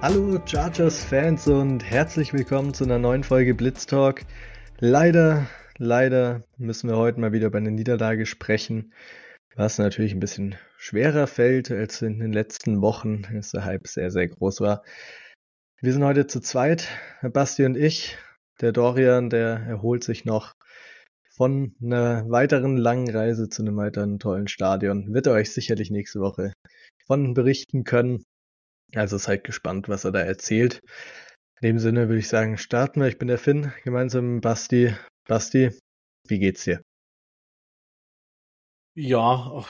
Hallo Chargers-Fans und herzlich willkommen zu einer neuen Folge Blitz Talk. Leider, leider müssen wir heute mal wieder über eine Niederlage sprechen, was natürlich ein bisschen schwerer fällt als in den letzten Wochen, als der Hype sehr, sehr groß war. Wir sind heute zu zweit, Basti und ich. Der Dorian, der erholt sich noch von einer weiteren langen Reise zu einem weiteren tollen Stadion. Wird er euch sicherlich nächste Woche von berichten können. Also seid gespannt, was er da erzählt. In dem Sinne würde ich sagen, starten wir. Ich bin der Finn, gemeinsam mit Basti. Basti, wie geht's dir? Ja,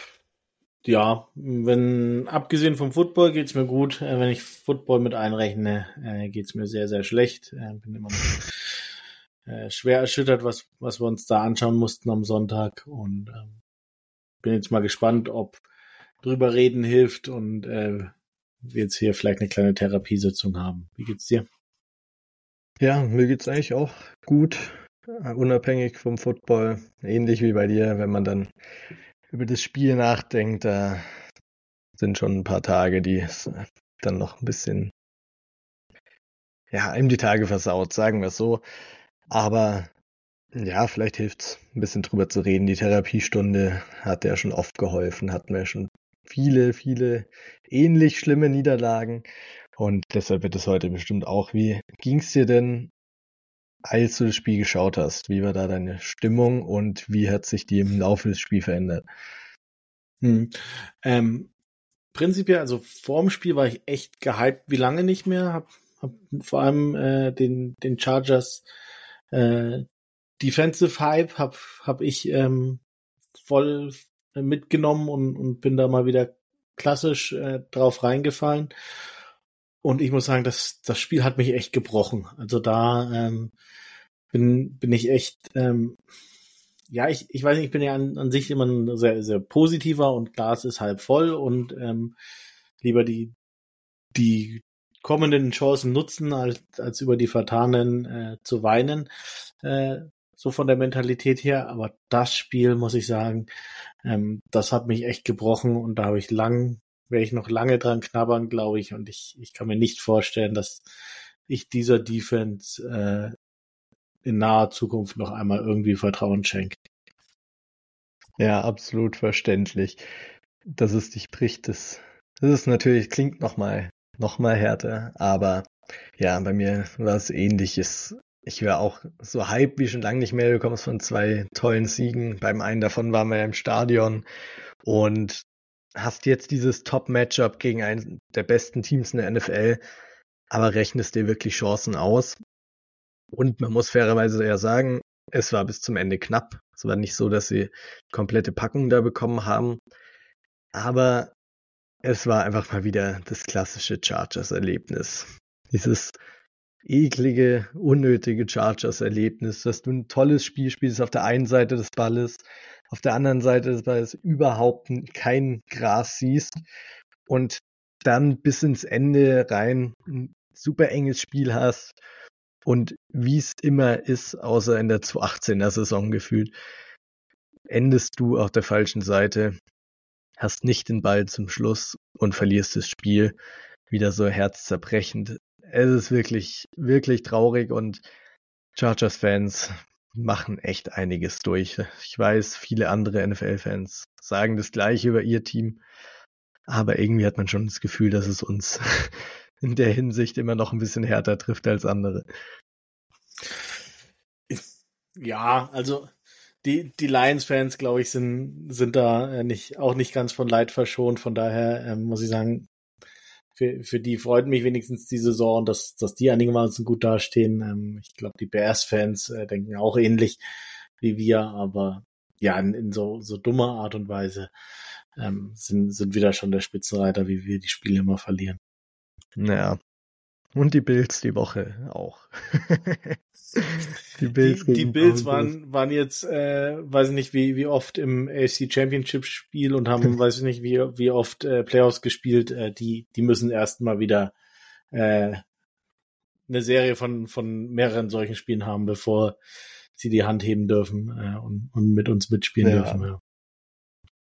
ja, wenn abgesehen vom Football geht's mir gut. Äh, wenn ich Football mit einrechne, äh, geht's mir sehr, sehr schlecht. Äh, bin immer noch schwer erschüttert, was, was wir uns da anschauen mussten am Sonntag. Und ähm, bin jetzt mal gespannt, ob drüber reden hilft und äh, jetzt hier vielleicht eine kleine Therapiesitzung haben. Wie geht's dir? Ja, mir geht's eigentlich auch gut, unabhängig vom Football. Ähnlich wie bei dir, wenn man dann über das Spiel nachdenkt, da sind schon ein paar Tage, die es dann noch ein bisschen, ja, ihm die Tage versaut, sagen wir es so. Aber ja, vielleicht hilft es, ein bisschen drüber zu reden. Die Therapiestunde hat ja schon oft geholfen, hatten wir schon viele, viele ähnlich schlimme Niederlagen. Und deshalb wird es heute bestimmt auch. Wie ging es dir denn als du das Spiel geschaut hast, wie war da deine Stimmung und wie hat sich die im Laufe des Spiels verändert? Hm. Ähm, prinzipiell, also vorm Spiel war ich echt gehypt, wie lange nicht mehr. Hab, hab vor allem äh, den, den Chargers äh, Defensive Hype hab, hab ich ähm, voll mitgenommen und, und bin da mal wieder klassisch äh, drauf reingefallen. Und ich muss sagen, das, das Spiel hat mich echt gebrochen. Also da ähm, bin, bin ich echt, ähm, ja, ich, ich weiß nicht, ich bin ja an, an sich immer ein sehr, sehr positiver und Glas ist halb voll und ähm, lieber die, die kommenden Chancen nutzen, als, als über die vertanen äh, zu weinen. Äh, so von der Mentalität her. Aber das Spiel, muss ich sagen, ähm, das hat mich echt gebrochen und da habe ich lang werde ich noch lange dran knabbern, glaube ich. Und ich, ich kann mir nicht vorstellen, dass ich dieser Defense äh, in naher Zukunft noch einmal irgendwie Vertrauen schenke. Ja, absolut verständlich. Dass es dich bricht, das, das ist natürlich, klingt nochmal noch mal härter, aber ja, bei mir war es ähnliches. Ich war auch so hype wie schon lange nicht mehr. Du kommst von zwei tollen Siegen. Beim einen davon waren wir ja im Stadion und hast jetzt dieses Top-Matchup gegen einen der besten Teams in der NFL, aber rechnest dir wirklich Chancen aus. Und man muss fairerweise ja sagen, es war bis zum Ende knapp. Es war nicht so, dass sie komplette Packung da bekommen haben. Aber es war einfach mal wieder das klassische Chargers-Erlebnis. Dieses eklige, unnötige Chargers-Erlebnis, dass du ein tolles Spiel spielst auf der einen Seite des Balles, auf der anderen Seite des Balles überhaupt kein Gras siehst und dann bis ins Ende rein ein super enges Spiel hast und wie es immer ist, außer in der 2018er Saison gefühlt, endest du auf der falschen Seite, hast nicht den Ball zum Schluss und verlierst das Spiel. Wieder so herzzerbrechend es ist wirklich, wirklich traurig und Chargers-Fans machen echt einiges durch. Ich weiß, viele andere NFL-Fans sagen das gleiche über ihr Team, aber irgendwie hat man schon das Gefühl, dass es uns in der Hinsicht immer noch ein bisschen härter trifft als andere. Ja, also die, die Lions-Fans, glaube ich, sind, sind da nicht, auch nicht ganz von Leid verschont. Von daher ähm, muss ich sagen, für, für die freut mich wenigstens die Saison, dass, dass die einigermaßen gut dastehen. Ähm, ich glaube, die Bears-Fans äh, denken auch ähnlich wie wir, aber ja, in, in so, so dummer Art und Weise ähm, sind, sind wieder schon der Spitzenreiter, wie wir die Spiele immer verlieren. Ja. Und die Bills die Woche auch. Die Bills, die, die Bills waren, waren jetzt, äh, weiß ich nicht, wie, wie oft im AFC Championship Spiel und haben, weiß ich nicht, wie, wie oft äh, Playoffs gespielt. Äh, die, die müssen erstmal wieder äh, eine Serie von, von mehreren solchen Spielen haben, bevor sie die Hand heben dürfen äh, und, und mit uns mitspielen ja. dürfen. Ja.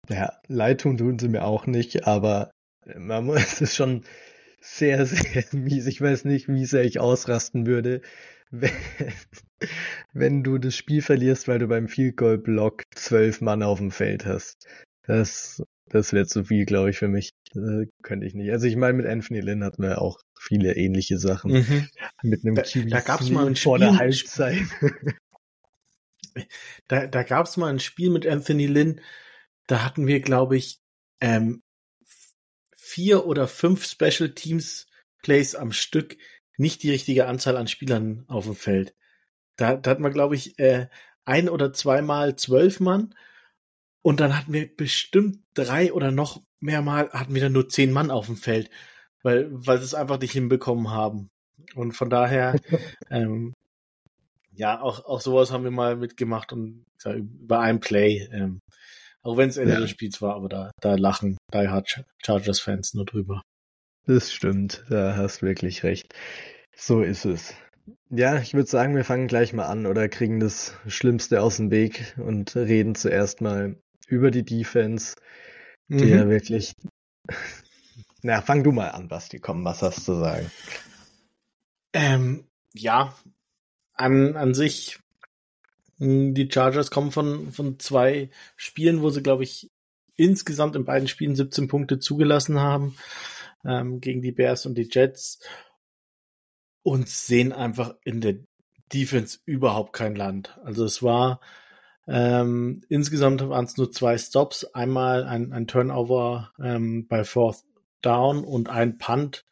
ja, leid tun tun sie mir auch nicht, aber man muss, es ist schon sehr, sehr mies. Ich weiß nicht, wie sehr ich ausrasten würde, wenn, wenn du das Spiel verlierst, weil du beim Field Goal Block zwölf Mann auf dem Feld hast. Das, das wäre zu viel, glaube ich, für mich. Das könnte ich nicht. Also ich meine, mit Anthony Lynn hatten wir auch viele ähnliche Sachen. Mhm. Mit einem da, Kiwi da gab's mal ein vor Spiel, der Halbzeit. Da, da gab es mal ein Spiel mit Anthony Lynn, da hatten wir, glaube ich, ähm, vier oder fünf Special Teams Plays am Stück, nicht die richtige Anzahl an Spielern auf dem Feld. Da, da hatten wir, glaube ich, äh, ein oder zweimal zwölf Mann und dann hatten wir bestimmt drei oder noch mehr Mal hatten wir dann nur zehn Mann auf dem Feld, weil, weil sie es einfach nicht hinbekommen haben. Und von daher, ähm, ja, auch, auch sowas haben wir mal mitgemacht und sag, über ein Play, ähm, auch wenn es Ende ja. des Spiels war, aber da, da lachen Die Hard Chargers-Fans nur drüber. Das stimmt, da hast wirklich recht. So ist es. Ja, ich würde sagen, wir fangen gleich mal an oder kriegen das Schlimmste aus dem Weg und reden zuerst mal über die Defense, die mhm. ja wirklich. Na, fang du mal an, Basti, komm, was hast du zu sagen? Ähm, ja, an, an sich, die Chargers kommen von, von zwei Spielen, wo sie, glaube ich, insgesamt in beiden Spielen 17 Punkte zugelassen haben, ähm, gegen die Bears und die Jets und sehen einfach in der Defense überhaupt kein Land. Also es war ähm, insgesamt waren es nur zwei Stops, einmal ein, ein Turnover ähm, bei Fourth Down und ein Punt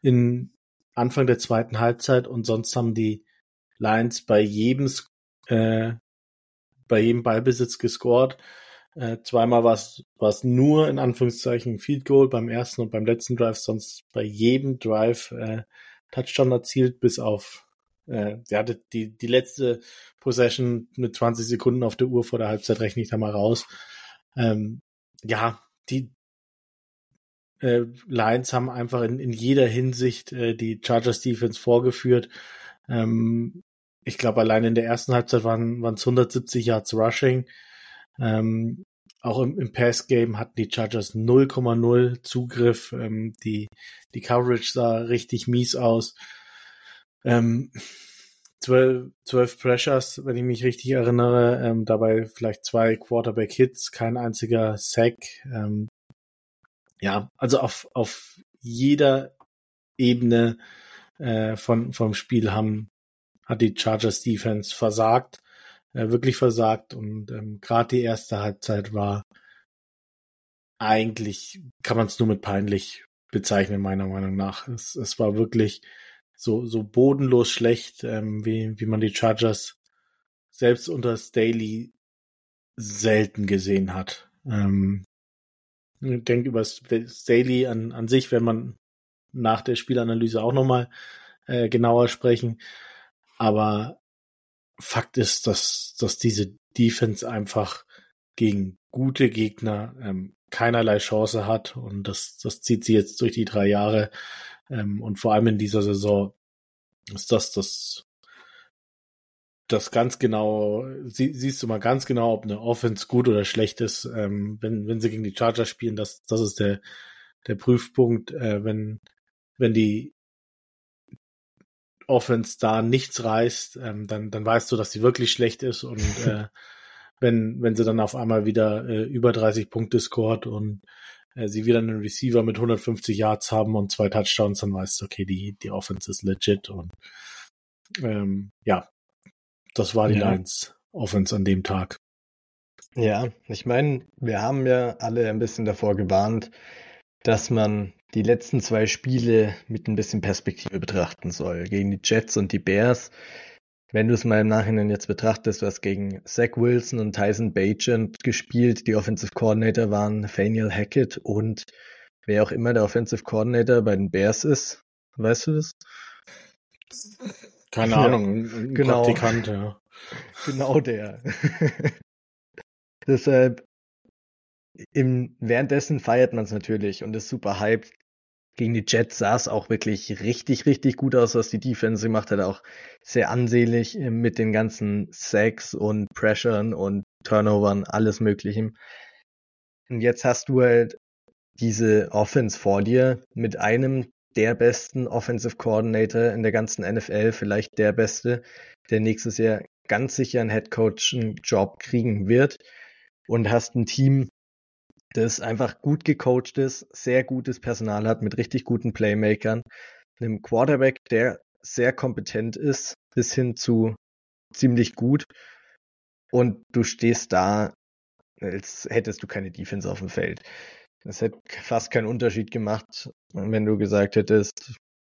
in Anfang der zweiten Halbzeit und sonst haben die Lions bei jedem äh, bei jedem Ballbesitz gescored. Äh, zweimal war es nur in Anführungszeichen Field Goal beim ersten und beim letzten Drive, sonst bei jedem Drive äh, Touchdown erzielt, bis auf äh, ja, die, die letzte Possession mit 20 Sekunden auf der Uhr vor der Halbzeit rechne ich da mal raus. Ähm, ja, die äh, Lions haben einfach in, in jeder Hinsicht äh, die Chargers Defense vorgeführt. Ähm, ich glaube, allein in der ersten Halbzeit waren es 170 Yards Rushing. Ähm, auch im, im Pass-Game hatten die Chargers 0,0 Zugriff. Ähm, die, die Coverage sah richtig mies aus. Ähm, 12, 12 Pressures, wenn ich mich richtig erinnere. Ähm, dabei vielleicht zwei Quarterback-Hits, kein einziger Sack. Ähm, ja, also auf, auf jeder Ebene äh, von, vom Spiel haben, hat die Chargers Defense versagt, äh, wirklich versagt und ähm, gerade die erste Halbzeit war eigentlich, kann man es nur mit peinlich bezeichnen, meiner Meinung nach. Es, es war wirklich so, so bodenlos schlecht, ähm, wie, wie man die Chargers selbst unter Staley selten gesehen hat. Ähm, ich denke über Staley an, an sich, wenn man nach der Spielanalyse auch nochmal äh, genauer sprechen. Aber Fakt ist, dass, dass diese Defense einfach gegen gute Gegner ähm, keinerlei Chance hat und das, das zieht sie jetzt durch die drei Jahre. Ähm, und vor allem in dieser Saison ist das das das ganz genau, sie, siehst du mal ganz genau, ob eine Offense gut oder schlecht ist, ähm, wenn, wenn sie gegen die Chargers spielen, das, das ist der, der Prüfpunkt, äh, wenn, wenn die Offense da nichts reißt, ähm, dann, dann weißt du, dass sie wirklich schlecht ist und äh, wenn, wenn sie dann auf einmal wieder äh, über 30 Punkte scored und äh, sie wieder einen Receiver mit 150 Yards haben und zwei Touchdowns, dann weißt du, okay, die, die Offense ist legit und ähm, ja, das war die ja. Lions Offense an dem Tag. Ja, ich meine, wir haben ja alle ein bisschen davor gewarnt, dass man die letzten zwei Spiele mit ein bisschen Perspektive betrachten soll. Gegen die Jets und die Bears. Wenn du es mal im Nachhinein jetzt betrachtest, du hast gegen Zach Wilson und Tyson Bagent gespielt. Die Offensive Coordinator waren Nathaniel Hackett und wer auch immer der Offensive Coordinator bei den Bears ist. Weißt du das? Keine ja, Ahnung, ein genau, Praktikant, ja. Genau der. Deshalb, im, währenddessen feiert man es natürlich und ist super hyped gegen die Jets sah es auch wirklich richtig, richtig gut aus, was die Defense gemacht hat. Auch sehr ansehnlich äh, mit den ganzen Sacks und Pressuren und Turnovern, alles Möglichen. Und jetzt hast du halt diese Offense vor dir mit einem der besten Offensive Coordinator in der ganzen NFL, vielleicht der beste, der nächstes Jahr ganz sicher einen Headcoach-Job kriegen wird und hast ein Team, das einfach gut gecoacht ist, sehr gutes Personal hat mit richtig guten Playmakern, einem Quarterback, der sehr kompetent ist, bis hin zu ziemlich gut. Und du stehst da, als hättest du keine Defense auf dem Feld. Es hätte fast keinen Unterschied gemacht, wenn du gesagt hättest,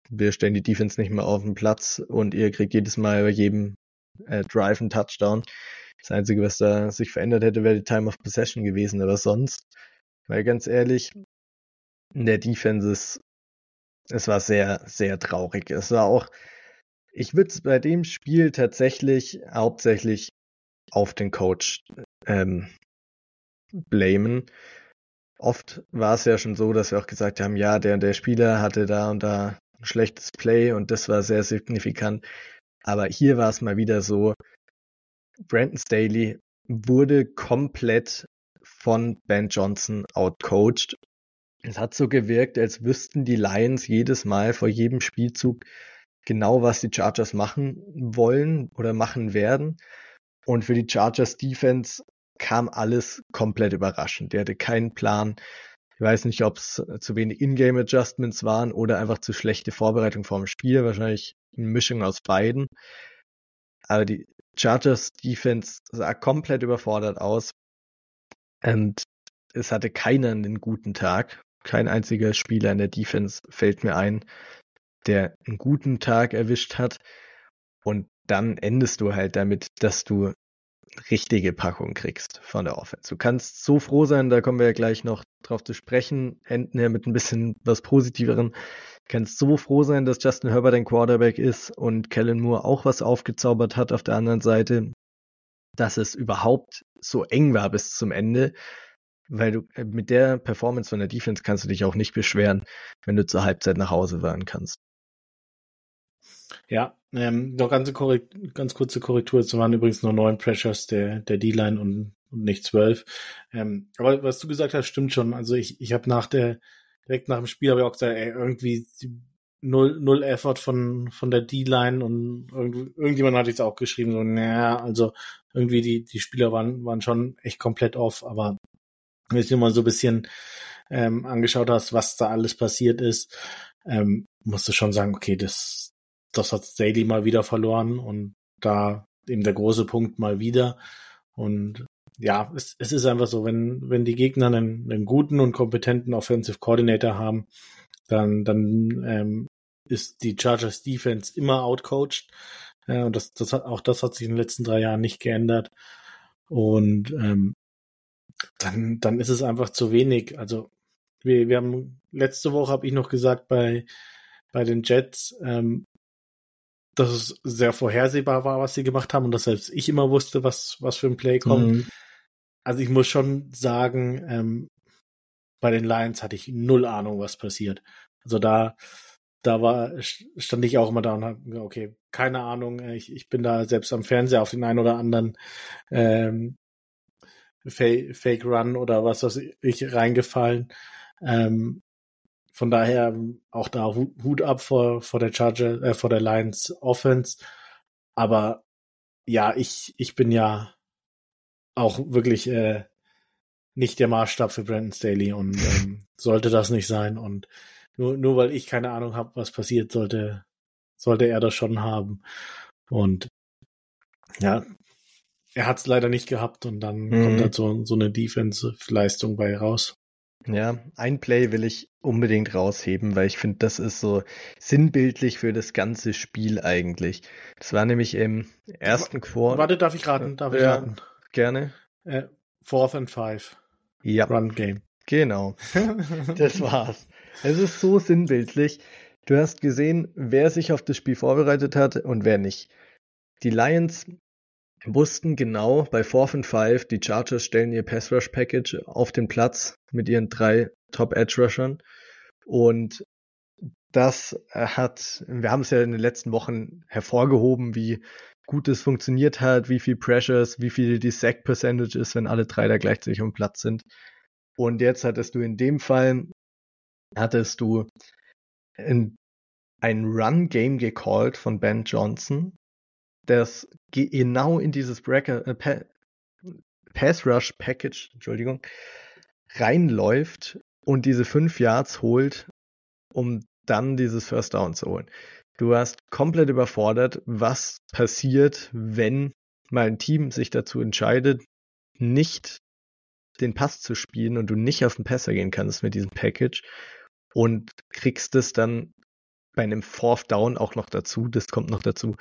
wir stellen die Defense nicht mehr auf den Platz und ihr kriegt jedes Mal bei jedem äh, Drive einen Touchdown. Das Einzige, was da sich verändert hätte, wäre die Time of Possession gewesen, aber sonst, weil ganz ehrlich, in der Defense ist, es war sehr, sehr traurig. Es war auch, ich würde es bei dem Spiel tatsächlich hauptsächlich auf den Coach ähm, blamen. Oft war es ja schon so, dass wir auch gesagt haben, ja, der der Spieler hatte da und da ein schlechtes Play und das war sehr signifikant. Aber hier war es mal wieder so, Brandon Staley wurde komplett von Ben Johnson outcoached. Es hat so gewirkt, als wüssten die Lions jedes Mal vor jedem Spielzug genau, was die Chargers machen wollen oder machen werden. Und für die Chargers Defense kam alles komplett überraschend. Der hatte keinen Plan. Ich weiß nicht, ob es zu wenig Ingame Adjustments waren oder einfach zu schlechte Vorbereitung vor dem Spiel. Wahrscheinlich eine Mischung aus beiden. Aber die Chargers Defense sah komplett überfordert aus. Und es hatte keiner einen guten Tag. Kein einziger Spieler in der Defense fällt mir ein, der einen guten Tag erwischt hat. Und dann endest du halt damit, dass du richtige Packung kriegst von der Offense. Du kannst so froh sein, da kommen wir ja gleich noch drauf zu sprechen, enden ja mit ein bisschen was Positiveren. Du kannst so froh sein, dass Justin Herbert ein Quarterback ist und Kellen Moore auch was aufgezaubert hat auf der anderen Seite, dass es überhaupt so eng war bis zum Ende, weil du äh, mit der Performance von der Defense kannst du dich auch nicht beschweren, wenn du zur Halbzeit nach Hause fahren kannst. Ja, ähm, noch ganz, ganz kurze Korrektur. Es waren übrigens nur neun Pressures der, D-Line und, und nicht zwölf. Ähm, aber was du gesagt hast, stimmt schon. Also ich, ich habe nach der, direkt nach dem Spiel habe ich auch gesagt, ey, irgendwie null, null Effort von, von der D-Line und irgend, irgendjemand hat jetzt auch geschrieben, so, naja, also irgendwie die, die Spieler waren, waren schon echt komplett off, aber wenn du mal so ein bisschen ähm, angeschaut hast, was da alles passiert ist, ähm, musst du schon sagen, okay, das, das hat Staley mal wieder verloren und da eben der große Punkt mal wieder. Und ja, es, es ist einfach so, wenn, wenn die Gegner einen, einen guten und kompetenten Offensive Coordinator haben, dann, dann ähm, ist die Chargers Defense immer outcoached. Äh, und das, das hat, auch das hat sich in den letzten drei Jahren nicht geändert. Und ähm, dann, dann ist es einfach zu wenig. Also wir, wir haben letzte Woche habe ich noch gesagt bei bei den Jets, ähm, dass es sehr vorhersehbar war, was sie gemacht haben und dass selbst ich immer wusste, was, was für ein Play kommt. Mhm. Also ich muss schon sagen, ähm, bei den Lions hatte ich null Ahnung, was passiert. Also da, da war, stand ich auch immer da und habe, okay, keine Ahnung, ich, ich bin da selbst am Fernseher auf den einen oder anderen ähm, Fake, Fake Run oder was weiß ich reingefallen. Ähm, von daher auch da Hut ab vor, vor der Charger, äh, vor der Lions Offense. Aber ja, ich, ich bin ja auch wirklich äh, nicht der Maßstab für Brandon Staley und ähm, sollte das nicht sein. Und nur, nur weil ich keine Ahnung habe, was passiert, sollte, sollte er das schon haben. Und ja, er hat es leider nicht gehabt und dann mhm. kommt halt so, so eine Defensive-Leistung bei raus. Ja, ein Play will ich unbedingt rausheben, weil ich finde, das ist so sinnbildlich für das ganze Spiel eigentlich. Das war nämlich im ersten Quarter. Warte, darf ich raten? Darf ich ja, raten? Gerne. Äh, fourth and five. Ja. Run Game. Genau. das war's. Es ist so sinnbildlich. Du hast gesehen, wer sich auf das Spiel vorbereitet hat und wer nicht. Die Lions wussten genau, bei Fourth and Five, die Chargers stellen ihr Pass Rush Package auf den Platz mit ihren drei Top Edge Rushern. Und das hat, wir haben es ja in den letzten Wochen hervorgehoben, wie gut es funktioniert hat, wie viel Pressures, wie viel die Sack Percentage ist, wenn alle drei da gleichzeitig am Platz sind. Und jetzt hattest du in dem Fall, hattest du ein, ein Run-Game gecallt von Ben Johnson, das genau in dieses Breaker, äh, pa Pass Rush Package, Entschuldigung, reinläuft und diese fünf Yards holt, um dann dieses First Down zu holen. Du warst komplett überfordert, was passiert, wenn mal ein Team sich dazu entscheidet, nicht den Pass zu spielen und du nicht auf den Passer gehen kannst mit diesem Package und kriegst es dann bei einem Fourth Down auch noch dazu, das kommt noch dazu,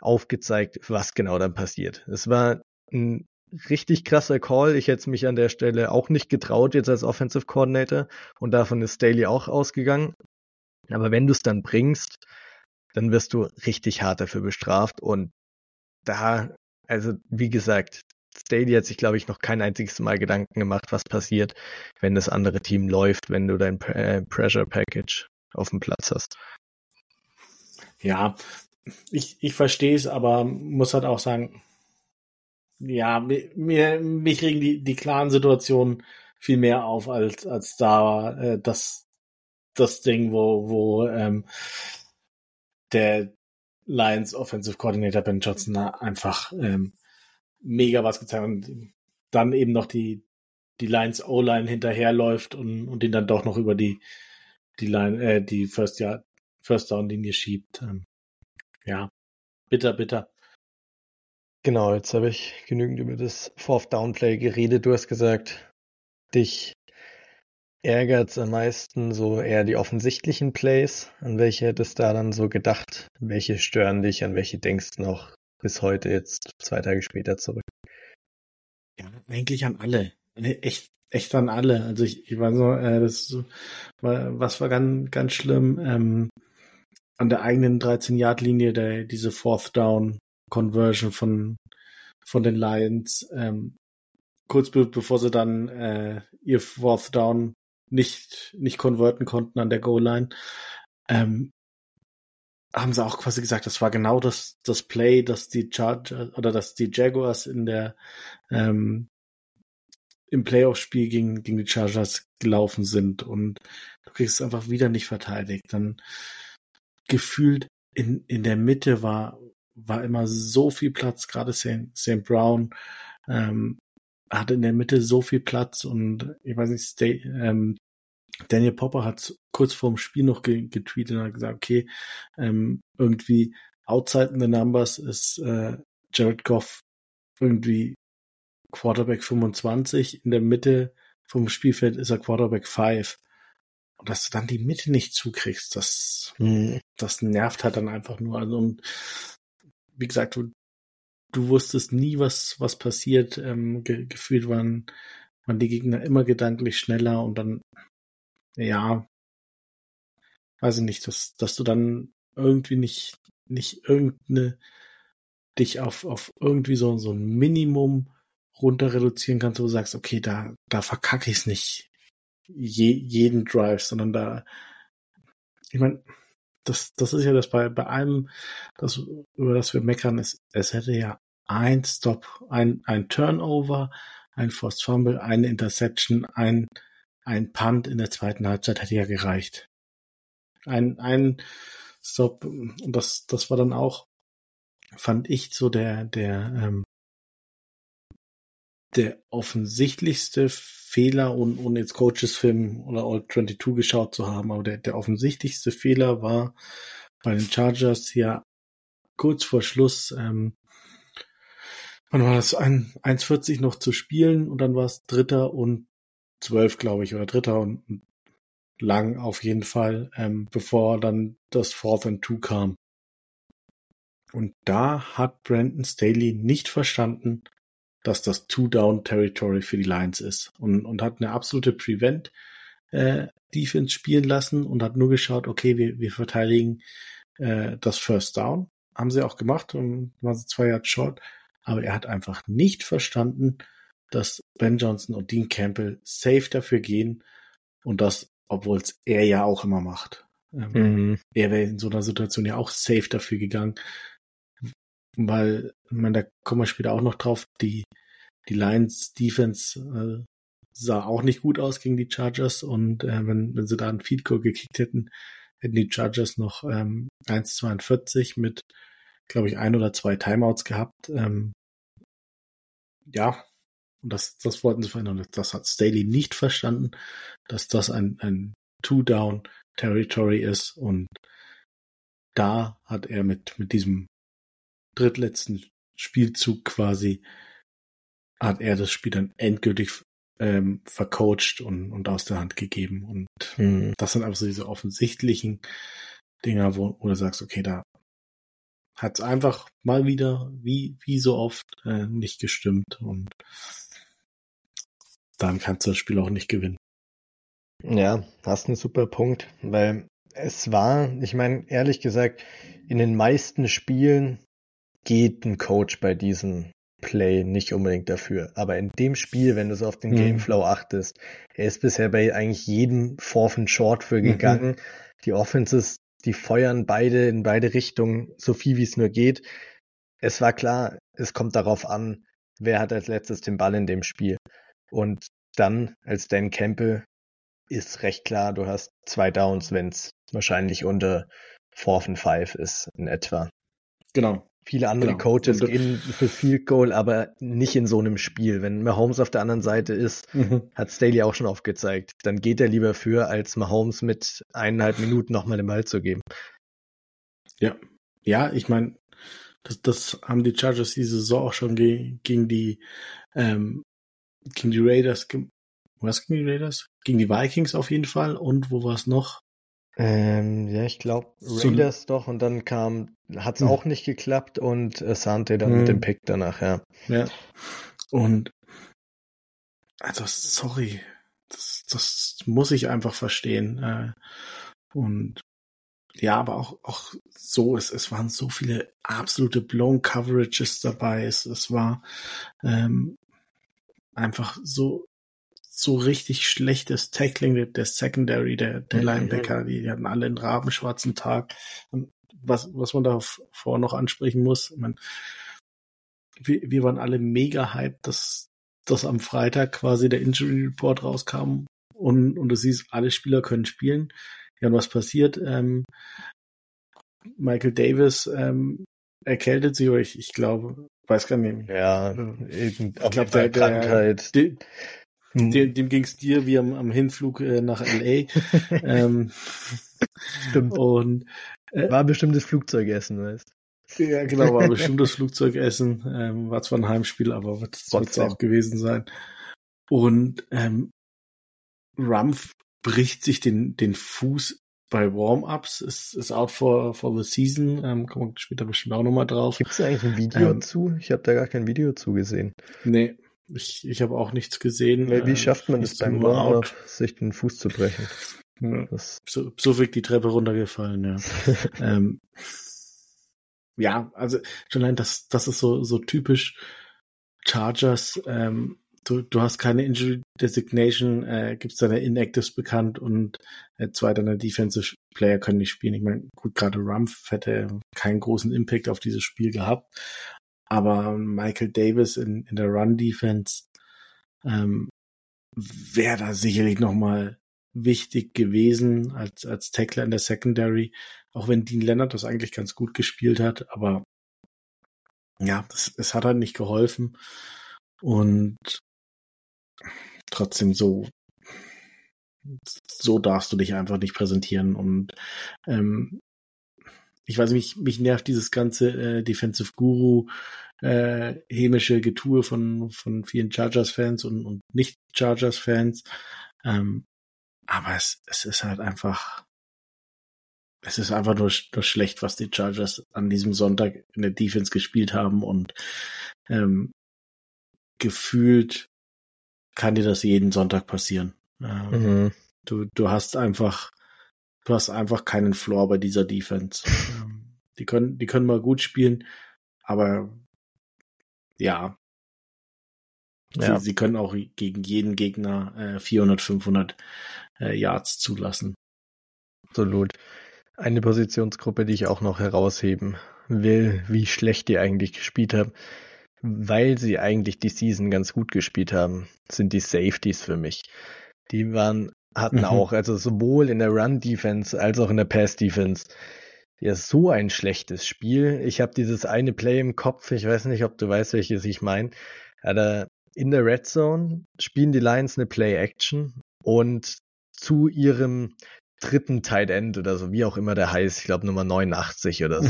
aufgezeigt, was genau dann passiert. Es war ein richtig krasser Call. Ich hätte mich an der Stelle auch nicht getraut, jetzt als Offensive Coordinator. Und davon ist Staley auch ausgegangen. Aber wenn du es dann bringst, dann wirst du richtig hart dafür bestraft. Und da, also wie gesagt, Staley hat sich, glaube ich, noch kein einziges Mal Gedanken gemacht, was passiert, wenn das andere Team läuft, wenn du dein äh, Pressure Package auf dem Platz hast. Ja, ich, ich verstehe es, aber muss halt auch sagen, ja, mir, mich regen die, die klaren Situationen viel mehr auf, als, als da äh, das, das Ding, wo, wo ähm, der Lions Offensive Coordinator Ben Johnson einfach ähm, mega was gezeigt und dann eben noch die, die Lions O-Line hinterherläuft und, und ihn dann doch noch über die, die Line, äh, die First, ja, First Down Linie schiebt. Ähm, ja, bitter, bitter. Genau, jetzt habe ich genügend über das Fourth Down Play geredet. Du hast gesagt, dich ärgert es am meisten so eher die offensichtlichen Plays. An welche hättest du da dann so gedacht? Welche stören dich? An welche denkst du noch bis heute jetzt zwei Tage später zurück? Ja, eigentlich an alle. Echt, echt an alle. Also ich, ich war so, äh, das war, was war ganz, ganz schlimm. Ähm, an der eigenen 13-Yard-Linie der diese Fourth Down Conversion von von den Lions ähm, kurz be bevor sie dann äh, ihr Fourth Down nicht nicht konverten konnten an der Goal Line ähm, haben sie auch quasi gesagt, das war genau das das Play, dass die Chargers oder dass die Jaguars in der ähm, im Playoff-Spiel gegen, gegen die Chargers gelaufen sind und du kriegst es einfach wieder nicht verteidigt. Dann gefühlt in, in der Mitte war, war immer so viel Platz, gerade St. Brown ähm, hatte in der Mitte so viel Platz und ich weiß nicht, Stay, ähm, Daniel Popper hat kurz vorm Spiel noch getweetet und hat gesagt, okay, ähm, irgendwie outside in the numbers ist äh, Jared Goff irgendwie Quarterback 25, in der Mitte vom Spielfeld ist er Quarterback 5. Und dass du dann die Mitte nicht zukriegst, das, mhm. das nervt halt dann einfach nur. Also, und wie gesagt, du, du wusstest nie, was, was passiert. Ähm, ge gefühlt waren, waren die Gegner immer gedanklich schneller und dann, ja, weiß ich nicht, dass, dass du dann irgendwie nicht, nicht irgendeine, dich auf, auf irgendwie so, so ein Minimum runter reduzieren kannst, wo du sagst, okay, da, da verkacke ich es nicht je, jeden Drive, sondern da, ich meine, das, das ist ja das bei, bei allem, das, über das wir meckern, ist, es hätte ja ein Stop, ein, ein Turnover, ein Forced Fumble, eine Interception, ein, ein Punt in der zweiten Halbzeit hätte ja gereicht. Ein, ein Stop, und das, das war dann auch, fand ich so der, der, ähm, der offensichtlichste Fehler, und ohne jetzt Coaches Film oder All 22 geschaut zu haben, aber der, der offensichtlichste Fehler war bei den Chargers ja kurz vor Schluss, ähm, wann war das, 1,40 noch zu spielen und dann war es Dritter und zwölf, glaube ich, oder Dritter und lang auf jeden Fall, ähm, bevor dann das Fourth and Two kam. Und da hat Brandon Staley nicht verstanden, dass das Two-Down-Territory für die Lions ist und, und hat eine absolute Prevent äh, Defense spielen lassen und hat nur geschaut, okay, wir, wir verteidigen äh, das First Down. Haben sie auch gemacht und waren sie zwei Yards short. Aber er hat einfach nicht verstanden, dass Ben Johnson und Dean Campbell safe dafür gehen und das, obwohl es er ja auch immer macht. Ähm, mhm. Er wäre in so einer Situation ja auch safe dafür gegangen, weil, ich meine, da kommen wir später auch noch drauf, die, die Lions Defense äh, sah auch nicht gut aus gegen die Chargers und äh, wenn, wenn sie da einen Feed Goal gekickt hätten, hätten die Chargers noch ähm, 1,42 mit, glaube ich, ein oder zwei Timeouts gehabt. Ähm, ja, und das, das wollten sie verhindern. Das hat Staley nicht verstanden, dass das ein, ein Two-Down-Territory ist. Und da hat er mit, mit diesem drittletzten Spielzug quasi, hat er das Spiel dann endgültig ähm, vercoacht und, und aus der Hand gegeben. Und mhm. das sind einfach so diese offensichtlichen Dinger, wo, wo du sagst, okay, da hat es einfach mal wieder, wie, wie so oft, äh, nicht gestimmt. Und dann kannst du das Spiel auch nicht gewinnen. Ja, hast einen super Punkt, weil es war, ich meine, ehrlich gesagt, in den meisten Spielen geht ein Coach bei diesem Play nicht unbedingt dafür. Aber in dem Spiel, wenn du so auf den mhm. Gameflow achtest, er ist bisher bei eigentlich jedem Fourth and Short für mhm. gegangen. Mhm. Die Offenses, die feuern beide in beide Richtungen so viel wie es nur geht. Es war klar, es kommt darauf an, wer hat als letztes den Ball in dem Spiel. Und dann als Dan Campbell ist recht klar, du hast zwei Downs, wenn es wahrscheinlich unter Fourth and Five ist in etwa. Genau. Viele andere genau. Coaches gehen für Field Goal, aber nicht in so einem Spiel. Wenn Mahomes auf der anderen Seite ist, mhm. hat Staley auch schon aufgezeigt, dann geht er lieber für, als Mahomes mit eineinhalb Minuten nochmal den Ball zu geben. Ja, ja, ich meine, das, das haben die Chargers diese Saison auch schon ge gegen die ähm, gegen die Raiders, was gegen die Raiders? Gegen die Vikings auf jeden Fall. Und wo war es noch? Ähm, ja, ich glaube Raiders so, doch und dann kam, hat es hm. auch nicht geklappt und Sante dann hm. mit dem Pick danach, ja. Ja. Und also sorry, das, das muss ich einfach verstehen. Äh, und ja, aber auch, auch so, es, es waren so viele absolute blown Coverages dabei. Es, es war ähm, einfach so so richtig schlechtes Tackling der, der Secondary, der, der mhm. Linebacker, die, die hatten alle einen rabenschwarzen Tag. Und was, was man da vor noch ansprechen muss, man, wir, wir waren alle mega hyped, dass, dass am Freitag quasi der Injury Report rauskam und, und du siehst, alle Spieler können spielen. Ja, und was passiert? Ähm, Michael Davis ähm, erkältet sich, oder ich, ich glaube, weiß gar nicht. Ja, irgendeine glaub, der, Krankheit. Der, hm. Dem, dem ging es dir wie am, am Hinflug äh, nach LA. ähm, Stimmt. Und äh, war bestimmtes Flugzeugessen, weißt Ja, genau, war bestimmtes Flugzeugessen. Ähm, war zwar ein Heimspiel, aber wird es auch gewesen sein. Und ähm, Rumpf bricht sich den, den Fuß bei Warm-Ups, ist, ist out for, for the season, ähm, kommen wir später bestimmt auch nochmal drauf. Gibt es eigentlich ein Video ähm, zu? Ich habe da gar kein Video zugesehen. Nee, ich, ich habe auch nichts gesehen. Weil wie äh, schafft man es beim Warm-Up, sich den Fuß zu brechen? Ja, so, so wirkt die Treppe runtergefallen, ja. ähm, ja, also schon allein das, das ist so, so typisch Chargers. Ähm, du, du hast keine Injury Designation, äh, gibst deine Inactives bekannt und äh, zwei deiner Defensive Player können nicht spielen. Ich meine, gut, gerade Rumpf hätte keinen großen Impact auf dieses Spiel gehabt, aber Michael Davis in, in der Run-Defense ähm, wäre da sicherlich nochmal wichtig gewesen als, als Tackler in der Secondary, auch wenn Dean Leonard das eigentlich ganz gut gespielt hat, aber ja, das, es hat halt nicht geholfen und trotzdem so so darfst du dich einfach nicht präsentieren und ähm, ich weiß nicht, mich, nervt dieses ganze äh, Defensive Guru äh, hämische Getue von, von vielen Chargers-Fans und, und Nicht-Chargers-Fans. Ähm, aber es, es ist halt einfach, es ist einfach nur, nur schlecht, was die Chargers an diesem Sonntag in der Defense gespielt haben und ähm, gefühlt kann dir das jeden Sonntag passieren. Ähm, mhm. Du, du hast einfach du hast einfach keinen Floor bei dieser Defense. Ähm, die können, die können mal gut spielen, aber ja. ja. Sie, sie können auch gegen jeden Gegner äh, 400, 500 äh, Yards zulassen. Absolut. Eine Positionsgruppe, die ich auch noch herausheben will, wie schlecht die eigentlich gespielt haben, weil sie eigentlich die Season ganz gut gespielt haben, sind die Safeties für mich. Die waren hatten mhm. auch, also sowohl in der Run-Defense als auch in der Pass-Defense. Ja, so ein schlechtes Spiel. Ich habe dieses eine Play im Kopf, ich weiß nicht, ob du weißt, welches ich meine. Ja, in der Red Zone spielen die Lions eine Play-Action und zu ihrem dritten Tight End oder so, wie auch immer der heißt, ich glaube Nummer 89 oder mhm.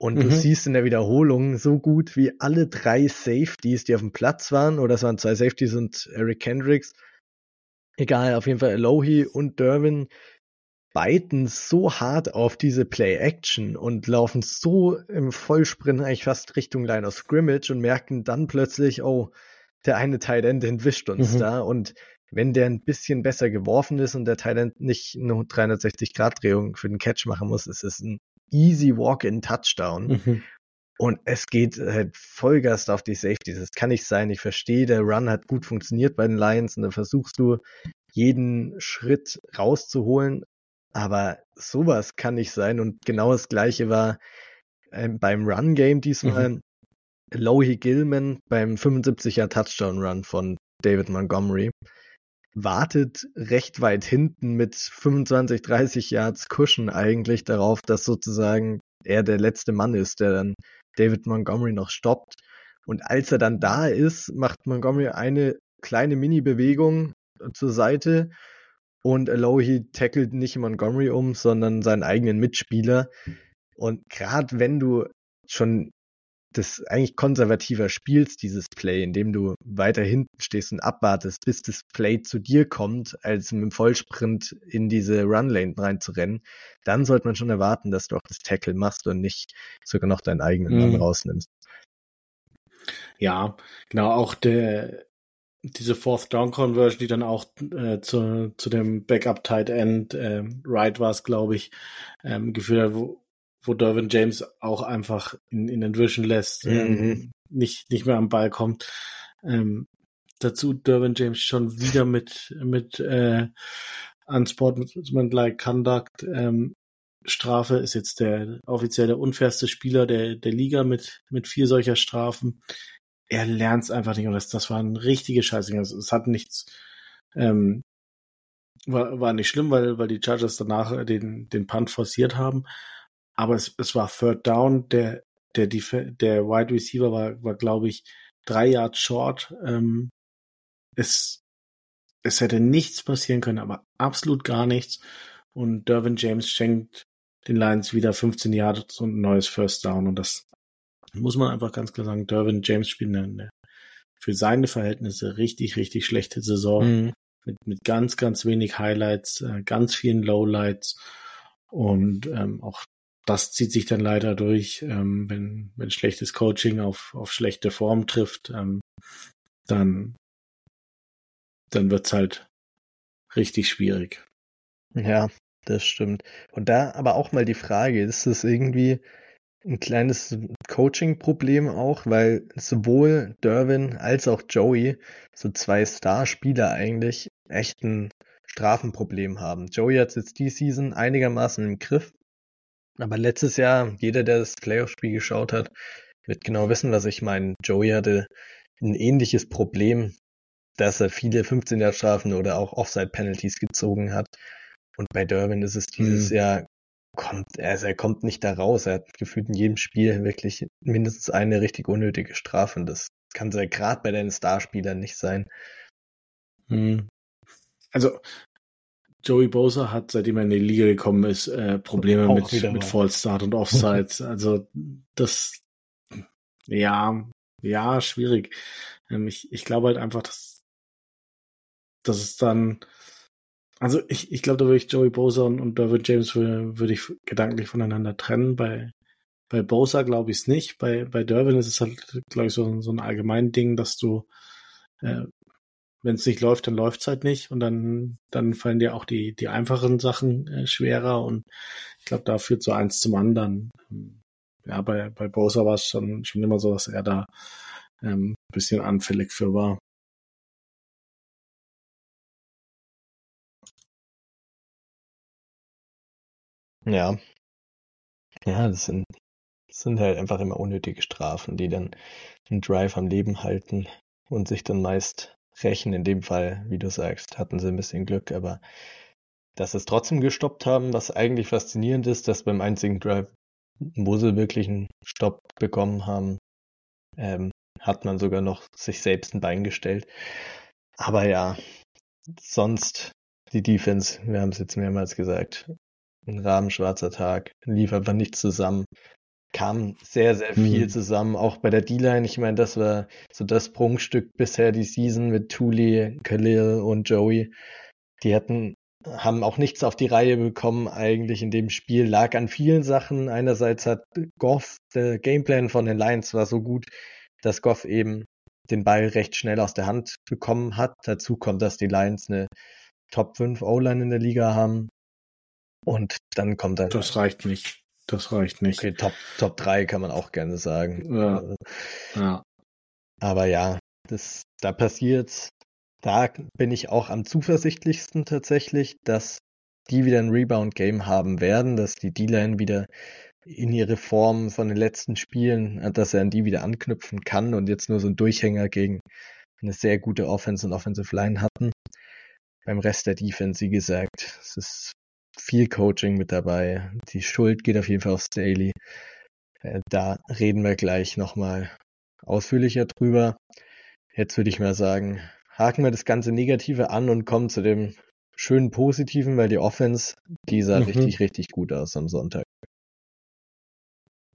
Und mhm. du siehst in der Wiederholung so gut wie alle drei Safeties, die auf dem Platz waren, oder es waren zwei Safeties und Eric Kendricks, egal, auf jeden Fall Elohi und Derwin, beiten so hart auf diese Play-Action und laufen so im Vollsprint eigentlich fast Richtung Line of Scrimmage und merken dann plötzlich, oh, der eine Tight End entwischt uns mhm. da und wenn der ein bisschen besser geworfen ist und der Tight End nicht eine 360-Grad-Drehung für den Catch machen muss, ist es ein easy Walk-in-Touchdown. Mhm. Und es geht halt Vollgas auf die Safety. Das kann nicht sein. Ich verstehe, der Run hat gut funktioniert bei den Lions und dann versuchst du jeden Schritt rauszuholen. Aber sowas kann nicht sein. Und genau das gleiche war ähm, beim Run-Game diesmal. Mhm. Lohi Gilman beim 75er Touchdown-Run von David Montgomery wartet recht weit hinten mit 25, 30 Yards Cushion eigentlich darauf, dass sozusagen er der letzte Mann ist, der dann David Montgomery noch stoppt. Und als er dann da ist, macht Montgomery eine kleine Mini-Bewegung zur Seite und Alohi tackelt nicht Montgomery um, sondern seinen eigenen Mitspieler. Und gerade wenn du schon das eigentlich konservativer spielst, dieses Play, indem du weiter hinten stehst und abwartest, bis das Play zu dir kommt, als mit dem Vollsprint in diese Runlane reinzurennen, dann sollte man schon erwarten, dass du auch das Tackle machst und nicht sogar noch deinen eigenen Mann mhm. rausnimmst. Ja, genau, auch der diese Fourth Down Conversion, die dann auch äh, zu, zu dem Backup Tight End äh, Right war es, glaube ich, ähm, geführt hat, wo, wo Derwin James auch einfach in, in den Vision lässt, ähm, mhm. ähm, nicht, nicht mehr am Ball kommt. Ähm, dazu Derwin James schon wieder mit, mit äh, Unsportsmanlike Conduct. Ähm, Strafe ist jetzt der offiziell der unfairste Spieler der, der Liga mit, mit vier solcher Strafen. Er lernt es einfach nicht und das, das war ein richtige Scheiße. Also, es hat nichts, ähm, war, war nicht schlimm, weil, weil die Chargers danach den, den Punt forciert haben aber es, es war Third Down, der, der, der Wide Receiver war, war glaube ich, drei Yards short. Ähm, es, es hätte nichts passieren können, aber absolut gar nichts. Und Dervin James schenkt den Lions wieder 15 Yards und ein neues First Down. Und das muss man einfach ganz klar sagen. Dervin James spielt eine, für seine Verhältnisse richtig, richtig schlechte Saison. Mhm. Mit, mit ganz, ganz wenig Highlights, äh, ganz vielen Lowlights. Und ähm, auch das zieht sich dann leider durch, ähm, wenn, wenn schlechtes Coaching auf, auf schlechte Form trifft, ähm, dann, dann wird's halt richtig schwierig. Ja, das stimmt. Und da aber auch mal die Frage, ist das irgendwie ein kleines Coaching-Problem auch, weil sowohl Derwin als auch Joey, so zwei Starspieler eigentlich, echt ein Strafenproblem haben. Joey hat jetzt die Season einigermaßen im Griff, aber letztes Jahr, jeder, der das Playoff-Spiel geschaut hat, wird genau wissen, was ich meine. Joey hatte ein ähnliches Problem, dass er viele 15-Jahr-Strafen oder auch Offside-Penalties gezogen hat. Und bei Durbin ist es dieses mhm. Jahr, kommt, also er kommt nicht da raus. Er hat gefühlt in jedem Spiel wirklich mindestens eine richtig unnötige Strafe. Und das kann ja gerade bei deinen Starspielern nicht sein. Mhm. Also Joey Bosa hat, seitdem er in die Liga gekommen ist, äh, Probleme Auch mit, mit False Start und Offsides. also das, ja, ja, schwierig. Ähm, ich, ich glaube halt einfach, dass, dass es dann, also ich, ich glaube, da würde ich Joey Bosa und, und David James würde, würde ich gedanklich voneinander trennen. Bei, bei Bosa glaube ich es nicht. Bei, bei Derwin ist es halt, glaube ich, so, so ein allgemein Ding, dass du äh, wenn es nicht läuft, dann läuft's halt nicht und dann, dann fallen dir auch die, die einfachen Sachen äh, schwerer und ich glaube, da führt so eins zum anderen. Ähm, ja, bei, bei Bowser war es schon, schon immer so, dass er da ähm, bisschen anfällig für war. Ja. Ja, das sind, das sind halt einfach immer unnötige Strafen, die dann einen Drive am Leben halten und sich dann meist rächen. In dem Fall, wie du sagst, hatten sie ein bisschen Glück, aber dass sie es trotzdem gestoppt haben, was eigentlich faszinierend ist, dass beim einzigen Drive, wo sie wirklich einen Stopp bekommen haben, ähm, hat man sogar noch sich selbst ein Bein gestellt. Aber ja, sonst die Defense, wir haben es jetzt mehrmals gesagt, ein rabenschwarzer Tag, lief einfach nicht zusammen. Kam sehr, sehr viel mhm. zusammen, auch bei der D-Line. Ich meine, das war so das Prunkstück bisher die Season mit Thule, Khalil und Joey. Die hatten, haben auch nichts auf die Reihe bekommen eigentlich in dem Spiel. Lag an vielen Sachen. Einerseits hat Goff, der Gameplan von den Lions war so gut, dass Goff eben den Ball recht schnell aus der Hand bekommen hat. Dazu kommt, dass die Lions eine Top 5 O-Line in der Liga haben. Und dann kommt dann. Das reicht nicht. Das reicht nicht. Okay, Top, Top 3 kann man auch gerne sagen. Ja. Also, ja. Aber ja, das, da passiert's. Da bin ich auch am zuversichtlichsten tatsächlich, dass die wieder ein Rebound-Game haben werden, dass die D-Line wieder in ihre Form von den letzten Spielen, dass er an die wieder anknüpfen kann und jetzt nur so ein Durchhänger gegen eine sehr gute Offense und Offensive Line hatten. Beim Rest der Defense, wie gesagt, es ist viel Coaching mit dabei. Die Schuld geht auf jeden Fall aufs Daily. Äh, da reden wir gleich nochmal ausführlicher drüber. Jetzt würde ich mal sagen, haken wir das ganze Negative an und kommen zu dem schönen Positiven, weil die Offense, die sah mhm. richtig, richtig gut aus am Sonntag.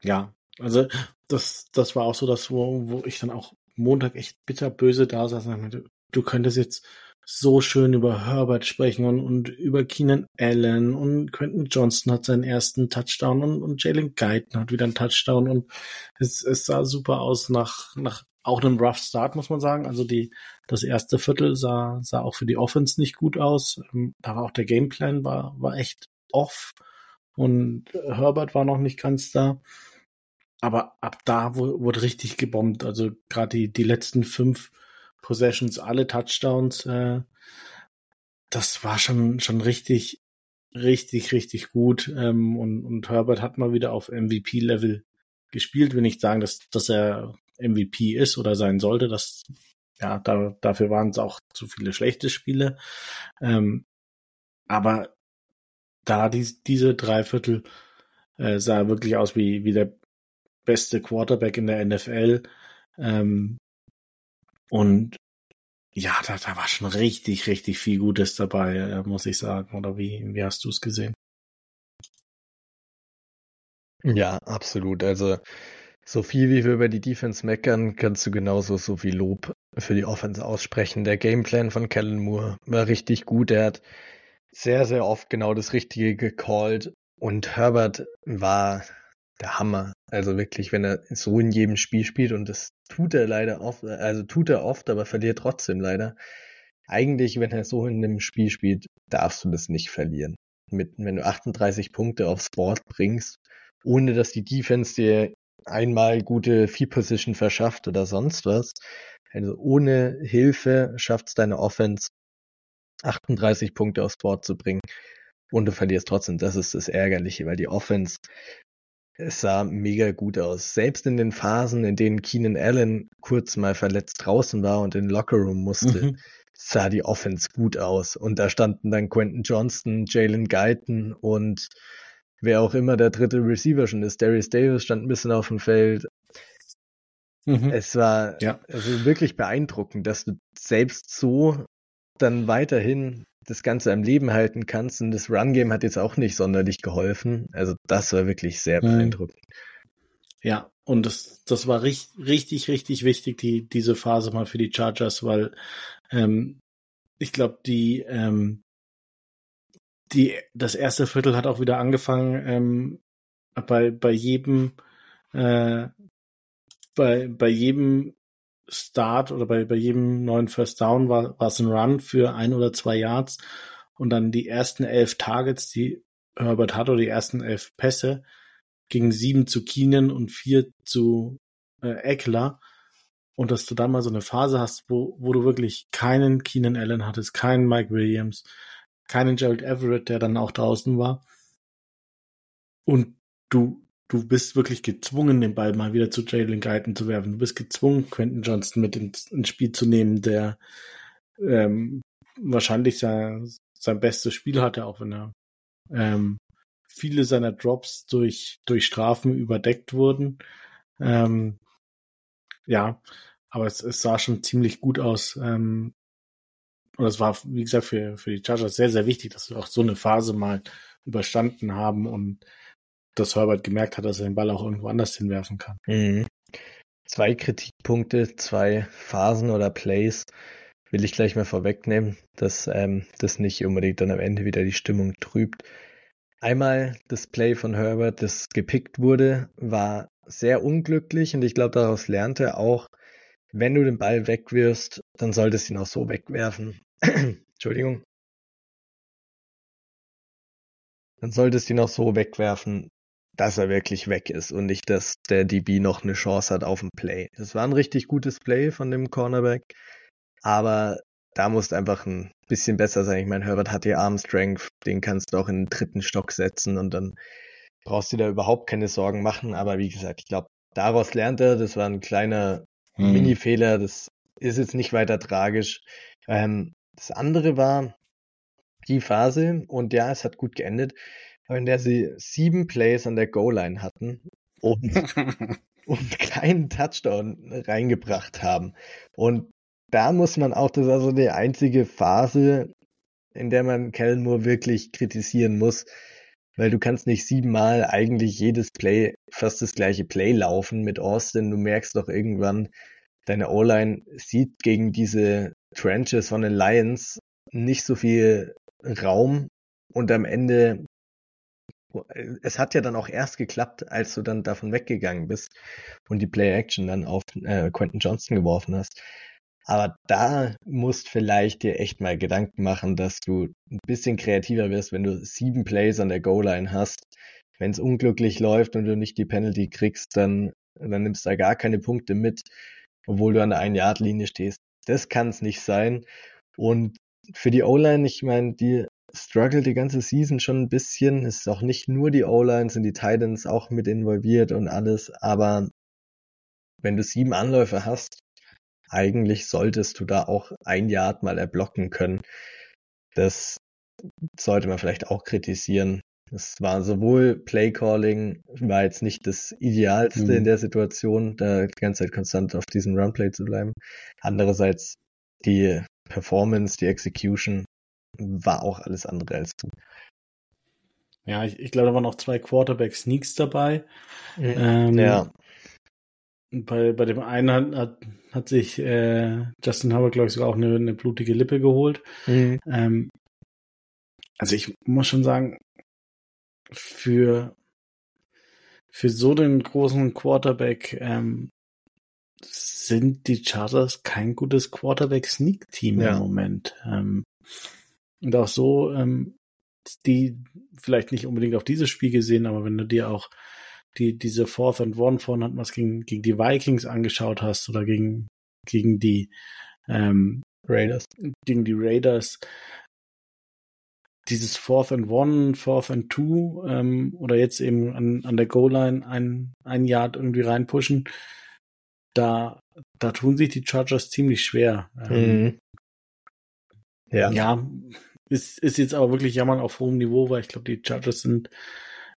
Ja, also das, das war auch so das, wo, wo ich dann auch Montag echt bitterböse da saß und meinte, du könntest jetzt so schön über Herbert sprechen und, und über Keenan Allen und Quentin Johnson hat seinen ersten Touchdown und, und Jalen Guyton hat wieder einen Touchdown und es, es sah super aus nach, nach auch einem Rough Start, muss man sagen. Also die, das erste Viertel sah, sah auch für die Offense nicht gut aus. Ähm, da war auch der Gameplan war, war echt off und Herbert war noch nicht ganz da. Aber ab da wurde richtig gebombt. Also gerade die, die letzten fünf Possessions, alle Touchdowns, äh, das war schon, schon richtig, richtig, richtig gut. Ähm, und, und Herbert hat mal wieder auf MVP-Level gespielt. Will nicht sagen, dass, dass er MVP ist oder sein sollte. Das, ja, da, dafür waren es auch zu viele schlechte Spiele. Ähm, aber da die, diese Dreiviertel äh, sah wirklich aus wie, wie der beste Quarterback in der NFL. Ähm, und ja, da, da war schon richtig, richtig viel Gutes dabei, äh, muss ich sagen. Oder wie, wie hast du es gesehen? Ja, absolut. Also so viel wie wir über die Defense meckern, kannst du genauso so viel Lob für die Offense aussprechen. Der Gameplan von Kellen Moore war richtig gut. Er hat sehr, sehr oft genau das Richtige gecallt. Und Herbert war der Hammer. Also wirklich, wenn er so in jedem Spiel spielt und das tut er leider oft, also tut er oft, aber verliert trotzdem leider. Eigentlich, wenn er so in einem Spiel spielt, darfst du das nicht verlieren. Mit, wenn du 38 Punkte aufs Board bringst, ohne dass die Defense dir einmal gute Fee Position verschafft oder sonst was. Also ohne Hilfe schafft es deine Offense 38 Punkte aufs Board zu bringen und du verlierst trotzdem. Das ist das Ärgerliche, weil die Offense es sah mega gut aus. Selbst in den Phasen, in denen Keenan Allen kurz mal verletzt draußen war und in den Lockerroom musste, mhm. sah die Offense gut aus. Und da standen dann Quentin Johnston, Jalen Guyton und wer auch immer der dritte Receiver schon ist. Darius Davis stand ein bisschen auf dem Feld. Mhm. Es war ja. also wirklich beeindruckend, dass du selbst so dann weiterhin das Ganze am Leben halten kannst. Und das Run-Game hat jetzt auch nicht sonderlich geholfen. Also das war wirklich sehr beeindruckend. Ja, und das, das war richtig, richtig, richtig wichtig, die, diese Phase mal für die Chargers, weil ähm, ich glaube, die, ähm, die, das erste Viertel hat auch wieder angefangen, ähm, bei, bei jedem, äh, bei, bei jedem Start oder bei, bei jedem neuen First Down war, war es ein Run für ein oder zwei Yards und dann die ersten elf Targets, die Herbert hatte, oder die ersten elf Pässe, gingen sieben zu Keenan und vier zu äh, Eckler. Und dass du dann mal so eine Phase hast, wo, wo du wirklich keinen Keenan Allen hattest, keinen Mike Williams, keinen Gerald Everett, der dann auch draußen war. Und du du bist wirklich gezwungen, den Ball mal wieder zu Jalen Guyton zu werfen. Du bist gezwungen, Quentin Johnston mit ins, ins Spiel zu nehmen, der, ähm, wahrscheinlich sein, sein bestes Spiel hatte, auch wenn er ähm, viele seiner Drops durch, durch Strafen überdeckt wurden. Ähm, ja, aber es, es sah schon ziemlich gut aus. Ähm, und es war, wie gesagt, für, für die Chargers sehr, sehr wichtig, dass wir auch so eine Phase mal überstanden haben und dass Herbert gemerkt hat, dass er den Ball auch irgendwo anders hinwerfen kann. Mhm. Zwei Kritikpunkte, zwei Phasen oder Plays will ich gleich mal vorwegnehmen, dass ähm, das nicht unbedingt dann am Ende wieder die Stimmung trübt. Einmal das Play von Herbert, das gepickt wurde, war sehr unglücklich und ich glaube, daraus lernte er auch, wenn du den Ball wegwirfst, dann solltest du ihn auch so wegwerfen. Entschuldigung. Dann solltest du ihn auch so wegwerfen, dass er wirklich weg ist und nicht, dass der DB noch eine Chance hat auf ein Play. Das war ein richtig gutes Play von dem Cornerback, aber da musst einfach ein bisschen besser sein. Ich meine, Herbert hat die Arm Strength, den kannst du auch in den dritten Stock setzen und dann brauchst du da überhaupt keine Sorgen machen. Aber wie gesagt, ich glaube, daraus lernt er. Das war ein kleiner hm. Mini-Fehler. Das ist jetzt nicht weiter tragisch. Ähm, das andere war die Phase und ja, es hat gut geendet, in der sie sieben Plays an der Goal-Line hatten und, und keinen Touchdown reingebracht haben. Und da muss man auch, das ist also die einzige Phase, in der man Kellen Moore wirklich kritisieren muss, weil du kannst nicht siebenmal eigentlich jedes Play, fast das gleiche Play laufen mit Austin. Du merkst doch irgendwann, deine O-Line sieht gegen diese Trenches von den Lions nicht so viel Raum und am Ende es hat ja dann auch erst geklappt, als du dann davon weggegangen bist und die Play-Action dann auf äh, Quentin Johnston geworfen hast. Aber da musst vielleicht dir echt mal Gedanken machen, dass du ein bisschen kreativer wirst, wenn du sieben Plays an der Goal-Line hast. Wenn es unglücklich läuft und du nicht die Penalty kriegst, dann, dann nimmst du da gar keine Punkte mit, obwohl du an der Ein-Yard-Linie stehst. Das kann es nicht sein. Und für die O-Line, ich meine, die struggle die ganze Season schon ein bisschen. Es ist auch nicht nur die O-Line, sind die Titans auch mit involviert und alles. Aber wenn du sieben Anläufe hast, eigentlich solltest du da auch ein Yard mal erblocken können. Das sollte man vielleicht auch kritisieren. Es war sowohl Playcalling, war jetzt nicht das Idealste mhm. in der Situation, da die ganze Zeit konstant auf diesem Runplay zu bleiben. Andererseits die Performance, die Execution war auch alles andere als gut. Ja, ich, ich glaube, da waren noch zwei Quarterback-Sneaks dabei. Mhm. Ähm, ja. Bei, bei dem einen hat, hat sich äh, Justin Herbert, glaube ich, sogar auch eine, eine blutige Lippe geholt. Mhm. Ähm, also ich muss schon sagen, für, für so den großen Quarterback ähm, sind die Chargers kein gutes Quarterback-Sneak-Team ja. im Moment. Ähm, und auch so, ähm, die vielleicht nicht unbedingt auf dieses Spiel gesehen, aber wenn du dir auch die, diese Fourth and One von hat was gegen, gegen die Vikings angeschaut hast oder gegen, gegen die ähm, Raiders. Gegen die Raiders. Dieses Fourth and One, Fourth and Two ähm, oder jetzt eben an, an der Goal-Line ein, ein Yard irgendwie reinpushen, da, da tun sich die Chargers ziemlich schwer. Ähm, mhm. Ja. Ja, ist, ist jetzt aber wirklich Jammern auf hohem Niveau, weil ich glaube, die Chargers sind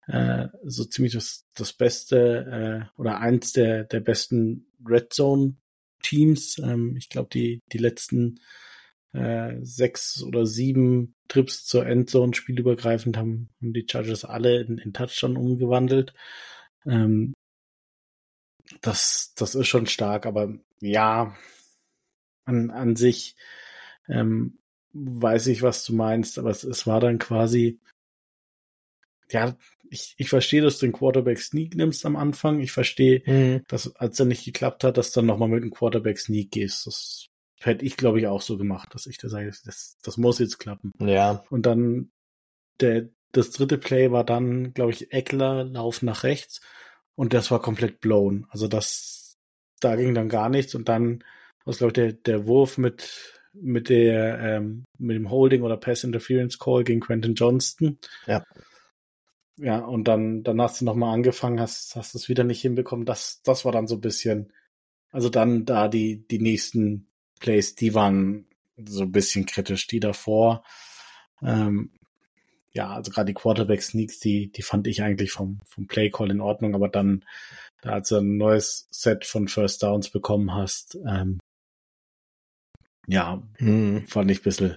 äh, so ziemlich das, das Beste äh, oder eins der, der besten Red Zone Teams. Ähm, ich glaube, die, die letzten äh, sechs oder sieben Trips zur Endzone spielübergreifend haben, haben die Chargers alle in, in Touchdown umgewandelt. Ähm, das, das ist schon stark, aber ja, an, an sich ähm, weiß ich, was du meinst, aber es, es war dann quasi ja, ich, ich verstehe, dass du den Quarterback Sneak nimmst am Anfang. Ich verstehe, mhm. dass als er nicht geklappt hat, dass du dann nochmal mit dem Quarterback Sneak gehst. Das hätte ich, glaube ich, auch so gemacht, dass ich da sage, das, das muss jetzt klappen. Ja. Und dann der, das dritte Play war dann, glaube ich, Eckler, Lauf nach rechts und das war komplett blown. Also das, da ging dann gar nichts und dann was glaube ich der, der Wurf mit mit der ähm, mit dem Holding oder Pass Interference Call gegen Quentin Johnston. Ja. Ja, und dann, dann hast du nochmal angefangen, hast, hast es wieder nicht hinbekommen. Das, das war dann so ein bisschen, also dann da die, die nächsten Plays, die waren, so ein bisschen kritisch. Die davor, ähm, ja, also gerade die Quarterback-Sneaks, die, die fand ich eigentlich vom, vom Play-Call in Ordnung, aber dann, da als du ein neues Set von First Downs bekommen hast, ähm, ja, hm. fand ich ein bisschen,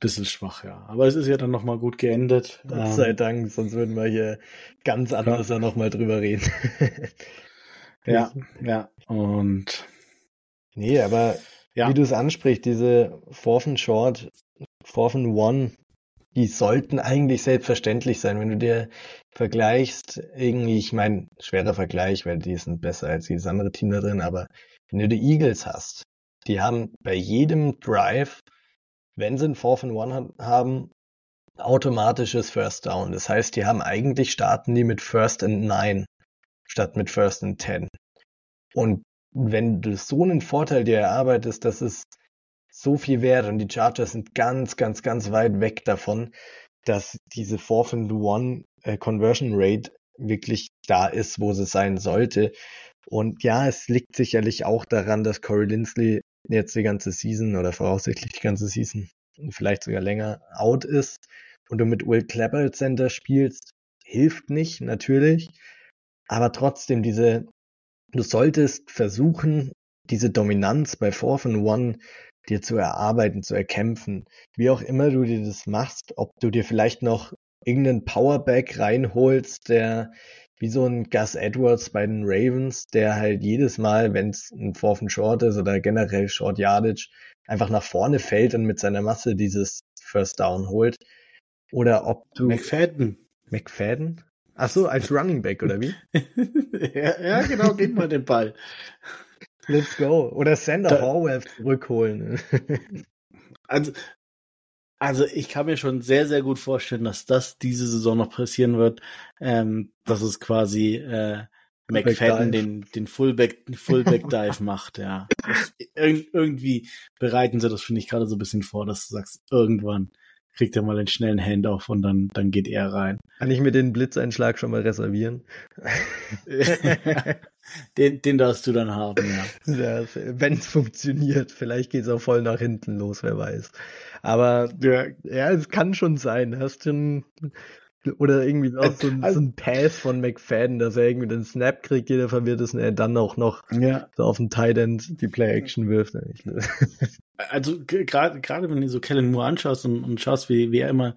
bisschen schwach, ja. Aber es ist ja dann nochmal gut geendet. Gott ähm, sei Dank, sonst würden wir hier ganz anders ja. nochmal drüber reden. ja, ja. Und nee, aber ja. wie du es ansprichst, diese Fourth and Short, Fourth and One, die sollten eigentlich selbstverständlich sein. Wenn du dir vergleichst, irgendwie, ich meine, schwerer Vergleich, weil die sind besser als jedes andere Team da drin, aber wenn du die Eagles hast, die haben bei jedem Drive wenn sie ein Fourth and One haben, automatisches First Down. Das heißt, die haben eigentlich starten die mit First and Nine statt mit First and Ten. Und wenn du so einen Vorteil dir erarbeitest, das ist so viel wert und die Chargers sind ganz, ganz, ganz weit weg davon, dass diese Fourth and One äh, Conversion Rate wirklich da ist, wo sie sein sollte. Und ja, es liegt sicherlich auch daran, dass Corey Lindsley jetzt die ganze Season oder voraussichtlich die ganze Season, vielleicht sogar länger, out ist und du mit Will Clapper Center spielst, hilft nicht, natürlich. Aber trotzdem, diese, du solltest versuchen, diese Dominanz bei Fourth and One dir zu erarbeiten, zu erkämpfen. Wie auch immer du dir das machst, ob du dir vielleicht noch irgendeinen Powerback reinholst, der wie so ein Gus Edwards bei den Ravens, der halt jedes Mal, wenn es ein Fourth and Short ist oder generell Short Yardage, einfach nach vorne fällt und mit seiner Masse dieses First Down holt. Oder ob du. McFadden. McFadden? Ach so, als Running Back, oder wie? ja, ja, genau, gib mal den Ball. Let's go. Oder Sander Horwath zurückholen. also, also ich kann mir schon sehr, sehr gut vorstellen, dass das diese Saison noch passieren wird, ähm, dass es quasi äh, McFadden den, den Fullback, Fullback Dive macht, ja. Ir irgendwie bereiten sie das, finde ich, gerade so ein bisschen vor, dass du sagst, irgendwann kriegt er mal einen schnellen Handoff und dann, dann geht er rein. Kann ich mir den Blitzeinschlag schon mal reservieren? den, den darfst du dann haben, ja. ja Wenn es funktioniert, vielleicht geht es auch voll nach hinten los, wer weiß. Aber ja, ja, es kann schon sein. Hast schon oder irgendwie auch so ein, also, so ein Pass von McFadden, dass er irgendwie den Snap kriegt, jeder verwirrt ist und er dann auch noch ja. so auf dem Tight End die Play-Action wirft. Also gerade gerade wenn du so Kellen Moore anschaust und, und schaust, wie, wie er immer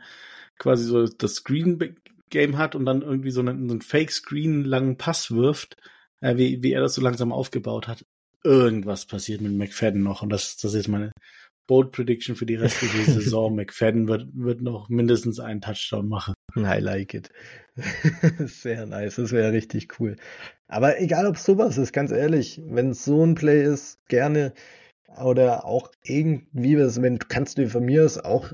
quasi so das Screen-Game hat und dann irgendwie so einen, so einen Fake-Screen langen Pass wirft, äh, wie, wie er das so langsam aufgebaut hat. Irgendwas passiert mit McFadden noch und das, das ist meine Bold Prediction für die restliche Saison. McFadden wird, wird noch mindestens einen Touchdown machen. I like it. Sehr nice. Das wäre richtig cool. Aber egal, ob sowas ist, ganz ehrlich, wenn es so ein Play ist, gerne. Oder auch irgendwie was, wenn kannst du von mir aus auch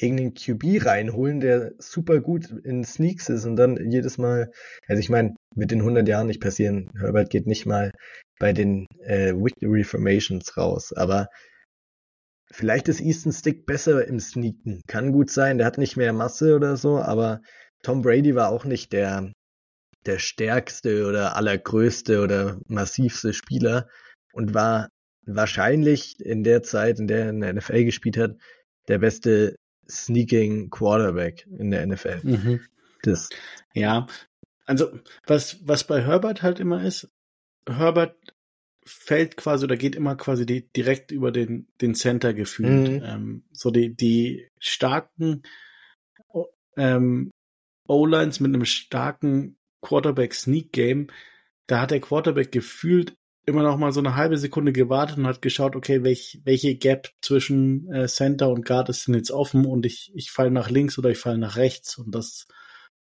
irgendeinen QB reinholen, der super gut in Sneaks ist und dann jedes Mal, also ich meine, wird in 100 Jahren nicht passieren. Herbert geht nicht mal bei den äh, Victory Formations raus, aber Vielleicht ist Easton Stick besser im Sneaken. Kann gut sein. Der hat nicht mehr Masse oder so, aber Tom Brady war auch nicht der, der stärkste oder allergrößte oder massivste Spieler und war wahrscheinlich in der Zeit, in der er in der NFL gespielt hat, der beste Sneaking Quarterback in der NFL. Mhm. Das. Ja, also was, was bei Herbert halt immer ist, Herbert fällt quasi oder geht immer quasi die, direkt über den, den Center gefühlt. Mhm. Ähm, so die, die starken ähm, O-Lines mit einem starken Quarterback-Sneak-Game, da hat der Quarterback gefühlt immer noch mal so eine halbe Sekunde gewartet und hat geschaut, okay, welch, welche Gap zwischen äh, Center und Guard ist denn jetzt offen und ich, ich falle nach links oder ich falle nach rechts und das,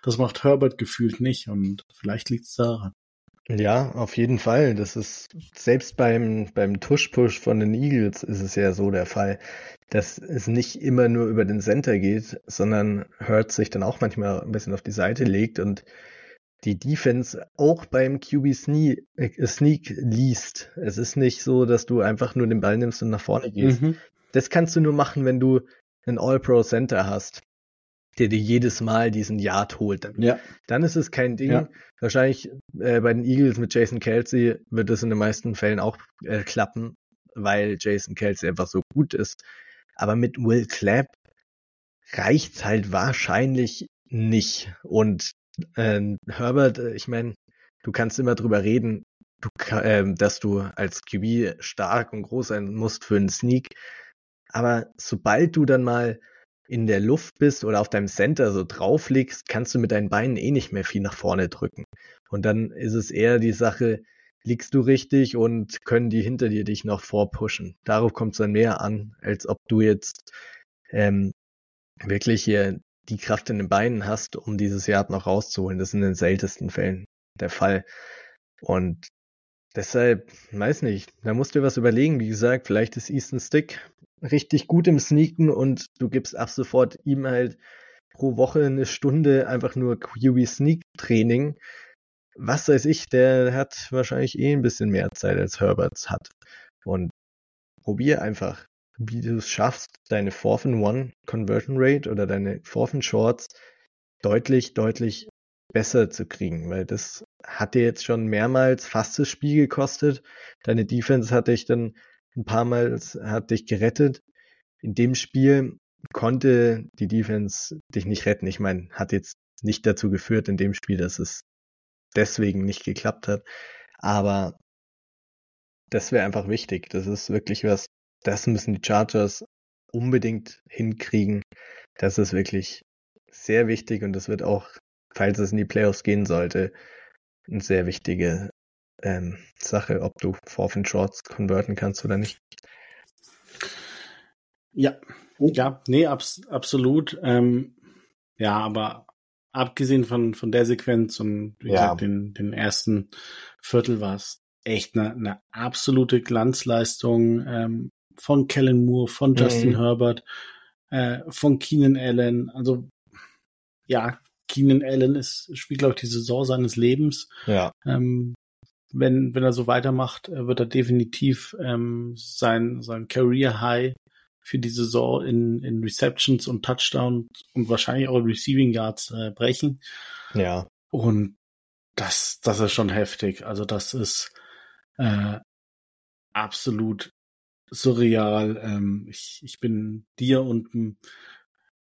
das macht Herbert gefühlt nicht und vielleicht liegt es daran. Ja, auf jeden Fall. Das ist selbst beim, beim Tush-Push von den Eagles ist es ja so der Fall, dass es nicht immer nur über den Center geht, sondern Hurt sich dann auch manchmal ein bisschen auf die Seite legt und die Defense auch beim QB Sneak, äh, Sneak liest. Es ist nicht so, dass du einfach nur den Ball nimmst und nach vorne gehst. Mhm. Das kannst du nur machen, wenn du einen All-Pro Center hast der dir jedes Mal diesen Yard holt. Dann, ja. dann ist es kein Ding. Ja. Wahrscheinlich äh, bei den Eagles mit Jason Kelsey wird es in den meisten Fällen auch äh, klappen. weil Jason Kelsey einfach so gut ist. Aber mit Will Clapp reicht's halt wahrscheinlich nicht. Und äh, Herbert, ich meine, du kannst immer drüber reden, du, äh, dass du als QB stark und groß sein musst für einen Sneak. Aber sobald du dann mal in der Luft bist oder auf deinem Center so drauf liegst, kannst du mit deinen Beinen eh nicht mehr viel nach vorne drücken. Und dann ist es eher die Sache, liegst du richtig und können die hinter dir dich noch vorpushen. Darauf kommt es dann mehr an, als ob du jetzt ähm, wirklich hier die Kraft in den Beinen hast, um dieses Jahr noch rauszuholen. Das ist in den seltensten Fällen der Fall. Und deshalb, weiß nicht, da musst du was überlegen. Wie gesagt, vielleicht ist Easton Stick richtig gut im Sneaken und du gibst ab sofort ihm halt pro Woche eine Stunde einfach nur QB Sneak Training. Was weiß ich, der hat wahrscheinlich eh ein bisschen mehr Zeit als Herberts hat. Und probier einfach, wie du es schaffst, deine Fourth and One Conversion Rate oder deine Fourth and Shorts deutlich, deutlich besser zu kriegen, weil das hat dir jetzt schon mehrmals fast das Spiel gekostet. Deine Defense hat dich dann ein paar Mal, hat dich gerettet. In dem Spiel konnte die Defense dich nicht retten. Ich meine, hat jetzt nicht dazu geführt in dem Spiel, dass es deswegen nicht geklappt hat. Aber das wäre einfach wichtig. Das ist wirklich was, das müssen die Chargers unbedingt hinkriegen. Das ist wirklich sehr wichtig und das wird auch falls es in die Playoffs gehen sollte, eine sehr wichtige ähm, Sache, ob du Fourth and Shorts konverten kannst oder nicht. Ja, ja, nee, abs absolut. Ähm, ja, aber abgesehen von, von der Sequenz und wie ja. gesagt, den, den ersten Viertel war es echt eine, eine absolute Glanzleistung ähm, von Kellen Moore, von Justin mhm. Herbert, äh, von Keenan Allen. Also ja, Keenan Allen ist, spielt, glaube ich, die Saison seines Lebens. Ja. Ähm, wenn, wenn er so weitermacht, äh, wird er definitiv ähm, sein, sein Career High für die Saison in, in Receptions und Touchdowns und wahrscheinlich auch Receiving Yards äh, brechen. Ja. Und das, das ist schon heftig. Also das ist äh, absolut surreal. Ähm, ich, ich bin dir und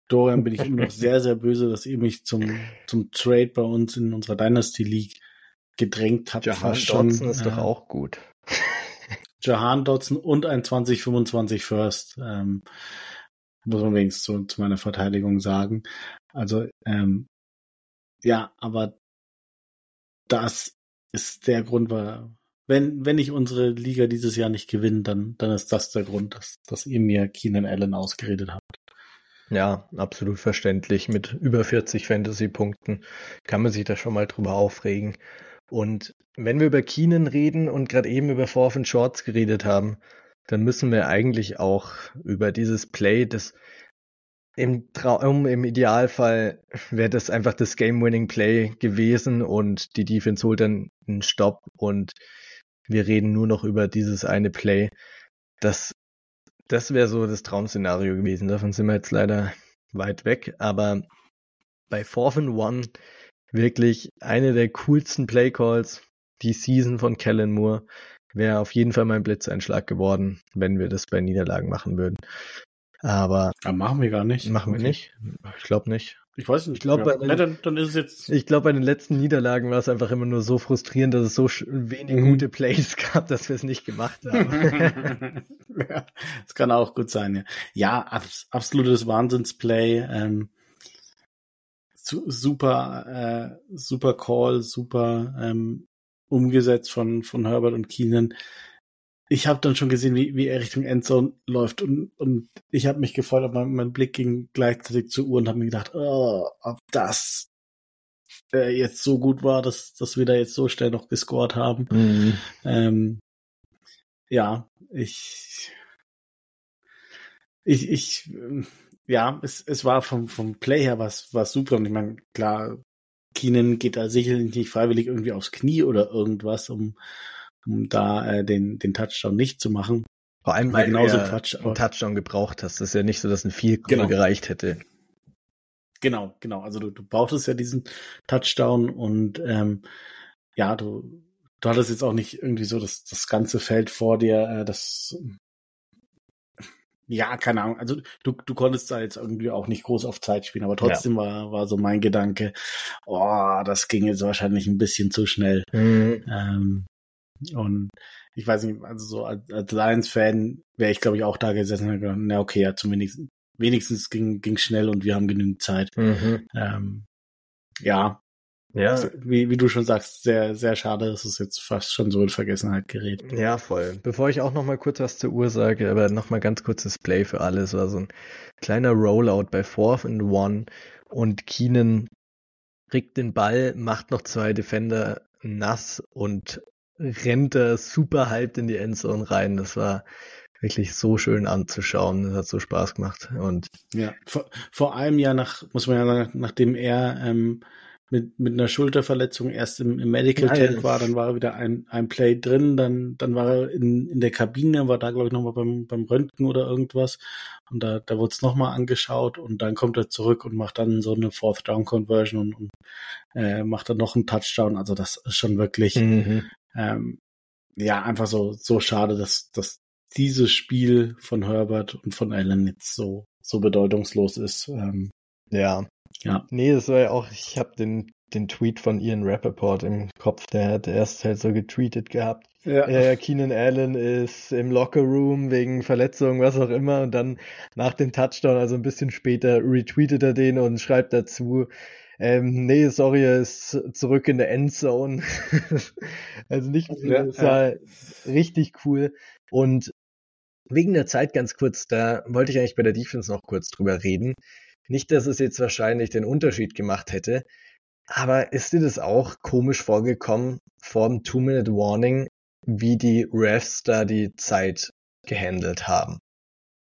Dorian bin ich immer noch sehr, sehr böse, dass ihr mich zum, zum Trade bei uns in unserer Dynasty League gedrängt habt. Jahan schon, Dodson ist äh, doch auch gut. Jahan Dodson und ein 2025 First, ähm, muss man wenigstens zu, zu meiner Verteidigung sagen. Also, ähm, ja, aber das ist der Grund, wenn, wenn ich unsere Liga dieses Jahr nicht gewinne, dann, dann ist das der Grund, dass, dass ihr mir Keenan Allen ausgeredet habt. Ja, absolut verständlich. Mit über 40 Fantasy-Punkten kann man sich da schon mal drüber aufregen. Und wenn wir über Keenan reden und gerade eben über Fourth and Shorts geredet haben, dann müssen wir eigentlich auch über dieses Play, das im Traum, im Idealfall wäre das einfach das Game-Winning-Play gewesen und die Defense holt dann einen Stopp und wir reden nur noch über dieses eine Play. Das das wäre so das Traum-Szenario gewesen. Davon sind wir jetzt leider weit weg. Aber bei Fourth and One wirklich eine der coolsten Playcalls die Season von Kellen Moore. Wäre auf jeden Fall mein Blitzeinschlag geworden, wenn wir das bei Niederlagen machen würden. Aber. Aber machen wir gar nicht. Machen wir nicht. Ich glaube nicht. Ich weiß nicht. Ich glaube, ja. ja, dann, dann ist es jetzt. Ich glaube, bei den letzten Niederlagen war es einfach immer nur so frustrierend, dass es so wenig mhm. gute Plays gab, dass wir es nicht gemacht haben. ja, das kann auch gut sein, ja. Ja, abs absolutes Wahnsinnsplay. Ähm, su super, äh, super Call, super ähm, umgesetzt von, von Herbert und Keenan ich habe dann schon gesehen, wie, wie er Richtung Endzone läuft und, und ich habe mich gefreut, aber mein, mein Blick ging gleichzeitig zur Uhr und habe mir gedacht, oh, ob das äh, jetzt so gut war, dass, dass wir da jetzt so schnell noch gescored haben. Mhm. Ähm, ja, ich, ich, ich, ja, es, es war vom, vom Play her was, was super und ich meine, klar, Keenan geht da sicherlich nicht freiwillig irgendwie aufs Knie oder irgendwas, um, um da äh, den, den Touchdown nicht zu machen. Vor allem, weil genauso Quatsch, einen Touchdown gebraucht hast. Das ist ja nicht so, dass ein Vier genau. gereicht hätte. Genau, genau. Also du, du brauchtest ja diesen Touchdown und ähm, ja, du, du hattest jetzt auch nicht irgendwie so das, das ganze Feld vor dir, äh, das ja, keine Ahnung. Also du, du konntest da jetzt irgendwie auch nicht groß auf Zeit spielen, aber trotzdem ja. war, war so mein Gedanke, oh, das ging jetzt wahrscheinlich ein bisschen zu schnell. Mhm. Ähm, und ich weiß nicht, also so als, als Lions-Fan wäre ich, glaube ich, auch da gesessen und gedacht, na okay, ja, zumindest wenigstens ging ging schnell und wir haben genügend Zeit. Mhm. Ähm, ja, ja. Also, wie, wie du schon sagst, sehr, sehr schade, dass es jetzt fast schon so in Vergessenheit gerät. Ja, voll. Bevor ich auch noch mal kurz was zur Uhr sage, aber noch mal ganz kurzes Play für alles. War so ein kleiner Rollout bei Fourth and One und Keenan kriegt den Ball, macht noch zwei Defender nass und rennt da super hyped in die Endzone rein. Das war wirklich so schön anzuschauen. Das hat so Spaß gemacht. Und ja, vor, vor allem ja nach, muss man ja sagen, nachdem er ähm, mit, mit einer Schulterverletzung erst im, im Medical Tank war, dann war er wieder ein, ein Play drin, dann, dann war er in, in der Kabine, war da, glaube ich, nochmal beim, beim Röntgen oder irgendwas. Und da, da wurde es nochmal angeschaut und dann kommt er zurück und macht dann so eine Fourth Down Conversion und, und äh, macht dann noch einen Touchdown. Also das ist schon wirklich mhm. ähm, ja einfach so, so schade, dass, dass dieses Spiel von Herbert und von Allen jetzt so, so bedeutungslos ist. Ähm, ja, ja. Nee, das war ja auch, ich habe den, den Tweet von Ian Rappaport im Kopf, der hat erst halt so getweetet gehabt. Ja. Äh, Keenan Allen ist im Locker Room wegen Verletzung, was auch immer, und dann nach dem Touchdown, also ein bisschen später, retweetet er den und schreibt dazu, ähm, nee, sorry, er ist zurück in der Endzone. also nicht, ja, das war ja. richtig cool. Und wegen der Zeit ganz kurz, da wollte ich eigentlich bei der Defense noch kurz drüber reden. Nicht, dass es jetzt wahrscheinlich den Unterschied gemacht hätte, aber ist dir das auch komisch vorgekommen vor dem Two-Minute-Warning, wie die Refs da die Zeit gehandelt haben?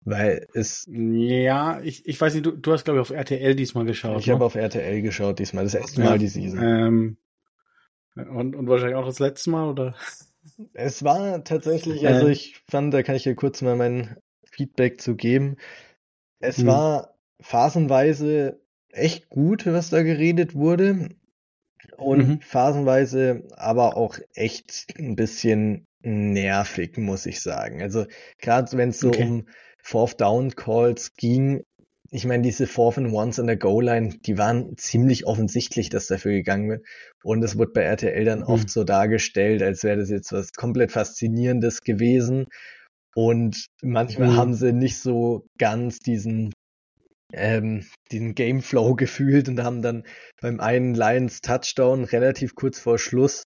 Weil es. Ja, ich, ich weiß nicht, du, du hast, glaube ich, auf RTL diesmal geschaut. Ich ne? habe auf RTL geschaut diesmal, das erste Mal die Season. Ähm, und, und wahrscheinlich auch das letzte Mal, oder? Es war tatsächlich, also ich fand, da kann ich hier kurz mal mein Feedback zu geben. Es hm. war phasenweise echt gut, was da geredet wurde. Und mhm. phasenweise aber auch echt ein bisschen nervig, muss ich sagen. Also gerade wenn es so okay. um Fourth Down Calls ging, ich meine, diese Fourth and Ones an der Goal-Line, die waren ziemlich offensichtlich, dass dafür gegangen wird. Und es wurde bei RTL dann mhm. oft so dargestellt, als wäre das jetzt was komplett Faszinierendes gewesen. Und manchmal mhm. haben sie nicht so ganz diesen ähm, den Gameflow gefühlt und haben dann beim einen Lions Touchdown relativ kurz vor Schluss,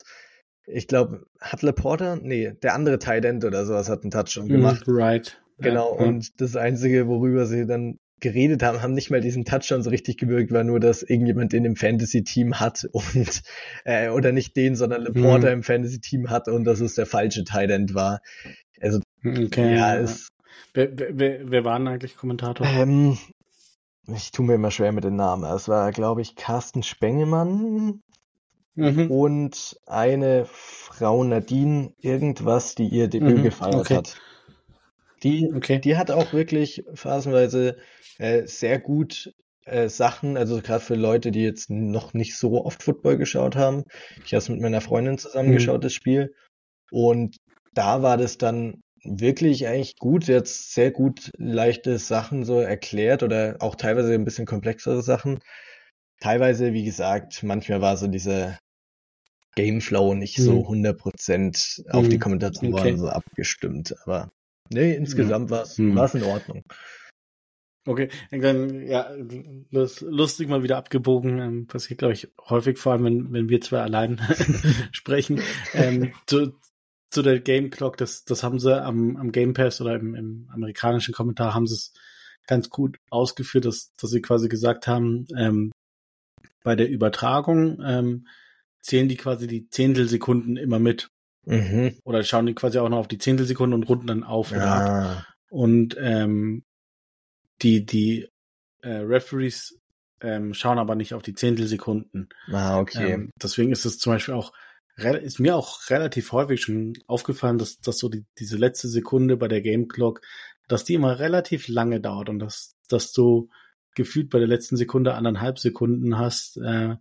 ich glaube, hat Laporta? Nee, der andere Tight End oder sowas hat einen Touchdown hm, gemacht. Right. Genau, ja. und das Einzige, worüber sie dann geredet haben, haben nicht mal diesen Touchdown so richtig gewirkt, war nur, dass irgendjemand den im Fantasy-Team hat und äh, oder nicht den, sondern Laporta mhm. im Fantasy-Team hat und dass es der falsche Tight End war. Also okay, ja, ja. es. Wer, wer, wer war denn eigentlich Kommentator? Ähm, ich tue mir immer schwer mit den Namen. Es war, glaube ich, Carsten Spengemann mhm. und eine Frau Nadine irgendwas, die ihr Debüt mhm, gefeiert okay. hat. Die, okay. die hat auch wirklich phasenweise äh, sehr gut äh, Sachen, also gerade für Leute, die jetzt noch nicht so oft Football geschaut haben. Ich habe es mit meiner Freundin zusammengeschaut, mhm. das Spiel. Und da war das dann wirklich eigentlich gut, jetzt sehr gut leichte Sachen so erklärt oder auch teilweise ein bisschen komplexere Sachen. Teilweise, wie gesagt, manchmal war so dieser Gameflow nicht mhm. so 100% auf mhm. die Kommentatoren okay. so abgestimmt, aber nee, insgesamt mhm. war es mhm. in Ordnung. Okay, dann ja, lustig mal wieder abgebogen. Ähm, passiert, glaube ich, häufig, vor allem wenn, wenn wir zwei allein sprechen. Ähm, zu, zu der Game Clock, das, das haben sie am, am Game Pass oder im, im amerikanischen Kommentar haben sie es ganz gut ausgeführt, dass, dass sie quasi gesagt haben, ähm, bei der Übertragung ähm, zählen die quasi die Zehntelsekunden immer mit. Mhm. Oder schauen die quasi auch noch auf die Zehntelsekunden und runden dann auf oder ab. Ah. Und ähm, die, die äh, Referees ähm, schauen aber nicht auf die Zehntelsekunden. Ah, okay. Ähm, deswegen ist es zum Beispiel auch ist mir auch relativ häufig schon aufgefallen, dass, dass so die, diese letzte Sekunde bei der Game Clock, dass die immer relativ lange dauert und dass, dass du gefühlt bei der letzten Sekunde anderthalb Sekunden hast, äh,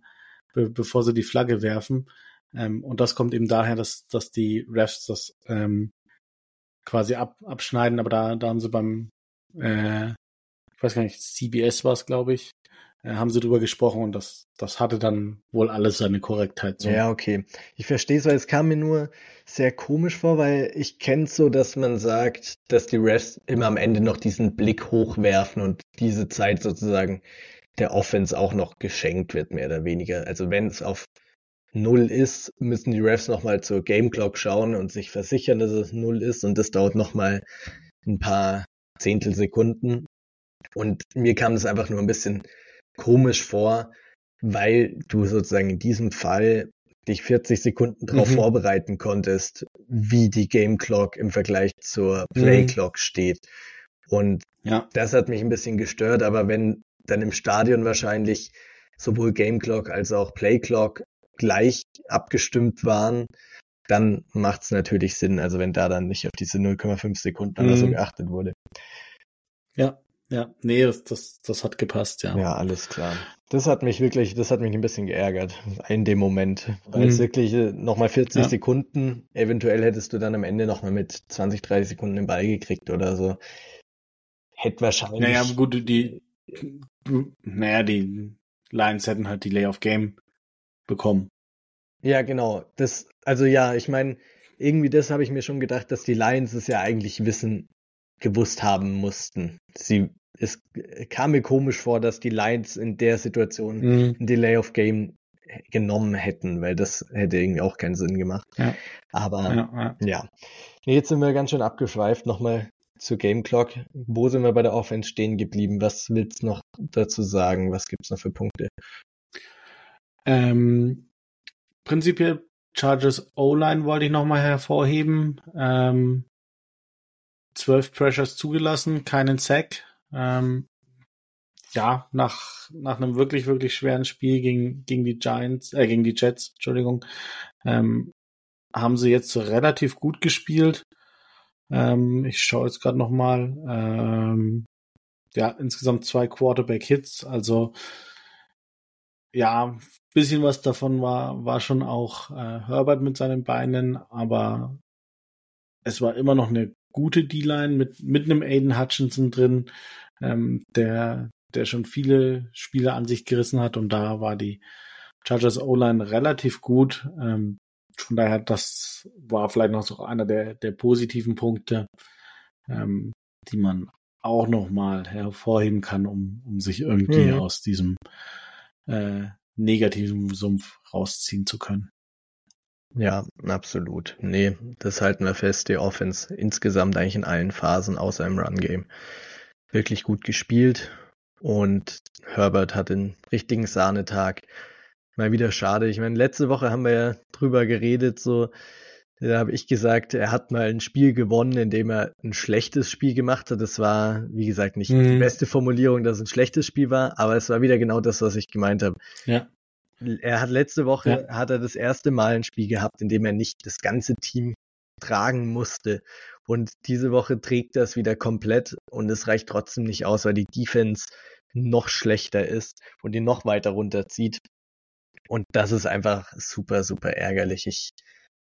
be bevor sie die Flagge werfen. Ähm, und das kommt eben daher, dass, dass die Refs das ähm, quasi ab, abschneiden, aber da, da haben sie beim, äh, ich weiß gar nicht, CBS war es, glaube ich, haben sie drüber gesprochen und das, das hatte dann wohl alles seine Korrektheit. So. Ja, okay. Ich verstehe es, weil es kam mir nur sehr komisch vor, weil ich kenne so, dass man sagt, dass die Refs immer am Ende noch diesen Blick hochwerfen und diese Zeit sozusagen der Offense auch noch geschenkt wird, mehr oder weniger. Also wenn es auf Null ist, müssen die Refs nochmal zur Game Clock schauen und sich versichern, dass es Null ist und das dauert nochmal ein paar Zehntelsekunden. Und mir kam das einfach nur ein bisschen komisch vor, weil du sozusagen in diesem Fall dich 40 Sekunden darauf mhm. vorbereiten konntest, wie die Game Clock im Vergleich zur Play mhm. Clock mhm. steht. Und ja. das hat mich ein bisschen gestört, aber wenn dann im Stadion wahrscheinlich sowohl Game Clock als auch Play Clock gleich abgestimmt waren, dann macht es natürlich Sinn, also wenn da dann nicht auf diese 0,5 Sekunden mhm. so geachtet wurde. Ja, ja, nee, das, das, das hat gepasst, ja. Ja, alles klar. Das hat mich wirklich, das hat mich ein bisschen geärgert in dem Moment. Weil mhm. es wirklich äh, nochmal 40 ja. Sekunden, eventuell hättest du dann am Ende nochmal mit 20, 30 Sekunden den Ball gekriegt oder so. Hätte wahrscheinlich. Naja, gut, die, naja, die Lions hätten halt die Lay of Game bekommen. Ja, genau. Das, also ja, ich meine, irgendwie das habe ich mir schon gedacht, dass die Lions es ja eigentlich wissen, gewusst haben mussten. Sie es kam mir komisch vor, dass die Lions in der Situation mhm. ein Delay of Game genommen hätten, weil das hätte irgendwie auch keinen Sinn gemacht. Ja. Aber ja, ja. ja. Jetzt sind wir ganz schön abgeschweift. Nochmal zur Game Clock. Wo sind wir bei der Offense stehen geblieben? Was willst du noch dazu sagen? Was gibt es noch für Punkte? Ähm, prinzipiell Chargers O-Line wollte ich nochmal hervorheben. Ähm, zwölf Pressures zugelassen, keinen Sack. Ähm, ja, nach, nach einem wirklich, wirklich schweren Spiel gegen, gegen die Giants, äh, gegen die Jets, Entschuldigung, ähm, haben sie jetzt relativ gut gespielt. Ähm, ich schaue jetzt gerade nochmal. Ähm, ja, insgesamt zwei Quarterback-Hits, also ja, bisschen was davon war, war schon auch äh, Herbert mit seinen Beinen, aber es war immer noch eine gute D-Line mit, mit einem Aiden Hutchinson drin, ähm, der, der schon viele Spiele an sich gerissen hat und da war die Chargers O-Line relativ gut. Ähm, von daher, das war vielleicht noch so einer der, der positiven Punkte, ähm, die man auch nochmal hervorheben kann, um, um sich irgendwie mhm. aus diesem äh, negativen Sumpf rausziehen zu können. Ja, absolut. Nee, das halten wir fest. Die Offense insgesamt eigentlich in allen Phasen außer im Run-Game wirklich gut gespielt. Und Herbert hat den richtigen Sahnetag. Mal wieder schade. Ich meine, letzte Woche haben wir ja drüber geredet, so, da habe ich gesagt, er hat mal ein Spiel gewonnen, in dem er ein schlechtes Spiel gemacht hat. Das war, wie gesagt, nicht mhm. die beste Formulierung, dass es ein schlechtes Spiel war, aber es war wieder genau das, was ich gemeint habe. Ja er hat letzte Woche ja. hat er das erste Mal ein Spiel gehabt, in dem er nicht das ganze Team tragen musste. Und diese Woche trägt es wieder komplett und es reicht trotzdem nicht aus, weil die Defense noch schlechter ist und ihn noch weiter runterzieht. Und das ist einfach super, super ärgerlich. Ich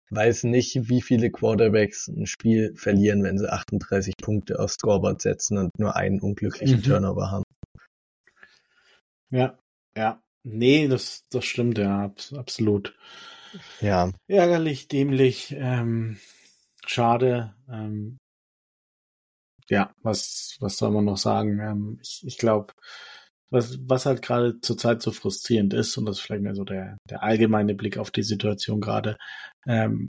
weiß nicht, wie viele Quarterbacks ein Spiel verlieren, wenn sie 38 Punkte aufs Scoreboard setzen und nur einen unglücklichen mhm. Turnover haben. Ja, ja. Nee, das, das stimmt, ja, abs absolut. Ja. Ärgerlich, dämlich, ähm, schade. Ähm, ja, was, was soll man noch sagen? Ähm, ich ich glaube, was, was halt gerade zurzeit so frustrierend ist, und das ist vielleicht mehr so der, der allgemeine Blick auf die Situation gerade. Ähm,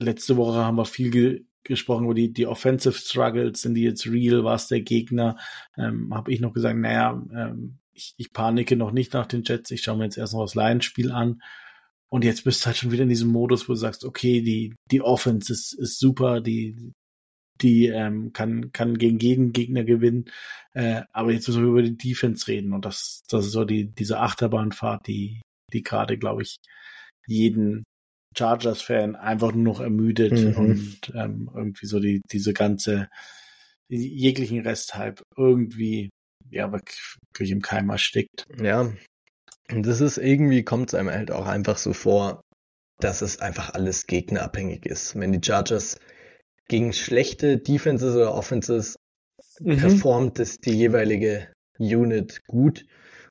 letzte Woche haben wir viel ge gesprochen über die, die Offensive Struggles, sind die jetzt real, war es der Gegner? Ähm, Habe ich noch gesagt, naja, ähm, ich, ich panike noch nicht nach den Jets, ich schaue mir jetzt erst noch das Lions-Spiel an. Und jetzt bist du halt schon wieder in diesem Modus, wo du sagst, okay, die, die Offense ist, ist super, die, die ähm, kann, kann gegen jeden Gegner gewinnen. Äh, aber jetzt müssen wir über die Defense reden. Und das, das ist so die, diese Achterbahnfahrt, die, die gerade, glaube ich, jeden Chargers-Fan einfach nur noch ermüdet mhm. und ähm, irgendwie so die, diese ganze, jeglichen Resthype irgendwie ja wirklich im Keim erstickt. Ja. Und das ist irgendwie, kommt es einem halt auch einfach so vor, dass es einfach alles gegnerabhängig ist. Wenn die Chargers gegen schlechte Defenses oder Offenses mhm. performt es die jeweilige Unit gut.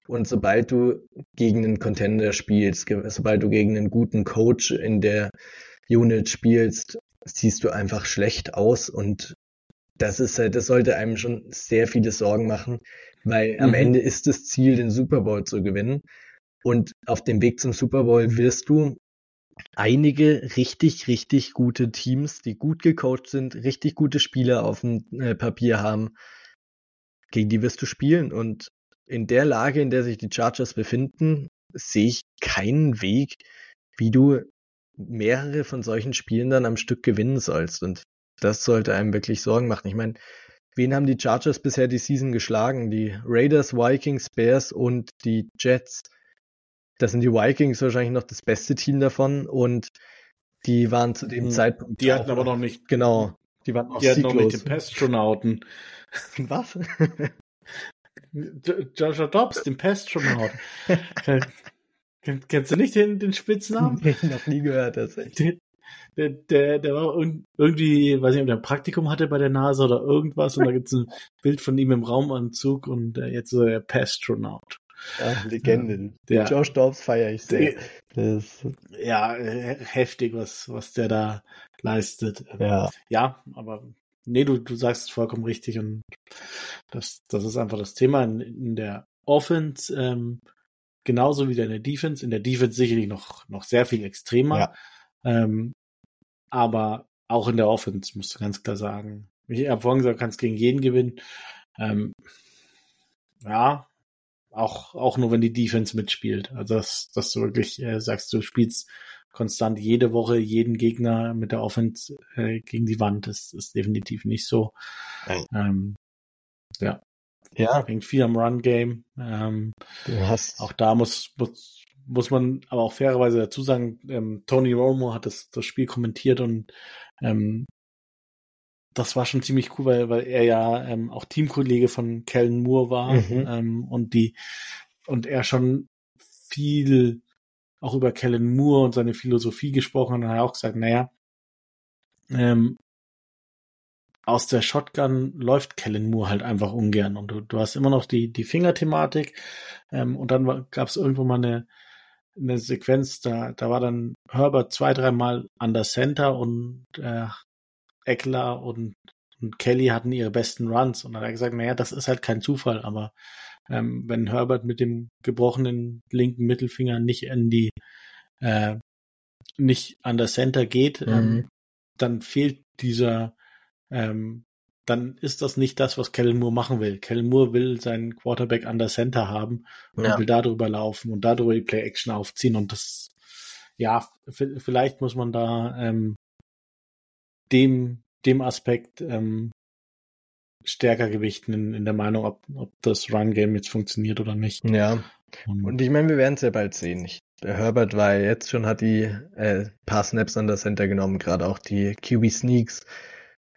Und sobald du gegen einen Contender spielst, sobald du gegen einen guten Coach in der Unit spielst, siehst du einfach schlecht aus und das ist halt, das sollte einem schon sehr viele Sorgen machen, weil am mhm. Ende ist das Ziel, den Super Bowl zu gewinnen. Und auf dem Weg zum Super Bowl wirst du einige richtig, richtig gute Teams, die gut gecoacht sind, richtig gute Spieler auf dem äh, Papier haben, gegen die wirst du spielen. Und in der Lage, in der sich die Chargers befinden, sehe ich keinen Weg, wie du mehrere von solchen Spielen dann am Stück gewinnen sollst. Und das sollte einem wirklich Sorgen machen. Ich meine, wen haben die Chargers bisher die Season geschlagen? Die Raiders, Vikings, Bears und die Jets. Das sind die Vikings wahrscheinlich noch das beste Team davon und die waren zu dem hm, Zeitpunkt. Die hatten aber noch nicht. Genau. Die waren die hatten noch nicht den Pestronauten. Was? Joshua Dobbs, den Pestronauten. Kennst du nicht den, den Spitznamen? Nee, noch nie gehört, tatsächlich. Der, der, der war irgendwie, weiß nicht, ob der ein Praktikum hatte bei der NASA oder irgendwas und da gibt es ein Bild von ihm im Raumanzug und äh, jetzt so der Pestronaut. Ja, Legenden. Ja, Josh Dobbs feiere ich sehr. Das, ja, heftig, was, was der da leistet. Ja. Ja, aber nee, du, du sagst es vollkommen richtig und das, das ist einfach das Thema in, in der Offense. Ähm, genauso wie in der Defense. In der Defense sicherlich noch, noch sehr viel extremer. Ja. Ähm, aber auch in der Offense musst du ganz klar sagen. Ich habe vorhin gesagt, kannst gegen jeden gewinnen. Ähm, ja, auch, auch nur wenn die Defense mitspielt. Also dass, dass du wirklich äh, sagst, du spielst konstant jede Woche jeden Gegner mit der Offense äh, gegen die Wand. Das ist definitiv nicht so. Ähm, ja. Ja. Hängt viel am Run-Game. Ähm, du hast auch da muss, muss, muss man aber auch fairerweise dazu sagen, ähm, Tony Romo hat das, das Spiel kommentiert und ähm, das war schon ziemlich cool, weil, weil er ja ähm, auch Teamkollege von Kellen Moore war mhm. ähm, und die und er schon viel auch über Kellen Moore und seine Philosophie gesprochen und hat auch gesagt, naja, ähm, aus der Shotgun läuft Kellen Moore halt einfach ungern und du, du hast immer noch die, die Fingerthematik ähm, und dann gab es irgendwo mal eine, eine Sequenz, da, da war dann Herbert zwei, dreimal an der Center und äh, Eckler und, und Kelly hatten ihre besten Runs und dann hat er gesagt, naja, das ist halt kein Zufall, aber ähm, wenn Herbert mit dem gebrochenen linken Mittelfinger nicht in die äh, nicht an der Center geht, ähm, mhm. ähm, dann fehlt dieser ähm, dann ist das nicht das, was Kellen Moore machen will. Kellen Moore will seinen Quarterback an der Center haben und ja. will darüber laufen und darüber die Play-Action aufziehen und das, ja, vielleicht muss man da ähm, dem, dem Aspekt ähm, stärker gewichten in, in der Meinung, ob, ob das Run-Game jetzt funktioniert oder nicht. Ja. Und, und ich meine, wir werden es ja bald sehen. Ich, der Herbert war jetzt schon, hat die äh, paar Snaps an der Center genommen, gerade auch die QB-Sneaks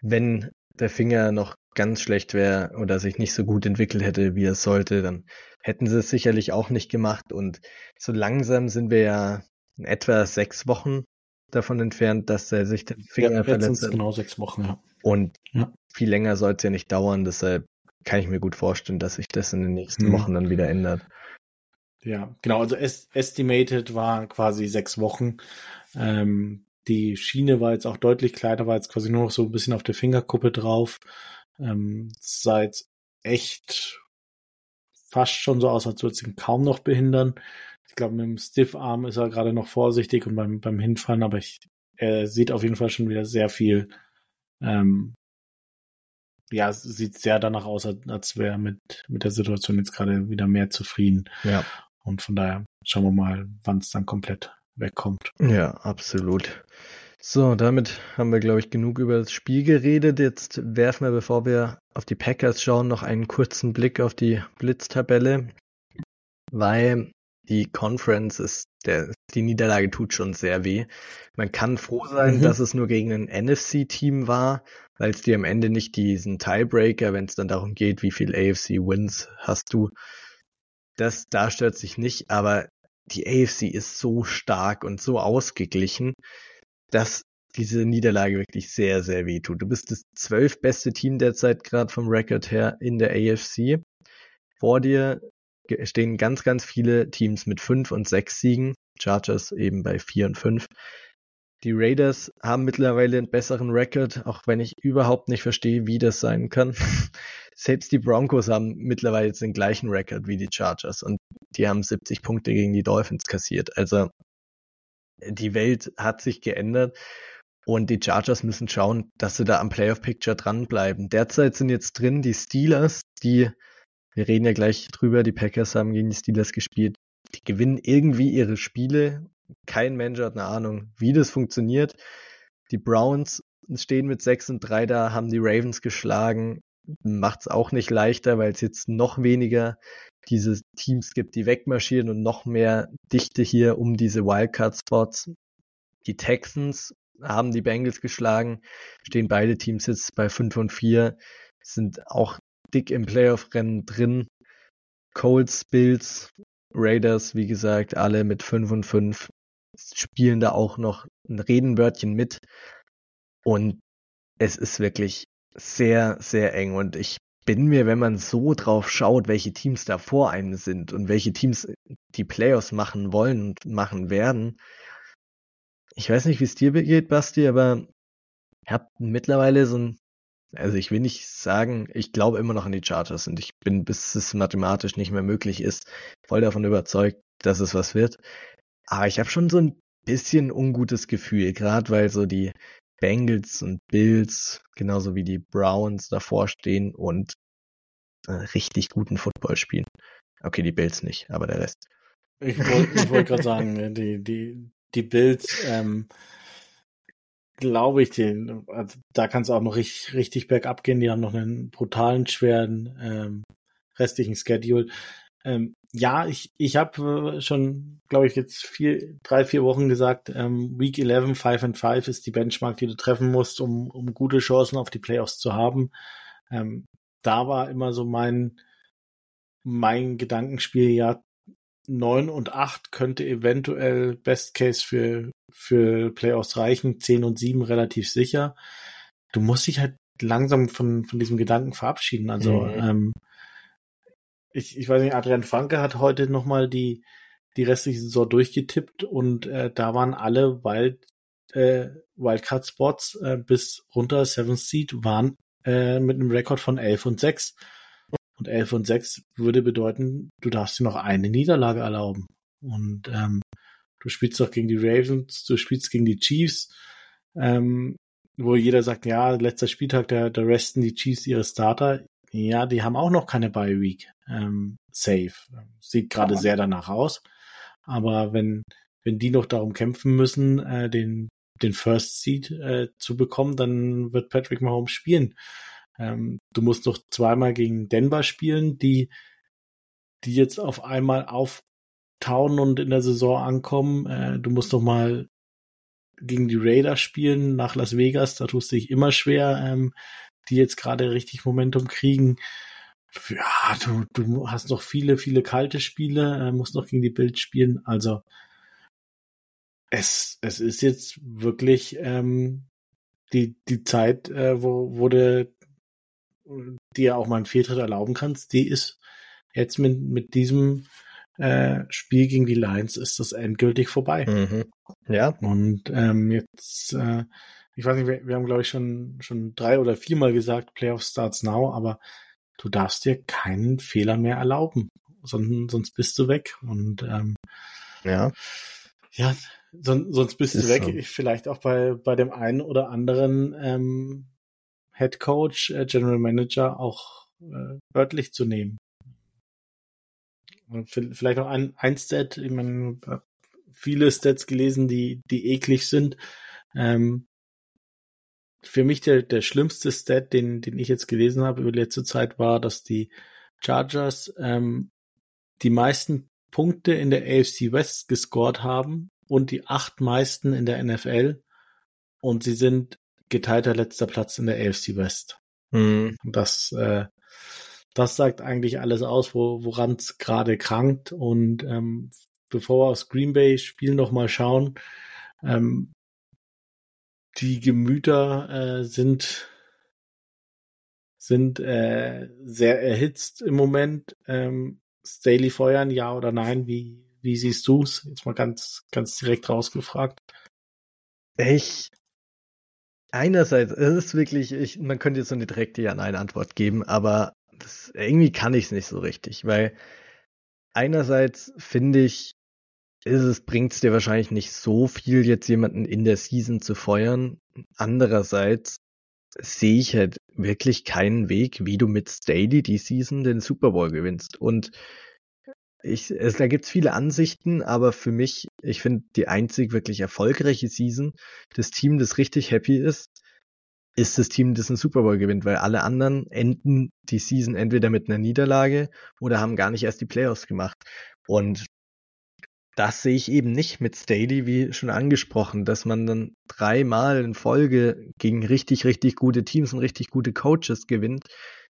wenn der Finger noch ganz schlecht wäre oder sich nicht so gut entwickelt hätte, wie er sollte, dann hätten sie es sicherlich auch nicht gemacht. Und so langsam sind wir ja in etwa sechs Wochen davon entfernt, dass er sich den Finger ja, verletzt hat. Genau sechs Wochen, ja. Und ja. viel länger soll es ja nicht dauern, deshalb kann ich mir gut vorstellen, dass sich das in den nächsten mhm. Wochen dann wieder ändert. Ja, genau, also estimated war quasi sechs Wochen. Ähm, die Schiene war jetzt auch deutlich kleiner, war jetzt quasi nur noch so ein bisschen auf der Fingerkuppe drauf. Ähm, sah jetzt echt fast schon so aus, als würde es ihn kaum noch behindern. Ich glaube, mit dem Stiff-Arm ist er gerade noch vorsichtig und beim, beim Hinfahren, aber ich, er sieht auf jeden Fall schon wieder sehr viel, ähm, ja, sieht sehr danach aus, als wäre er mit, mit der Situation jetzt gerade wieder mehr zufrieden. Ja. Und von daher schauen wir mal, wann es dann komplett wegkommt. Ja, absolut. So, damit haben wir, glaube ich, genug über das Spiel geredet. Jetzt werfen wir, bevor wir auf die Packers schauen, noch einen kurzen Blick auf die Blitztabelle, weil die Conference ist, der, die Niederlage tut schon sehr weh. Man kann froh sein, mhm. dass es nur gegen ein NFC-Team war, weil es dir am Ende nicht diesen Tiebreaker, wenn es dann darum geht, wie viel AFC-Wins hast du, das da stört sich nicht, aber die AFC ist so stark und so ausgeglichen, dass diese Niederlage wirklich sehr, sehr weh tut. Du bist das zwölf beste Team derzeit gerade vom Rekord her in der AFC. Vor dir stehen ganz, ganz viele Teams mit fünf und sechs Siegen. Chargers eben bei vier und fünf. Die Raiders haben mittlerweile einen besseren Rekord, auch wenn ich überhaupt nicht verstehe, wie das sein kann. Selbst die Broncos haben mittlerweile jetzt den gleichen Rekord wie die Chargers und die haben 70 Punkte gegen die Dolphins kassiert. Also die Welt hat sich geändert und die Chargers müssen schauen, dass sie da am Playoff Picture dranbleiben. Derzeit sind jetzt drin die Steelers, die, wir reden ja gleich drüber, die Packers haben gegen die Steelers gespielt. Die gewinnen irgendwie ihre Spiele. Kein Mensch hat eine Ahnung, wie das funktioniert. Die Browns stehen mit 6 und 3 da, haben die Ravens geschlagen. Macht es auch nicht leichter, weil es jetzt noch weniger diese Teams gibt, die wegmarschieren und noch mehr Dichte hier um diese Wildcard-Spots. Die Texans haben die Bengals geschlagen, stehen beide Teams jetzt bei 5 und 4, sind auch dick im Playoff-Rennen drin. Colts, Bills, Raiders, wie gesagt, alle mit 5 und 5 spielen da auch noch ein Redenwörtchen mit. Und es ist wirklich sehr, sehr eng. Und ich bin mir, wenn man so drauf schaut, welche Teams da vor einem sind und welche Teams die Playoffs machen wollen und machen werden, ich weiß nicht, wie es dir geht, Basti, aber ich habe mittlerweile so ein, also ich will nicht sagen, ich glaube immer noch an die Charters und ich bin, bis es mathematisch nicht mehr möglich ist, voll davon überzeugt, dass es was wird. Aber ich habe schon so ein bisschen ungutes Gefühl, gerade weil so die Bengals und Bills, genauso wie die Browns davor stehen und äh, richtig guten Football spielen. Okay, die Bills nicht, aber der Rest. Ich wollte wollt gerade sagen, die, die, die Bills, ähm, glaube ich, den, also da kann es auch noch richtig, richtig bergab gehen. Die haben noch einen brutalen, schweren ähm, restlichen Schedule. Ähm, ja, ich, ich habe äh, schon, glaube ich, jetzt vier, drei, vier Wochen gesagt, ähm, Week 11, 5 and 5 ist die Benchmark, die du treffen musst, um, um gute Chancen auf die Playoffs zu haben. Ähm, da war immer so mein, mein Gedankenspiel, ja, 9 und 8 könnte eventuell Best Case für, für Playoffs reichen, 10 und 7 relativ sicher. Du musst dich halt langsam von, von diesem Gedanken verabschieden. Also, mhm. ähm, ich, ich weiß nicht, Adrian Franke hat heute nochmal die, die restliche Saison durchgetippt und äh, da waren alle Wild, äh, Wildcard-Spots äh, bis runter Seventh Seed waren äh, mit einem Rekord von 11 und 6. Und 11 und 6 würde bedeuten, du darfst dir noch eine Niederlage erlauben. Und ähm, du spielst doch gegen die Ravens, du spielst gegen die Chiefs, ähm, wo jeder sagt, ja, letzter Spieltag, da, da resten die Chiefs ihre Starter. Ja, die haben auch noch keine Bye Week. Ähm, safe. Sieht gerade sehr danach aus. Aber wenn, wenn die noch darum kämpfen müssen, äh, den, den First Seed äh, zu bekommen, dann wird Patrick Mahomes spielen. Ähm, du musst noch zweimal gegen Denver spielen, die, die jetzt auf einmal auftauen und in der Saison ankommen. Äh, du musst noch mal gegen die Raiders spielen nach Las Vegas. Da tust du dich immer schwer, ähm, die jetzt gerade richtig Momentum kriegen. Ja, du, du hast noch viele, viele kalte Spiele, äh, musst noch gegen die Bild spielen. Also es, es ist jetzt wirklich ähm, die, die Zeit, äh, wo, wo du dir auch mal einen Fehltritt erlauben kannst, die ist jetzt mit, mit diesem äh, Spiel gegen die Lions ist das endgültig vorbei. Mhm. Ja. Und ähm, jetzt, äh, ich weiß nicht, wir, wir haben glaube ich schon schon drei oder viermal gesagt, Playoff starts now, aber du darfst dir keinen Fehler mehr erlauben, sonst, sonst bist du weg. Und ähm, ja, ja, son, sonst bist du weg. So. Vielleicht auch bei bei dem einen oder anderen ähm, Head Coach, äh, General Manager auch äh, wörtlich zu nehmen. Und vielleicht auch ein, ein Stat, ich meine, viele Stats gelesen, die, die eklig sind. Ähm, für mich der, der schlimmste Stat, den, den ich jetzt gelesen habe über die letzte Zeit, war, dass die Chargers ähm, die meisten Punkte in der AFC West gescored haben und die acht meisten in der NFL. Und sie sind geteilter letzter Platz in der AFC West. Mhm. Das, äh, das sagt eigentlich alles aus, wo, woran es gerade krankt. Und ähm, bevor wir aufs Green Bay Spiel nochmal schauen, ähm, die Gemüter äh, sind sind äh, sehr erhitzt im Moment. Ähm, Staley feuern, ja oder nein? Wie, wie siehst du's? Jetzt mal ganz, ganz direkt rausgefragt. Ich einerseits, es ist wirklich, ich, man könnte jetzt so eine direkte Ja-Nein-Antwort geben, aber das, irgendwie kann ich es nicht so richtig, weil einerseits finde ich, ist es, bringt es dir wahrscheinlich nicht so viel, jetzt jemanden in der Season zu feuern. Andererseits sehe ich halt wirklich keinen Weg, wie du mit Staley die Season den Super Bowl gewinnst. Und ich, es, da gibt's viele Ansichten, aber für mich, ich finde, die einzig wirklich erfolgreiche Season, das Team, das richtig happy ist, ist das Team, das einen Super Bowl gewinnt, weil alle anderen enden die Season entweder mit einer Niederlage oder haben gar nicht erst die Playoffs gemacht. Und das sehe ich eben nicht mit Staley, wie schon angesprochen, dass man dann dreimal in Folge gegen richtig, richtig gute Teams und richtig gute Coaches gewinnt,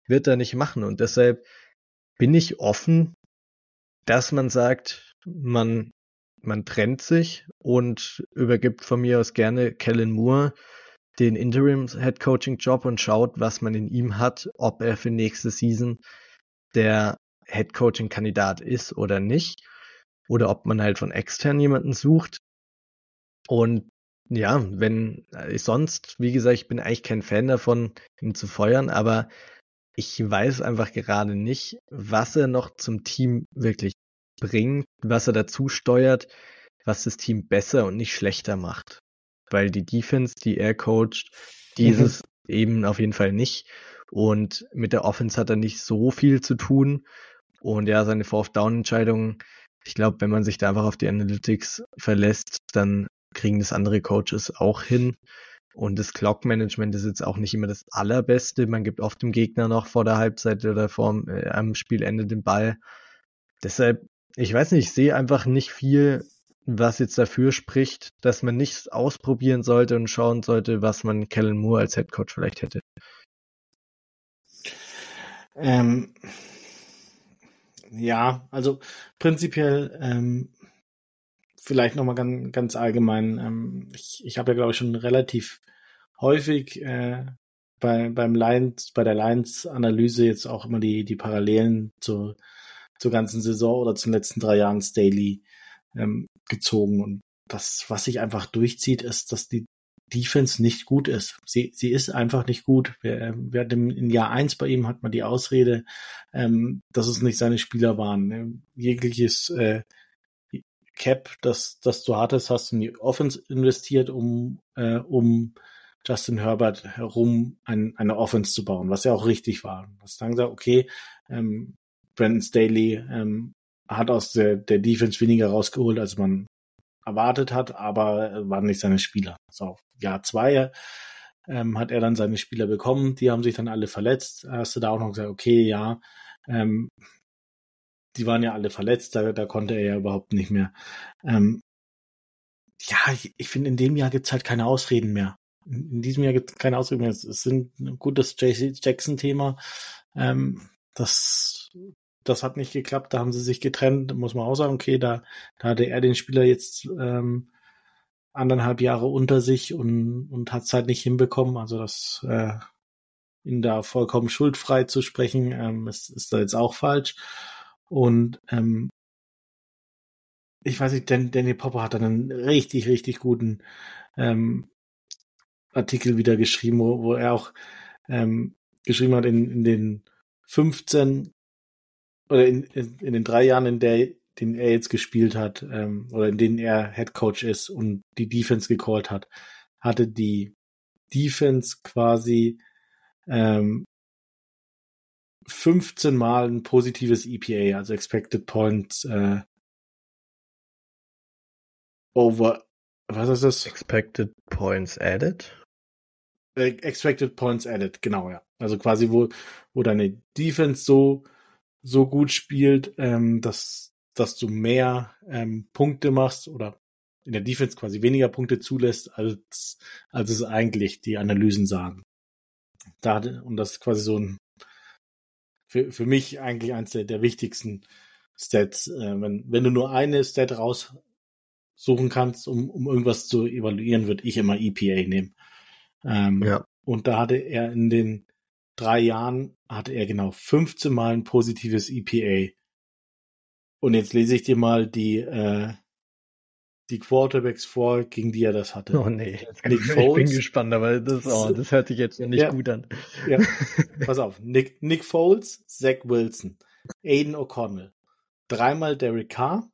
wird er nicht machen. Und deshalb bin ich offen, dass man sagt, man, man trennt sich und übergibt von mir aus gerne Kellen Moore den Interim Head Coaching Job und schaut, was man in ihm hat, ob er für nächste Season der Head Coaching Kandidat ist oder nicht oder ob man halt von extern jemanden sucht. Und ja, wenn äh, sonst, wie gesagt, ich bin eigentlich kein Fan davon, ihn zu feuern, aber ich weiß einfach gerade nicht, was er noch zum Team wirklich bringt, was er dazu steuert, was das Team besser und nicht schlechter macht. Weil die Defense, die er coacht, dieses mhm. eben auf jeden Fall nicht. Und mit der Offense hat er nicht so viel zu tun. Und ja, seine Fourth-Down-Entscheidungen ich glaube, wenn man sich da einfach auf die Analytics verlässt, dann kriegen das andere Coaches auch hin. Und das Clock-Management ist jetzt auch nicht immer das allerbeste. Man gibt oft dem Gegner noch vor der Halbzeit oder vor äh, am Spielende den Ball. Deshalb, ich weiß nicht, ich sehe einfach nicht viel, was jetzt dafür spricht, dass man nichts ausprobieren sollte und schauen sollte, was man Kellen Moore als Head Coach vielleicht hätte. Ähm, ja, also prinzipiell ähm, vielleicht nochmal ganz, ganz allgemein. Ähm, ich ich habe ja, glaube ich, schon relativ häufig äh, bei, beim Lions, bei der Lions-Analyse jetzt auch immer die, die Parallelen zur, zur ganzen Saison oder zu den letzten drei Jahren Staley ähm, gezogen. Und das, was sich einfach durchzieht, ist, dass die Defense nicht gut ist. Sie, sie ist einfach nicht gut. Wir, wir hatten in Jahr eins bei ihm hat man die Ausrede, ähm, dass es nicht seine Spieler waren. Ne? Jegliches äh, Cap, das, das du hattest, hast du in die Offense investiert, um, äh, um Justin Herbert herum ein, eine Offense zu bauen, was ja auch richtig war. Das dann gesagt, okay, ähm, Brandon Staley ähm, hat aus der, der Defense weniger rausgeholt, als man erwartet hat, aber waren nicht seine Spieler. So, Jahr zwei ähm, hat er dann seine Spieler bekommen, die haben sich dann alle verletzt. Hast du da auch noch gesagt, okay, ja, ähm, die waren ja alle verletzt, da, da konnte er ja überhaupt nicht mehr. Ähm, ja, ich, ich finde, in dem Jahr gibt's halt keine Ausreden mehr. In, in diesem Jahr gibt's keine Ausreden mehr. Es sind ein gutes JC Jackson-Thema. Ähm, das das hat nicht geklappt, da haben sie sich getrennt, muss man auch sagen, okay, da, da hatte er den Spieler jetzt ähm, anderthalb Jahre unter sich und, und hat es halt nicht hinbekommen. Also das äh, ihn da vollkommen schuldfrei zu sprechen, ähm, ist, ist da jetzt auch falsch. Und ähm, ich weiß nicht, Dan, Danny Popper hat dann einen richtig, richtig guten ähm, Artikel wieder geschrieben, wo, wo er auch ähm, geschrieben hat, in, in den 15 oder in, in, in den drei Jahren, in der den er jetzt gespielt hat, ähm, oder in denen er Head Coach ist und die Defense gecallt hat, hatte die Defense quasi ähm, 15 Mal ein positives EPA, also Expected Points äh, over, was ist das? Expected Points Added? Äh, expected Points Added, genau, ja. Also quasi, wo, wo deine Defense so so gut spielt, ähm, dass, dass du mehr ähm, Punkte machst oder in der Defense quasi weniger Punkte zulässt, als, als es eigentlich die Analysen sagen. Da, und das ist quasi so ein, für, für mich eigentlich eins der, der wichtigsten Stats. Äh, wenn, wenn du nur eine Stat raussuchen kannst, um, um irgendwas zu evaluieren, würde ich immer EPA nehmen. Ähm, ja. Und da hatte er in den drei Jahren, hatte er genau 15 Mal ein positives EPA. Und jetzt lese ich dir mal die, äh, die Quarterbacks vor, gegen die er das hatte. Oh nee, Nick ich Foles, bin gespannt, aber das, oh, das hört sich jetzt ja nicht ja, gut an. Ja, pass auf. Nick, Nick Foles, Zach Wilson, Aiden O'Connell, dreimal Derek Carr,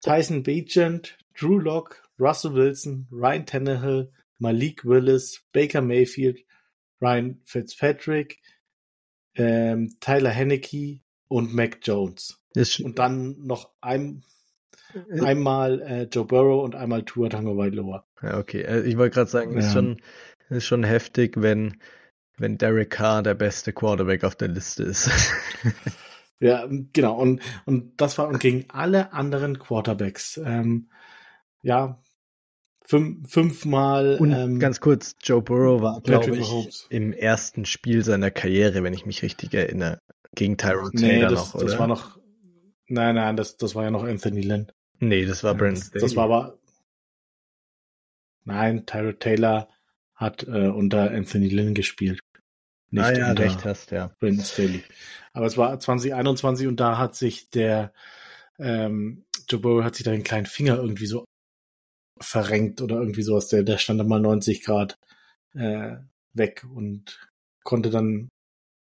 Tyson Bagent, Drew Locke, Russell Wilson, Ryan Tannehill, Malik Willis, Baker Mayfield, Ryan Fitzpatrick, ähm, Tyler Henneke und Mac Jones. Und dann noch ein, einmal äh, Joe Burrow und einmal Tua Tango Wailoa. Ja, okay. Äh, ich wollte gerade sagen, ja. ist schon ist schon heftig, wenn wenn Derek Carr der beste Quarterback auf der Liste ist. ja, genau. Und und das war und gegen alle anderen Quarterbacks. Ähm, ja, fünf, fünfmal. Und ähm, ganz kurz, Joe Burrow war, glaube ich, Mahomes. im ersten Spiel seiner Karriere, wenn ich mich richtig erinnere, gegen Tyrod nee, Taylor das, noch, oder? Das war noch, nein, nein, das, das war ja noch Anthony Lynn. Nee, das war Brandon das, das war aber, nein, Tyrod Taylor hat äh, unter Anthony Lynn gespielt. Nicht ah, ja, unter recht hast, ja. Brandon Staley. Aber es war 2021 und da hat sich der ähm, Joe Burrow hat sich da den kleinen Finger irgendwie so verrenkt oder irgendwie sowas. Der, der stand dann mal 90 Grad äh, weg und konnte dann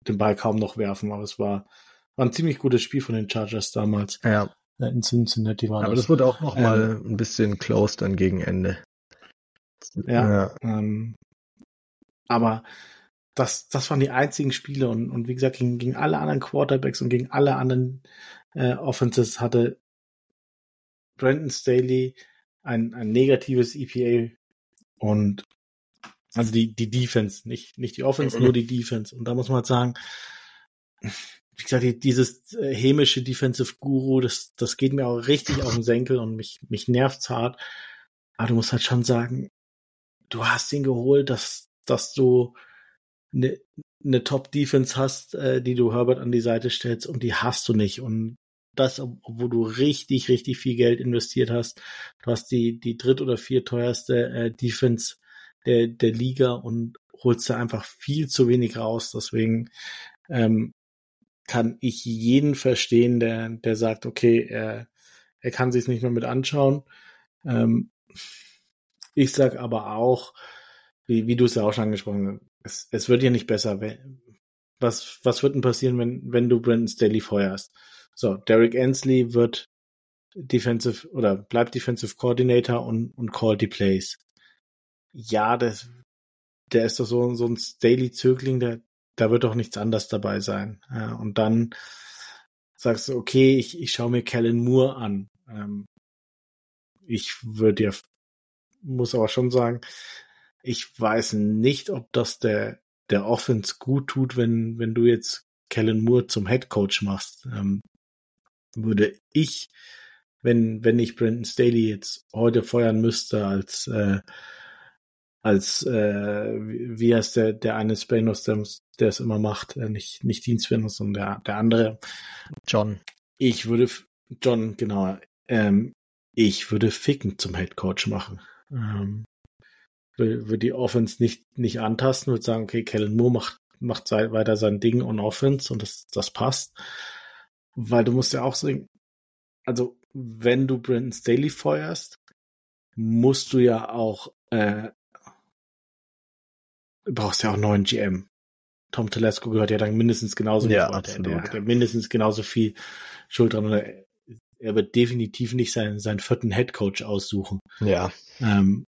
den Ball kaum noch werfen. Aber es war, war ein ziemlich gutes Spiel von den Chargers damals. Ja. In Cincinnati war Aber das, das wurde auch noch ähm, mal ein bisschen close dann gegen Ende. Ja. ja. Ähm, aber das, das waren die einzigen Spiele und, und wie gesagt, gegen, gegen alle anderen Quarterbacks und gegen alle anderen äh, Offenses hatte Brandon Staley ein, ein negatives EPA und also die, die Defense, nicht, nicht die Offense, mhm. nur die Defense. Und da muss man halt sagen, wie gesagt, dieses äh, hämische Defensive Guru, das, das geht mir auch richtig auf den Senkel und mich, mich nervt's hart. Aber du musst halt schon sagen, du hast ihn geholt, dass, dass du eine, eine Top-Defense hast, äh, die du Herbert an die Seite stellst und die hast du nicht. Und das, obwohl du richtig, richtig viel Geld investiert hast. Du hast die, die dritt- oder vierteuerste äh, Defense der, der Liga und holst da einfach viel zu wenig raus. Deswegen ähm, kann ich jeden verstehen, der, der sagt, okay, er, er kann sich nicht mehr mit anschauen. Ähm, ich sag aber auch, wie, wie du es ja auch schon angesprochen hast, es, es wird ja nicht besser. Was, was wird denn passieren, wenn, wenn du Brandon Staley feuerst? So, Derek Ansley wird Defensive oder bleibt Defensive Coordinator und, und call die Plays. Ja, das, der ist doch so, so ein Staley-Zögling, der, da wird doch nichts anderes dabei sein. Ja, und dann sagst du, okay, ich, ich schaue mir Kellen Moore an. Ähm, ich würde ja, muss aber schon sagen, ich weiß nicht, ob das der, der Offense gut tut, wenn, wenn du jetzt Kellen Moore zum Head Coach machst. Ähm, würde ich, wenn, wenn ich Brandon Staley jetzt heute feuern müsste als, äh, als, äh, wie heißt der, der eine Spanos, der, der es immer macht, äh, nicht, nicht Dean Spanos, sondern der, der andere. John. Ich würde, John, genau, ähm, ich würde Ficken zum Head Coach machen. Ähm, würde die Offense nicht, nicht antasten, würde sagen, okay, Kellen Moore macht, macht weiter sein Ding on Offense und das, das passt. Weil du musst ja auch sagen, also wenn du Brandon Staley feuerst, musst du ja auch, äh, brauchst ja auch einen neuen GM. Tom Telesco gehört ja dann mindestens genauso ja, absolut. Der, der, mindestens genauso viel Schuld dran. Er, er wird definitiv nicht seinen, seinen vierten Headcoach aussuchen. Ja. Ähm,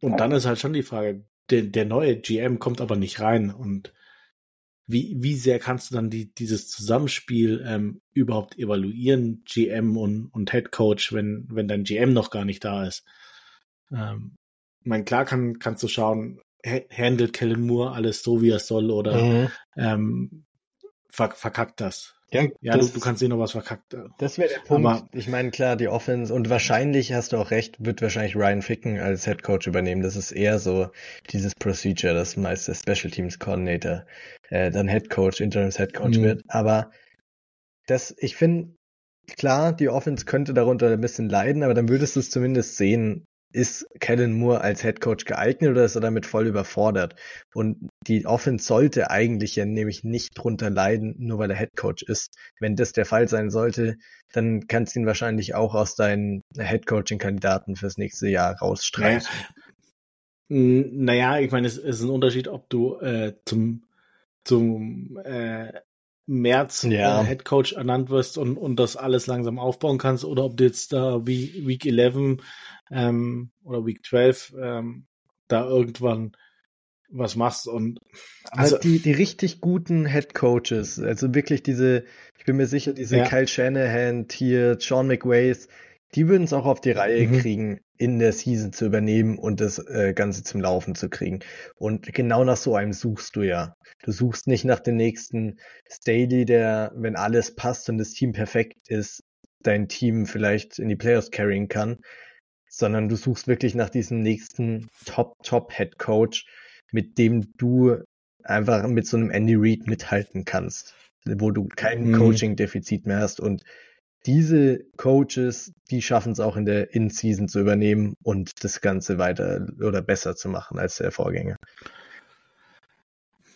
und dann ist halt schon die Frage, der, der neue GM kommt aber nicht rein und wie, wie sehr kannst du dann die, dieses Zusammenspiel ähm, überhaupt evaluieren, GM und, und Head Coach, wenn, wenn dein GM noch gar nicht da ist? Ähm, ich meine, klar kann, kannst du schauen, handelt Kellen Moore alles so, wie er soll oder mhm. ähm, ver verkackt das. Ja, ja das, du, du, kannst sehen, ob was verkackt. Das wäre der Punkt. Aber, ich meine, klar, die Offense und wahrscheinlich hast du auch recht, wird wahrscheinlich Ryan Ficken als Head Coach übernehmen. Das ist eher so dieses Procedure, dass meist der Special Teams Coordinator äh, dann Head Coach, Interims Head Coach mhm. wird. Aber das, ich finde, klar, die Offense könnte darunter ein bisschen leiden, aber dann würdest du es zumindest sehen, ist Kellen Moore als Head Coach geeignet oder ist er damit voll überfordert? Und die Offense sollte eigentlich ja nämlich nicht drunter leiden, nur weil er Head Coach ist. Wenn das der Fall sein sollte, dann kannst du ihn wahrscheinlich auch aus deinen Head Coaching Kandidaten fürs nächste Jahr rausstreichen. Naja, naja ich meine, es ist ein Unterschied, ob du äh, zum zum äh, März ja. äh, Head Coach ernannt wirst und, und das alles langsam aufbauen kannst oder ob du jetzt da Week, Week 11 ähm, oder Week 12 ähm, da irgendwann was machst und also, die, die richtig guten Head Coaches, also wirklich diese, ich bin mir sicher, diese ja. Kyle Shanahan, Tier, Sean McWays, die würden es auch auf die Reihe mhm. kriegen, in der Season zu übernehmen und das äh, Ganze zum Laufen zu kriegen. Und genau nach so einem suchst du ja. Du suchst nicht nach dem nächsten Staley, der, wenn alles passt und das Team perfekt ist, dein Team vielleicht in die Playoffs carryen kann, sondern du suchst wirklich nach diesem nächsten Top, Top Head Coach, mit dem du einfach mit so einem Andy Reid mithalten kannst, wo du kein mhm. Coaching-Defizit mehr hast und diese Coaches, die schaffen es auch in der In-Season zu übernehmen und das Ganze weiter oder besser zu machen als der Vorgänger.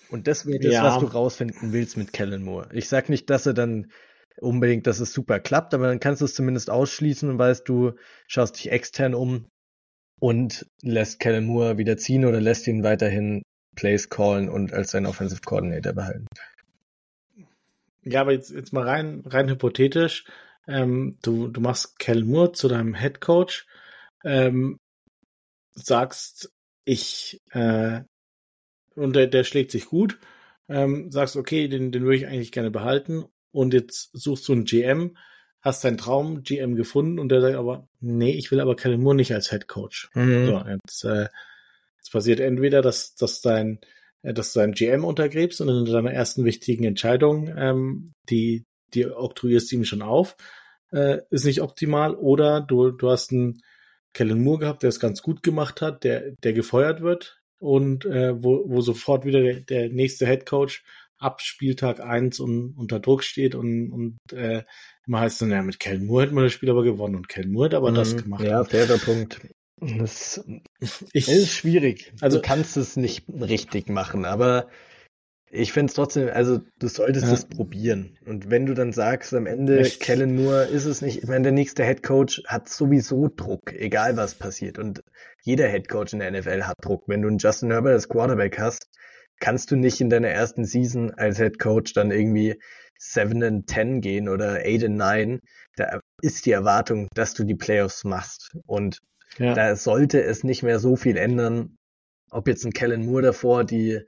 Und das wäre das, ja. was du rausfinden willst mit Kellen Moore. Ich sag nicht, dass er dann unbedingt, dass es super klappt, aber dann kannst du es zumindest ausschließen und weißt, du schaust dich extern um und lässt Kellen Moore wieder ziehen oder lässt ihn weiterhin Plays callen und als sein Offensive Coordinator behalten. Ja, aber jetzt, jetzt mal rein, rein hypothetisch. Ähm, du, du machst Kel Moore zu deinem Head Coach, ähm, sagst, ich, äh, und der, der schlägt sich gut, ähm, sagst, okay, den, den würde ich eigentlich gerne behalten und jetzt suchst du einen GM, hast deinen Traum GM gefunden und der sagt aber, nee, ich will aber Kellen Moore nicht als Head Coach. Mhm. So, jetzt, äh, jetzt passiert entweder, dass, dass dein, äh, dass du deinen GM untergräbst und in deiner ersten wichtigen Entscheidung, ähm, die, die oktroyierst ihm schon auf, äh, ist nicht optimal. Oder du, du hast einen Kellen Moore gehabt, der es ganz gut gemacht hat, der, der gefeuert wird und äh, wo, wo sofort wieder der, der nächste Head Coach ab Spieltag eins und unter Druck steht und, und äh, immer heißt dann, ja, mit Kellen Moore hätte man das Spiel aber gewonnen und Kellen Moore hat aber mhm, das gemacht. Ja, fairer Punkt. Das ich, ist schwierig. Also du kannst es nicht richtig machen, aber ich finde es trotzdem, also du solltest ja. es probieren. Und wenn du dann sagst, am Ende Echt? Kellen Moore ist es nicht, ich meine, der nächste Head Coach hat sowieso Druck, egal was passiert. Und jeder Head Coach in der NFL hat Druck. Wenn du einen Justin Herbert als Quarterback hast, kannst du nicht in deiner ersten Season als Head Coach dann irgendwie 7 and 10 gehen oder 8 and 9. Da ist die Erwartung, dass du die Playoffs machst. Und ja. da sollte es nicht mehr so viel ändern, ob jetzt ein Kellen Moore davor die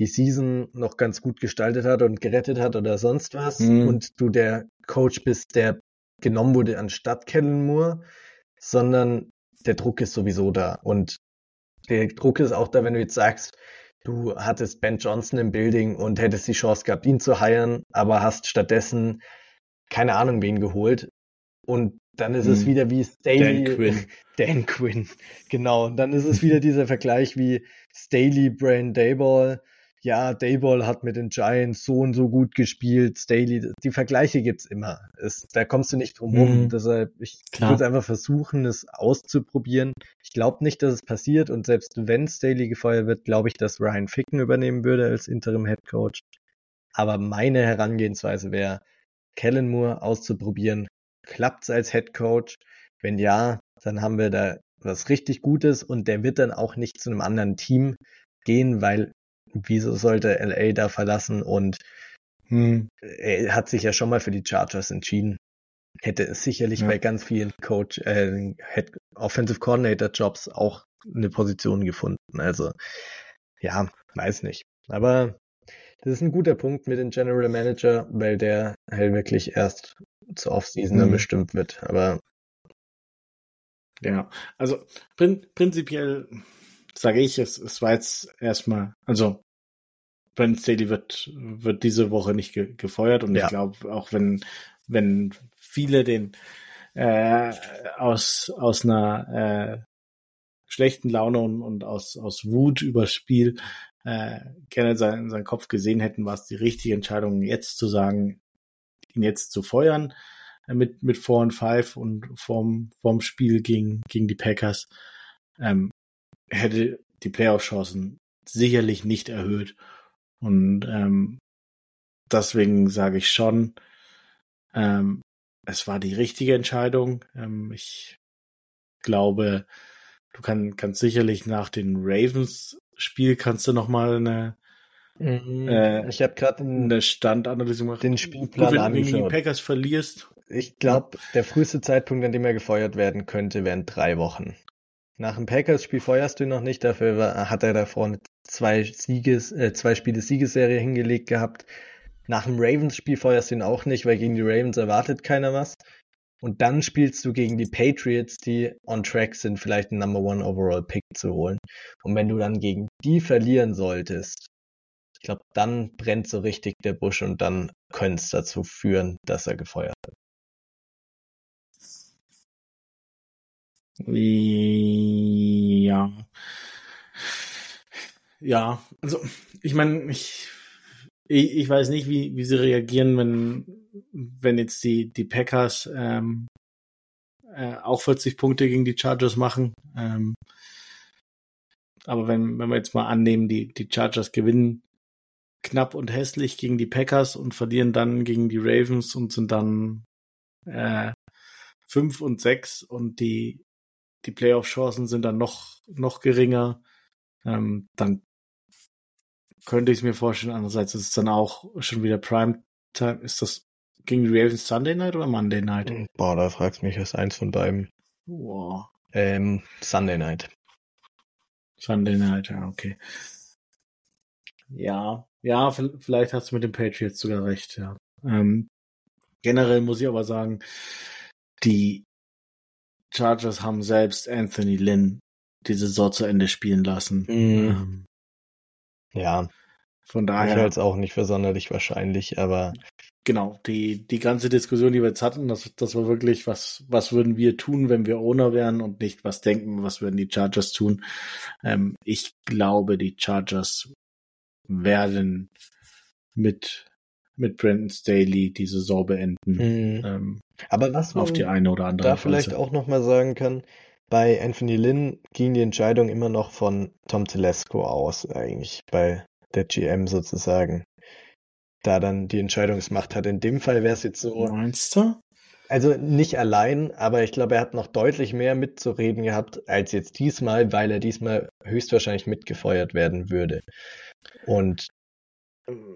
die Season noch ganz gut gestaltet hat und gerettet hat oder sonst was mhm. und du der Coach bist, der genommen wurde anstatt Kellen Moore, sondern der Druck ist sowieso da und der Druck ist auch da, wenn du jetzt sagst, du hattest Ben Johnson im Building und hättest die Chance gehabt, ihn zu heiren, aber hast stattdessen keine Ahnung wen geholt und dann ist hm. es wieder wie Staley. Dan Quinn. Dan Quinn, genau. Und dann ist es wieder dieser Vergleich wie Staley, Brian Dayball ja, Dayball hat mit den Giants so und so gut gespielt, Staley, die Vergleiche gibt's immer. Es, da kommst du nicht drum rum. Mhm. Deshalb, ich würde einfach versuchen, es auszuprobieren. Ich glaube nicht, dass es passiert und selbst wenn Staley gefeuert wird, glaube ich, dass Ryan Ficken übernehmen würde als Interim Head Coach. Aber meine Herangehensweise wäre, Kellen Moore auszuprobieren. Klappt's als Head Coach? Wenn ja, dann haben wir da was richtig Gutes und der wird dann auch nicht zu einem anderen Team gehen, weil wieso sollte LA da verlassen und hm. er hat sich ja schon mal für die Chargers entschieden. Hätte es sicherlich ja. bei ganz vielen Coach, äh, Head, Offensive Coordinator Jobs auch eine Position gefunden. Also, ja, weiß nicht. Aber das ist ein guter Punkt mit dem General Manager, weil der halt wirklich erst zur Offseason mhm. dann bestimmt wird. Aber ja, also prin prinzipiell sage ich, es, es war jetzt erstmal, also Brandon Staley wird, wird diese Woche nicht ge gefeuert und ja. ich glaube, auch wenn, wenn viele den äh, aus, aus einer äh, schlechten Laune und, und aus, aus Wut übers Spiel äh, gerne seinen, seinen Kopf gesehen hätten, war es die richtige Entscheidung, jetzt zu sagen, ihn jetzt zu feuern äh, mit, mit 4 und 5 und vorm, vorm Spiel gegen, gegen die Packers. ähm, hätte die Playoff-Chancen sicherlich nicht erhöht. Und ähm, deswegen sage ich schon, ähm, es war die richtige Entscheidung. Ähm, ich glaube, du kann, kannst sicherlich nach dem Ravens-Spiel kannst du noch mal eine mhm. äh, ich habe gerade eine Standanalyse gemacht. Den Spielplan Gut, wenn du gegen die Packers verlierst. Ich glaube, der früheste Zeitpunkt, an dem er gefeuert werden könnte, wären drei Wochen. Nach dem Packers-Spiel feuerst du noch nicht, dafür war, hat er davor eine zwei Sieges, äh, zwei Spiele Siegesserie hingelegt gehabt. Nach dem Ravens-Spiel feuerst du ihn auch nicht, weil gegen die Ravens erwartet keiner was. Und dann spielst du gegen die Patriots, die on track sind, vielleicht einen Number One Overall Pick zu holen. Und wenn du dann gegen die verlieren solltest, ich glaube, dann brennt so richtig der Busch und dann könnte es dazu führen, dass er gefeuert wird. Ja. Ja, also ich meine, ich, ich, ich weiß nicht, wie, wie sie reagieren, wenn, wenn jetzt die, die Packers ähm, äh, auch 40 Punkte gegen die Chargers machen. Ähm, aber wenn, wenn wir jetzt mal annehmen, die, die Chargers gewinnen knapp und hässlich gegen die Packers und verlieren dann gegen die Ravens und sind dann äh, 5 und 6 und die, die Playoff-Chancen sind dann noch, noch geringer, ähm, dann könnte ich es mir vorstellen. Andererseits ist es dann auch schon wieder Prime Time. Ist das gegen die Ravens Sunday Night oder Monday Night? Hm, boah, da fragst mich, was eins von beiden. Wow. Ähm, Sunday Night. Sunday Night, ja, okay. Ja, ja, vielleicht hast du mit den Patriots sogar recht, ja. Ähm, generell muss ich aber sagen, die Chargers haben selbst Anthony Lynn die Saison zu Ende spielen lassen. Mhm. Ähm, ja. Von daher. Ich halte es auch nicht für sonderlich wahrscheinlich, aber. Genau, die, die ganze Diskussion, die wir jetzt hatten, das, das war wirklich, was, was würden wir tun, wenn wir Owner wären und nicht, was denken, was würden die Chargers tun. Ähm, ich glaube, die Chargers werden mit, mit Brandon Staley die Saison beenden. Mhm. Ähm, aber was man auf die eine oder andere da Weise. vielleicht auch nochmal sagen kann, bei Anthony Lynn ging die Entscheidung immer noch von Tom Telesco aus, eigentlich, bei der GM sozusagen. Da dann die Entscheidungsmacht hat. In dem Fall wäre es jetzt so. Meinst du? Also nicht allein, aber ich glaube, er hat noch deutlich mehr mitzureden gehabt als jetzt diesmal, weil er diesmal höchstwahrscheinlich mitgefeuert werden würde. Und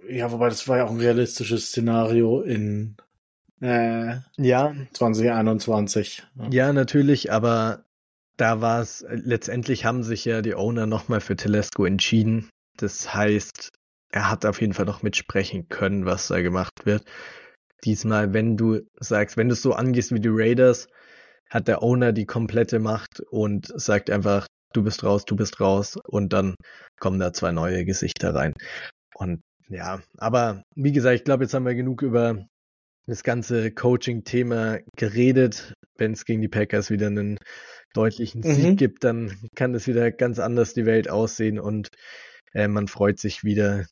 ja, wobei das war ja auch ein realistisches Szenario in äh, ja 2021. Ja. ja, natürlich, aber da war es, letztendlich haben sich ja die Owner nochmal für Telesco entschieden. Das heißt, er hat auf jeden Fall noch mitsprechen können, was da gemacht wird. Diesmal, wenn du sagst, wenn du es so angehst wie die Raiders, hat der Owner die komplette Macht und sagt einfach, du bist raus, du bist raus und dann kommen da zwei neue Gesichter rein. Und ja, aber wie gesagt, ich glaube, jetzt haben wir genug über das ganze Coaching-Thema geredet. Wenn es gegen die Packers wieder einen deutlichen mhm. Sieg gibt, dann kann das wieder ganz anders die Welt aussehen und äh, man freut sich wieder.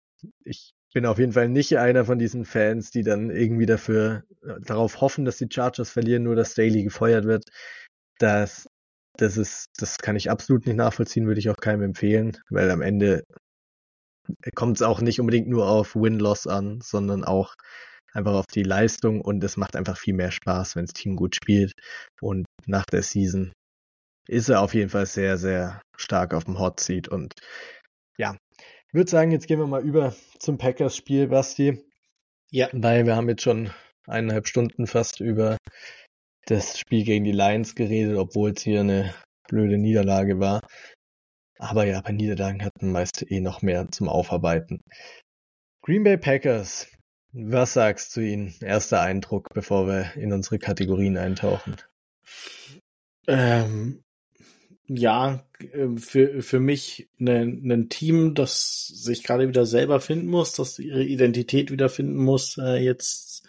Ich bin auf jeden Fall nicht einer von diesen Fans, die dann irgendwie dafür äh, darauf hoffen, dass die Chargers verlieren, nur dass Daly gefeuert wird. Das, das ist, das kann ich absolut nicht nachvollziehen, würde ich auch keinem empfehlen, weil am Ende kommt es auch nicht unbedingt nur auf Win-Loss an, sondern auch einfach auf die Leistung und es macht einfach viel mehr Spaß, wenn das Team gut spielt. Und nach der Season ist er auf jeden Fall sehr, sehr stark auf dem Hot Seat. Und ja, ich würde sagen, jetzt gehen wir mal über zum Packers-Spiel, Basti. Ja. Weil wir haben jetzt schon eineinhalb Stunden fast über das Spiel gegen die Lions geredet, obwohl es hier eine blöde Niederlage war. Aber ja, bei Niederlagen hat man meist eh noch mehr zum Aufarbeiten. Green Bay Packers was sagst du ihnen? Erster Eindruck, bevor wir in unsere Kategorien eintauchen. Ähm, ja, ähm, für, für mich ein ne, Team, das sich gerade wieder selber finden muss, das ihre Identität wieder finden muss. Äh, jetzt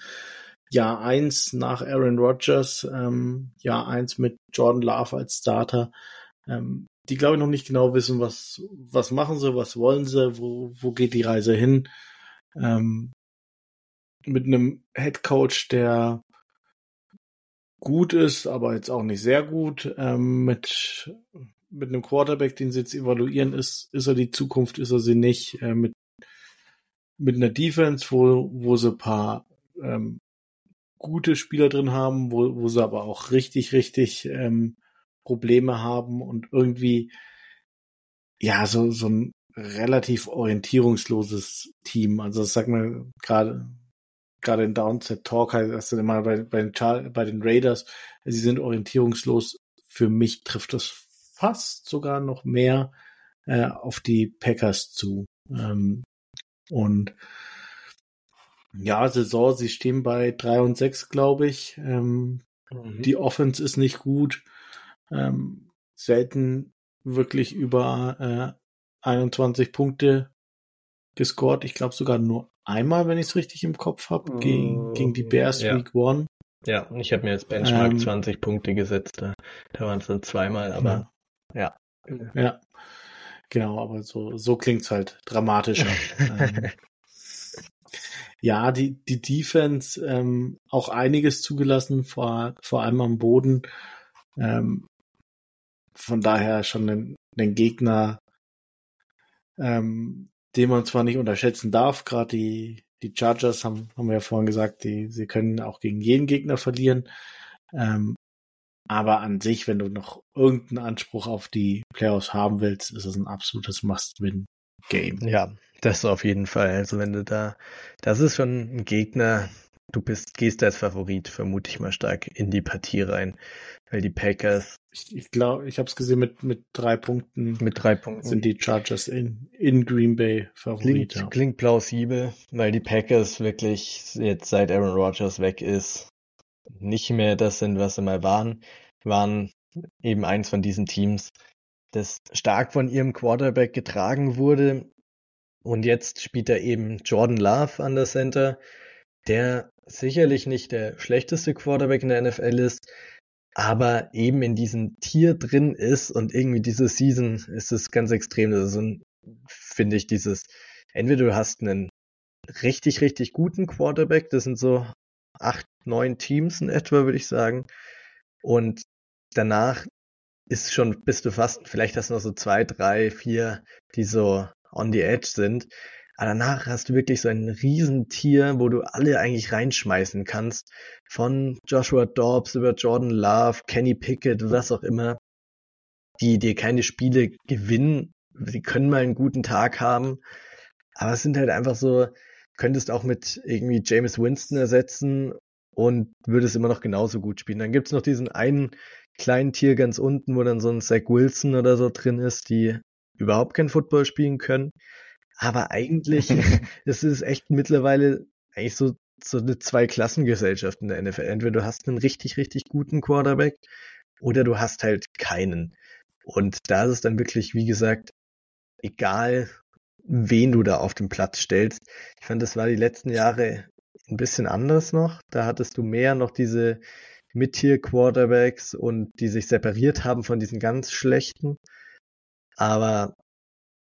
Jahr eins nach Aaron Rodgers, ähm, Jahr eins mit Jordan Love als Starter. Ähm, die glaube ich noch nicht genau wissen, was, was machen sie, was wollen sie, wo, wo geht die Reise hin. Ähm, mit einem Head Coach, der gut ist, aber jetzt auch nicht sehr gut, ähm, mit mit einem Quarterback, den sie jetzt evaluieren, ist, ist er die Zukunft, ist er sie nicht, äh, mit, mit einer Defense, wo, wo sie ein paar ähm, gute Spieler drin haben, wo, wo sie aber auch richtig, richtig ähm, Probleme haben und irgendwie ja so so ein relativ orientierungsloses Team. Also sag mal gerade gerade in Downset Talk heißt du immer bei, bei, den, bei den Raiders, sie sind orientierungslos. Für mich trifft das fast sogar noch mehr äh, auf die Packers zu. Ähm, und ja, Saison, sie stehen bei drei und sechs, glaube ich. Ähm, mhm. Die Offense ist nicht gut. Ähm, selten wirklich über äh, 21 Punkte gescored. Ich glaube sogar nur einmal, wenn ich es richtig im Kopf habe, gegen, gegen die Bears ja. Week One. Ja, ich habe mir jetzt Benchmark ähm, 20 Punkte gesetzt. Da, da waren es dann zweimal, aber ja. Ja. ja. Genau, aber so, so klingt's halt dramatischer. ähm, ja, die, die Defense ähm, auch einiges zugelassen, vor, vor allem am Boden. Ähm, von daher schon ein, ein Gegner, ähm, den man zwar nicht unterschätzen darf, gerade die, die Chargers haben, haben wir ja vorhin gesagt, die, sie können auch gegen jeden Gegner verlieren. Ähm, aber an sich, wenn du noch irgendeinen Anspruch auf die Playoffs haben willst, ist es ein absolutes Must-Win-Game. Ja, das auf jeden Fall. Also wenn du da, das ist schon ein Gegner, du bist, gehst als Favorit, vermute ich mal stark, in die Partie rein. Weil die Packers. Ich, glaube, ich habe es gesehen mit, mit drei Punkten. Mit drei Punkten. Sind die Chargers in, in Green Bay Favorit. Klingt, klingt plausibel, weil die Packers wirklich jetzt seit Aaron Rodgers weg ist, nicht mehr das sind, was sie mal waren. Waren eben eins von diesen Teams, das stark von ihrem Quarterback getragen wurde. Und jetzt spielt er eben Jordan Love an der Center, der sicherlich nicht der schlechteste Quarterback in der NFL ist, aber eben in diesem Tier drin ist und irgendwie diese Season ist es ganz extrem. Das ist ein, finde ich, dieses, entweder du hast einen richtig, richtig guten Quarterback, das sind so acht, neun Teams in etwa, würde ich sagen. Und danach ist schon, bist du fast, vielleicht hast du noch so zwei, drei, vier, die so on the edge sind. Aber danach hast du wirklich so ein Riesentier, wo du alle eigentlich reinschmeißen kannst. Von Joshua Dobbs über Jordan Love, Kenny Pickett, was auch immer. Die dir keine Spiele gewinnen. Sie können mal einen guten Tag haben. Aber es sind halt einfach so, könntest auch mit irgendwie James Winston ersetzen und würdest immer noch genauso gut spielen. Dann gibt's noch diesen einen kleinen Tier ganz unten, wo dann so ein Zach Wilson oder so drin ist, die überhaupt kein Football spielen können. Aber eigentlich es ist echt mittlerweile eigentlich so, so eine Zwei-Klassengesellschaft in der NFL. Entweder du hast einen richtig, richtig guten Quarterback oder du hast halt keinen. Und da ist es dann wirklich, wie gesagt, egal, wen du da auf den Platz stellst. Ich fand, das war die letzten Jahre ein bisschen anders noch. Da hattest du mehr noch diese Mid-Tier-Quarterbacks und die sich separiert haben von diesen ganz schlechten. Aber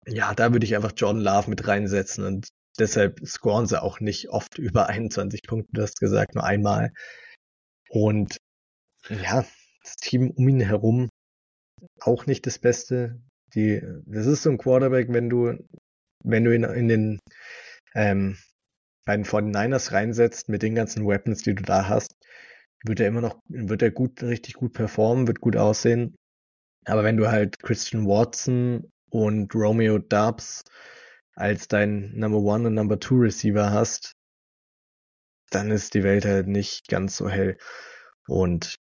ja, da würde ich einfach Jordan Love mit reinsetzen und deshalb scoren sie auch nicht oft über 21 Punkte, du hast gesagt, nur einmal. Und ja, das Team um ihn herum auch nicht das Beste. Die, das ist so ein Quarterback, wenn du, wenn du ihn in den ähm, bei den 49ers reinsetzt mit den ganzen Weapons, die du da hast, wird er immer noch, wird er gut, richtig gut performen, wird gut aussehen. Aber wenn du halt Christian Watson und Romeo Dubs als dein Number One und Number Two Receiver hast, dann ist die Welt halt nicht ganz so hell. Und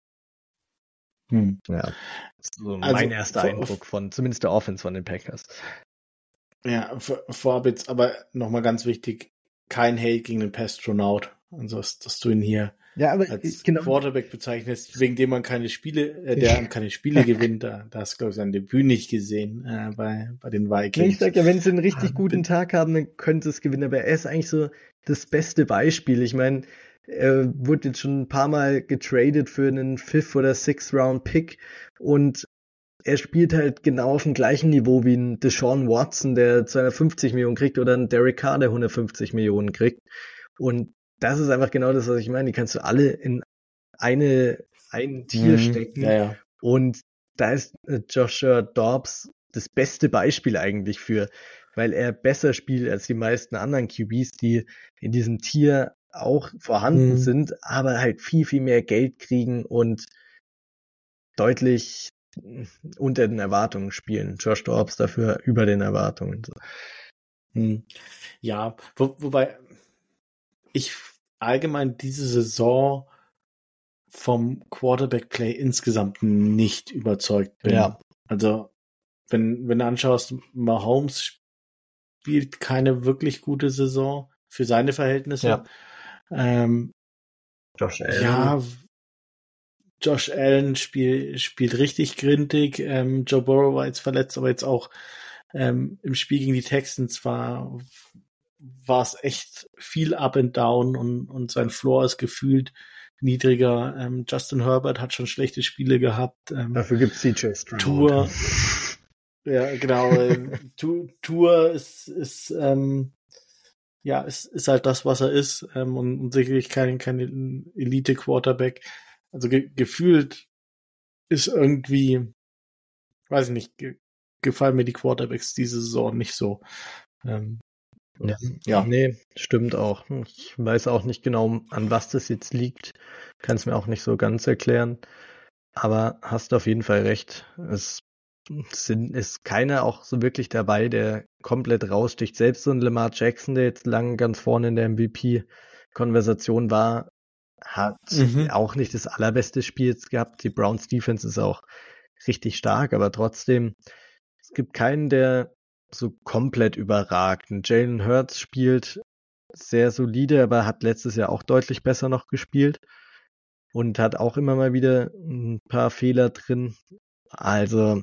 hm. ja, so also, mein erster vor, Eindruck von zumindest der Offense von den Packers. Ja, vor, vorab jetzt aber nochmal ganz wichtig, kein Hate gegen den Pastronaut. Also, dass, dass du ihn hier ja, aber als genau. Quarterback bezeichnest, wegen dem man keine Spiele, äh, der keine Spiele gewinnt, da, hast du, glaube ich, sein Debüt nicht gesehen äh, bei, bei den Vikings. Ich sag ja, wenn sie einen richtig ah, guten Tag haben, dann könnte es gewinnen, aber er ist eigentlich so das beste Beispiel. Ich meine, er wurde jetzt schon ein paar Mal getradet für einen Fifth- oder Sixth-Round-Pick und er spielt halt genau auf dem gleichen Niveau wie ein Deshaun Watson, der 250 Millionen kriegt, oder ein Derek Carr, der 150 Millionen kriegt. Und das ist einfach genau das, was ich meine. Die kannst du alle in eine, ein Tier mhm, stecken. Ja, ja. Und da ist äh, Joshua Dobbs das beste Beispiel eigentlich für, weil er besser spielt als die meisten anderen QBs, die in diesem Tier auch vorhanden mhm. sind, aber halt viel, viel mehr Geld kriegen und deutlich unter den Erwartungen spielen. Josh Dobbs dafür über den Erwartungen. Hm. Ja, wo, wobei ich allgemein diese Saison vom Quarterback-Play insgesamt nicht überzeugt bin. Ja. Also, wenn, wenn du anschaust, Mahomes spielt keine wirklich gute Saison für seine Verhältnisse. Ja. Ähm, Josh Allen. Ja, Josh Allen spiel, spielt richtig grindig. Ähm, Joe Burrow war jetzt verletzt, aber jetzt auch ähm, im Spiel gegen die Texans war war es echt viel up and down und, und sein Floor ist gefühlt niedriger. Ähm, Justin Herbert hat schon schlechte Spiele gehabt. Ähm, Dafür gibt es CJ Stroud. Tour. ja, genau. Äh, Tour ist, ist ähm, ja, ist, ist halt das, was er ist ähm, und, und sicherlich kein, kein Elite-Quarterback. Also ge gefühlt ist irgendwie, weiß ich nicht, ge gefallen mir die Quarterbacks diese Saison nicht so. Ähm, ja, ja, nee, stimmt auch. Ich weiß auch nicht genau, an was das jetzt liegt. Kann es mir auch nicht so ganz erklären. Aber hast auf jeden Fall recht. Es sind, ist keiner auch so wirklich dabei, der komplett raussticht. Selbst so ein Lamar Jackson, der jetzt lang ganz vorne in der MVP-Konversation war, hat mhm. auch nicht das allerbeste Spiel jetzt gehabt. Die Browns Defense ist auch richtig stark, aber trotzdem, es gibt keinen, der so komplett überragt. Jalen Hurts spielt sehr solide, aber hat letztes Jahr auch deutlich besser noch gespielt und hat auch immer mal wieder ein paar Fehler drin. Also,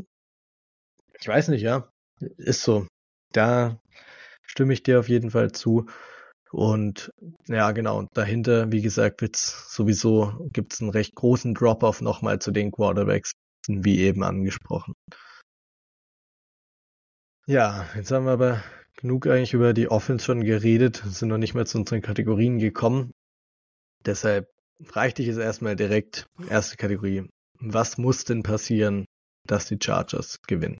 ich weiß nicht, ja, ist so. Da stimme ich dir auf jeden Fall zu. Und ja, genau, dahinter, wie gesagt, wird's sowieso, gibt's einen recht großen Drop-off nochmal zu den Quarterbacks, wie eben angesprochen. Ja, jetzt haben wir aber genug eigentlich über die Offense schon geredet, sind noch nicht mehr zu unseren Kategorien gekommen. Deshalb frage ich jetzt erstmal direkt, erste Kategorie. Was muss denn passieren, dass die Chargers gewinnen?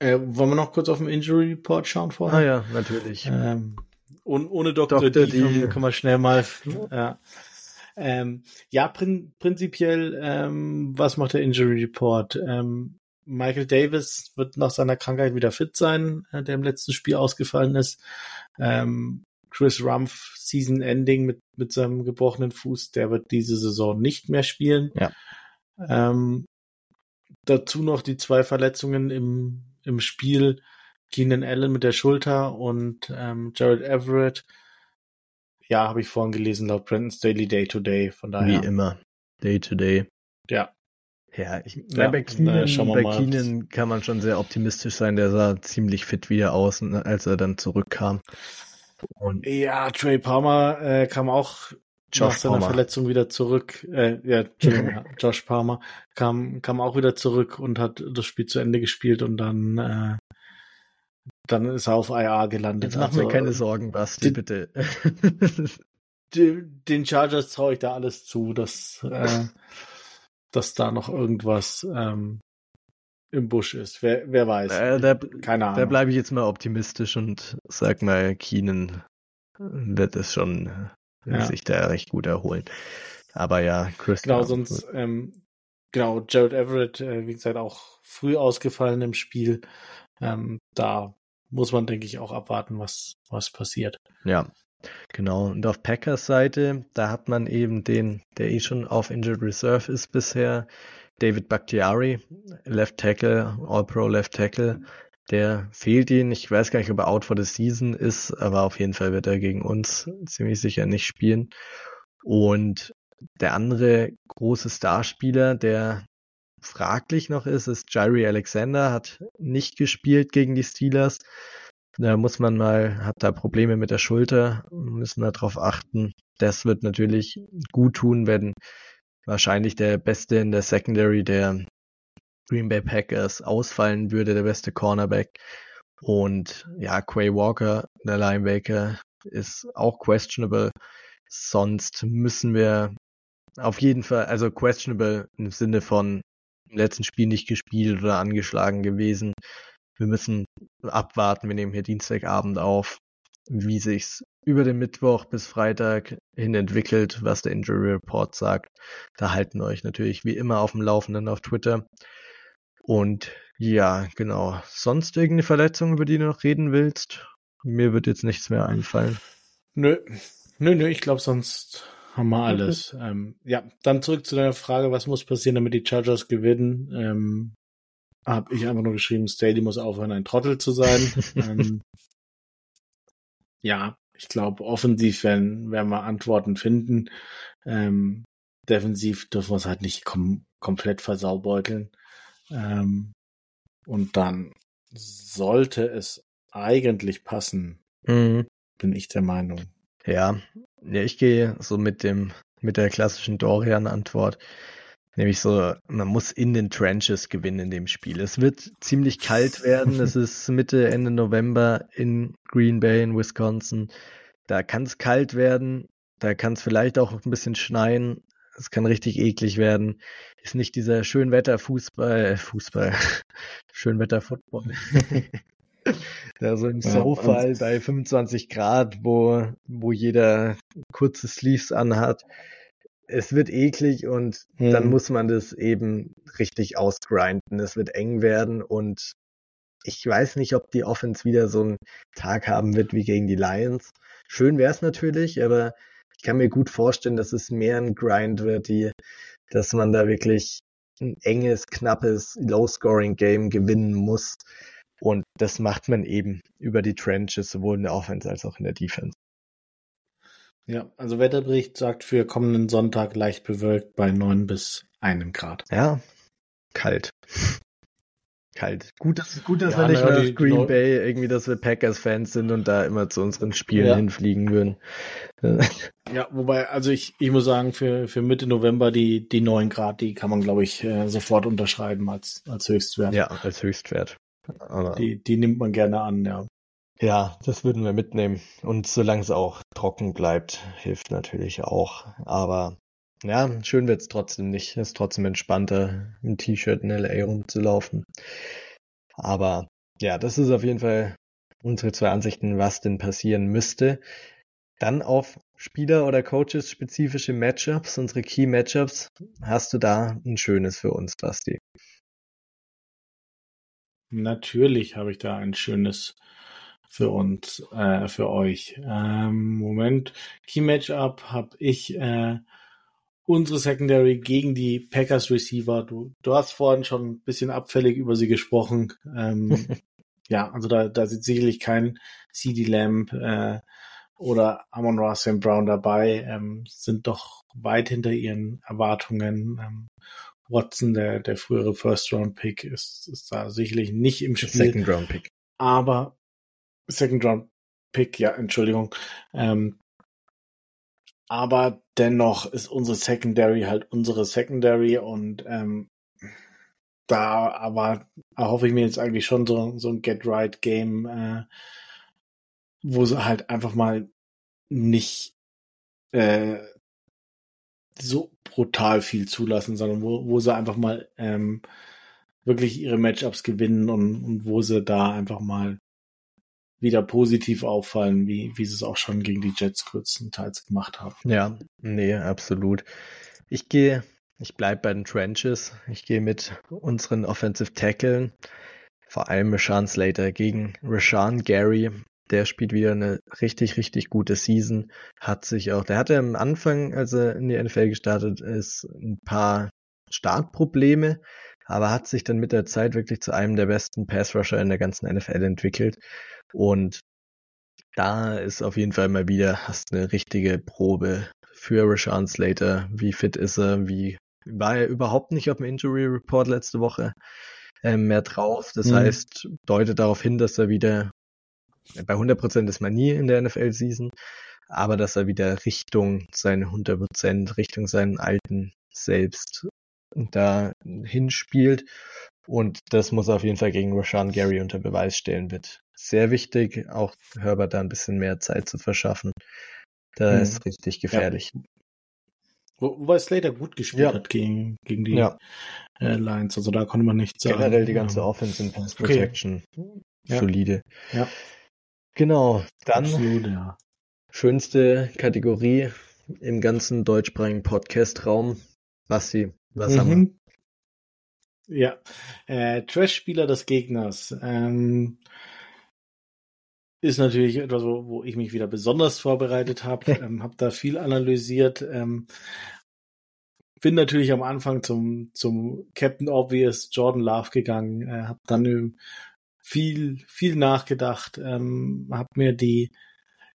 Äh, wollen wir noch kurz auf den Injury Report schauen vorher? Ah ja, natürlich. Ähm, und ohne Dr. Dr. D, D. kann man schnell mal. ja, ähm, ja prin prinzipiell, ähm, was macht der Injury Report? Ähm, Michael Davis wird nach seiner Krankheit wieder fit sein, äh, der im letzten Spiel ausgefallen ist. Ähm, Chris Rumpf, Season Ending mit, mit seinem gebrochenen Fuß, der wird diese Saison nicht mehr spielen. Ja. Ähm, dazu noch die zwei Verletzungen im, im Spiel Keenan Allen mit der Schulter und ähm, Jared Everett. Ja, habe ich vorhin gelesen, laut Brandon's Daily Day to Day. Von daher. Wie immer. Day to Day. Ja. Ja, ich, ja, bei, Keenan, bei Keenan kann man schon sehr optimistisch sein. Der sah ziemlich fit wieder aus, ne, als er dann zurückkam. Und ja, Trey Palmer äh, kam auch Josh nach seiner Palmer. Verletzung wieder zurück. Äh, ja, Josh Palmer kam, kam auch wieder zurück und hat das Spiel zu Ende gespielt und dann äh, dann ist er auf IA gelandet. Jetzt mach also, mir keine Sorgen, Basti, bitte. Die, den Chargers traue ich da alles zu, dass, äh, dass da noch irgendwas ähm, im Busch ist. Wer, wer weiß. Äh, da, Keine Ahnung. Da bleibe ich jetzt mal optimistisch und sag mal, Keenan wird es schon äh, ja. sich da recht gut erholen. Aber ja, Chris. Genau, sonst, ähm, genau, Jared Everett, äh, wie gesagt, auch früh ausgefallen im Spiel. Ähm, da muss man, denke ich, auch abwarten, was, was passiert. Ja, genau. Und auf Packers Seite, da hat man eben den, der eh schon auf Injured Reserve ist bisher, David Bakhtiari, Left Tackle, All-Pro Left Tackle. Der fehlt ihn. Ich weiß gar nicht, ob er out for the season ist, aber auf jeden Fall wird er gegen uns ziemlich sicher nicht spielen. Und der andere große Starspieler, der fraglich noch ist, ist Jairi Alexander, hat nicht gespielt gegen die Steelers. Da muss man mal, hat da Probleme mit der Schulter, müssen wir darauf achten. Das wird natürlich gut tun, wenn wahrscheinlich der Beste in der Secondary der Green Bay Packers ausfallen würde, der beste Cornerback. Und ja, Quay Walker, der Linebacker, ist auch questionable. Sonst müssen wir auf jeden Fall, also questionable im Sinne von im letzten Spiel nicht gespielt oder angeschlagen gewesen. Wir müssen abwarten. Wir nehmen hier Dienstagabend auf, wie sich's über den Mittwoch bis Freitag hin entwickelt, was der Injury Report sagt. Da halten wir euch natürlich wie immer auf dem Laufenden auf Twitter. Und ja, genau. Sonst irgendeine Verletzung, über die du noch reden willst? Mir wird jetzt nichts mehr einfallen. Nö, nö, nö, ich glaube, sonst haben wir alles. Okay. Ähm, ja, dann zurück zu deiner Frage, was muss passieren, damit die Chargers gewinnen? Ähm, Habe ich einfach nur geschrieben, Staley muss aufhören, ein Trottel zu sein. ähm, ja, ich glaube, offensiv werden, werden wir Antworten finden. Ähm, defensiv dürfen wir es halt nicht kom komplett versaubeuteln. Ähm, und dann sollte es eigentlich passen, mhm. bin ich der Meinung. Ja, ja, ich gehe so mit dem, mit der klassischen Dorian-Antwort. Nämlich so, man muss in den Trenches gewinnen in dem Spiel. Es wird ziemlich kalt werden. es ist Mitte, Ende November in Green Bay in Wisconsin. Da kann es kalt werden. Da kann es vielleicht auch ein bisschen schneien. Es kann richtig eklig werden. Ist nicht dieser Schönwetter-Fußball, äh, Fußball, Schönwetter-Football. Ja, so im Snowfall ja, bei 25 Grad, wo, wo jeder kurze Sleeves anhat. Es wird eklig und hm. dann muss man das eben richtig ausgrinden. Es wird eng werden und ich weiß nicht, ob die Offense wieder so einen Tag haben wird wie gegen die Lions. Schön wäre es natürlich, aber ich kann mir gut vorstellen, dass es mehr ein Grind wird, die, dass man da wirklich ein enges, knappes, Low-Scoring-Game gewinnen muss. Und das macht man eben über die Trenches, sowohl in der Offense als auch in der Defense. Ja, also Wetterbericht sagt für kommenden Sonntag leicht bewölkt bei 9 bis 1 Grad. Ja, kalt. kalt. Gut, dass, gut, dass ja, wir nicht mehr die, Green Bay irgendwie, dass wir Packers-Fans sind und da immer zu unseren Spielen ja. hinfliegen würden. ja, wobei, also ich, ich muss sagen, für, für Mitte November die, die 9 Grad, die kann man, glaube ich, äh, sofort unterschreiben als, als Höchstwert. Ja, als Höchstwert. Aber die, die nimmt man gerne an, ja. Ja, das würden wir mitnehmen. Und solange es auch trocken bleibt, hilft natürlich auch. Aber ja, schön wird's trotzdem nicht. Es ist trotzdem entspannter, im T-Shirt in LA rumzulaufen. Aber ja, das ist auf jeden Fall unsere zwei Ansichten, was denn passieren müsste. Dann auf Spieler- oder Coaches-spezifische Matchups, unsere Key-Matchups. Hast du da ein schönes für uns, Basti? Natürlich habe ich da ein schönes für uns, äh, für euch. Ähm, Moment, Key Matchup habe ich äh, unsere Secondary gegen die Packers Receiver. Du, du hast vorhin schon ein bisschen abfällig über sie gesprochen. Ähm, ja, also da, da sieht sicherlich kein CD Lamb äh, oder Amon Ross Brown dabei, ähm, sind doch weit hinter ihren Erwartungen. Ähm, Watson, der, der frühere First-Round-Pick, ist, ist da sicherlich nicht im Spiel. Second-Round-Pick. Aber Second-Round-Pick, ja, Entschuldigung. Ähm, aber dennoch ist unsere Secondary halt unsere Secondary und ähm, da aber erhoffe ich mir jetzt eigentlich schon so, so ein Get-Right-Game, äh, wo sie halt einfach mal nicht äh, so brutal viel zulassen, sondern wo, wo sie einfach mal ähm, wirklich ihre Matchups gewinnen und, und wo sie da einfach mal wieder positiv auffallen, wie, wie sie es auch schon gegen die Jets größtenteils gemacht haben. Ja, nee, absolut. Ich gehe, ich bleibe bei den Trenches. Ich gehe mit unseren Offensive Tacklen, vor allem Rashawn Slater gegen Rashawn Gary der spielt wieder eine richtig, richtig gute Season. Hat sich auch, der hatte am Anfang, als er in die NFL gestartet ist, ein paar Startprobleme, aber hat sich dann mit der Zeit wirklich zu einem der besten Pass-Rusher in der ganzen NFL entwickelt. Und da ist auf jeden Fall mal wieder, hast eine richtige Probe für Rashawn Slater. Wie fit ist er? Wie war er überhaupt nicht auf dem Injury Report letzte Woche äh, mehr drauf? Das mhm. heißt, deutet darauf hin, dass er wieder bei 100% ist man nie in der NFL-Season, aber dass er wieder Richtung seine 100%, Richtung seinen alten Selbst da hinspielt. Und das muss er auf jeden Fall gegen Rashan Gary unter Beweis stellen wird. Sehr wichtig, auch Herbert da ein bisschen mehr Zeit zu verschaffen. Da hm. ist richtig gefährlich. Ja. Wobei Slater gut gespielt ja. hat gegen, gegen die, ja. äh, Lines. Also da konnte man nichts sagen. Generell die ganze Offense in Pass Protection. Okay. Solide. Ja. Genau. Dann Absolut, schönste Kategorie im ganzen deutschsprachigen Podcast-Raum. Basti, was haben wir? Mhm. Ja, äh, Trash-Spieler des Gegners. Ähm, ist natürlich etwas, wo, wo ich mich wieder besonders vorbereitet habe, ähm, habe da viel analysiert. Ähm, bin natürlich am Anfang zum, zum Captain Obvious Jordan Love gegangen, äh, habe dann viel, viel nachgedacht, ähm, habe mir die,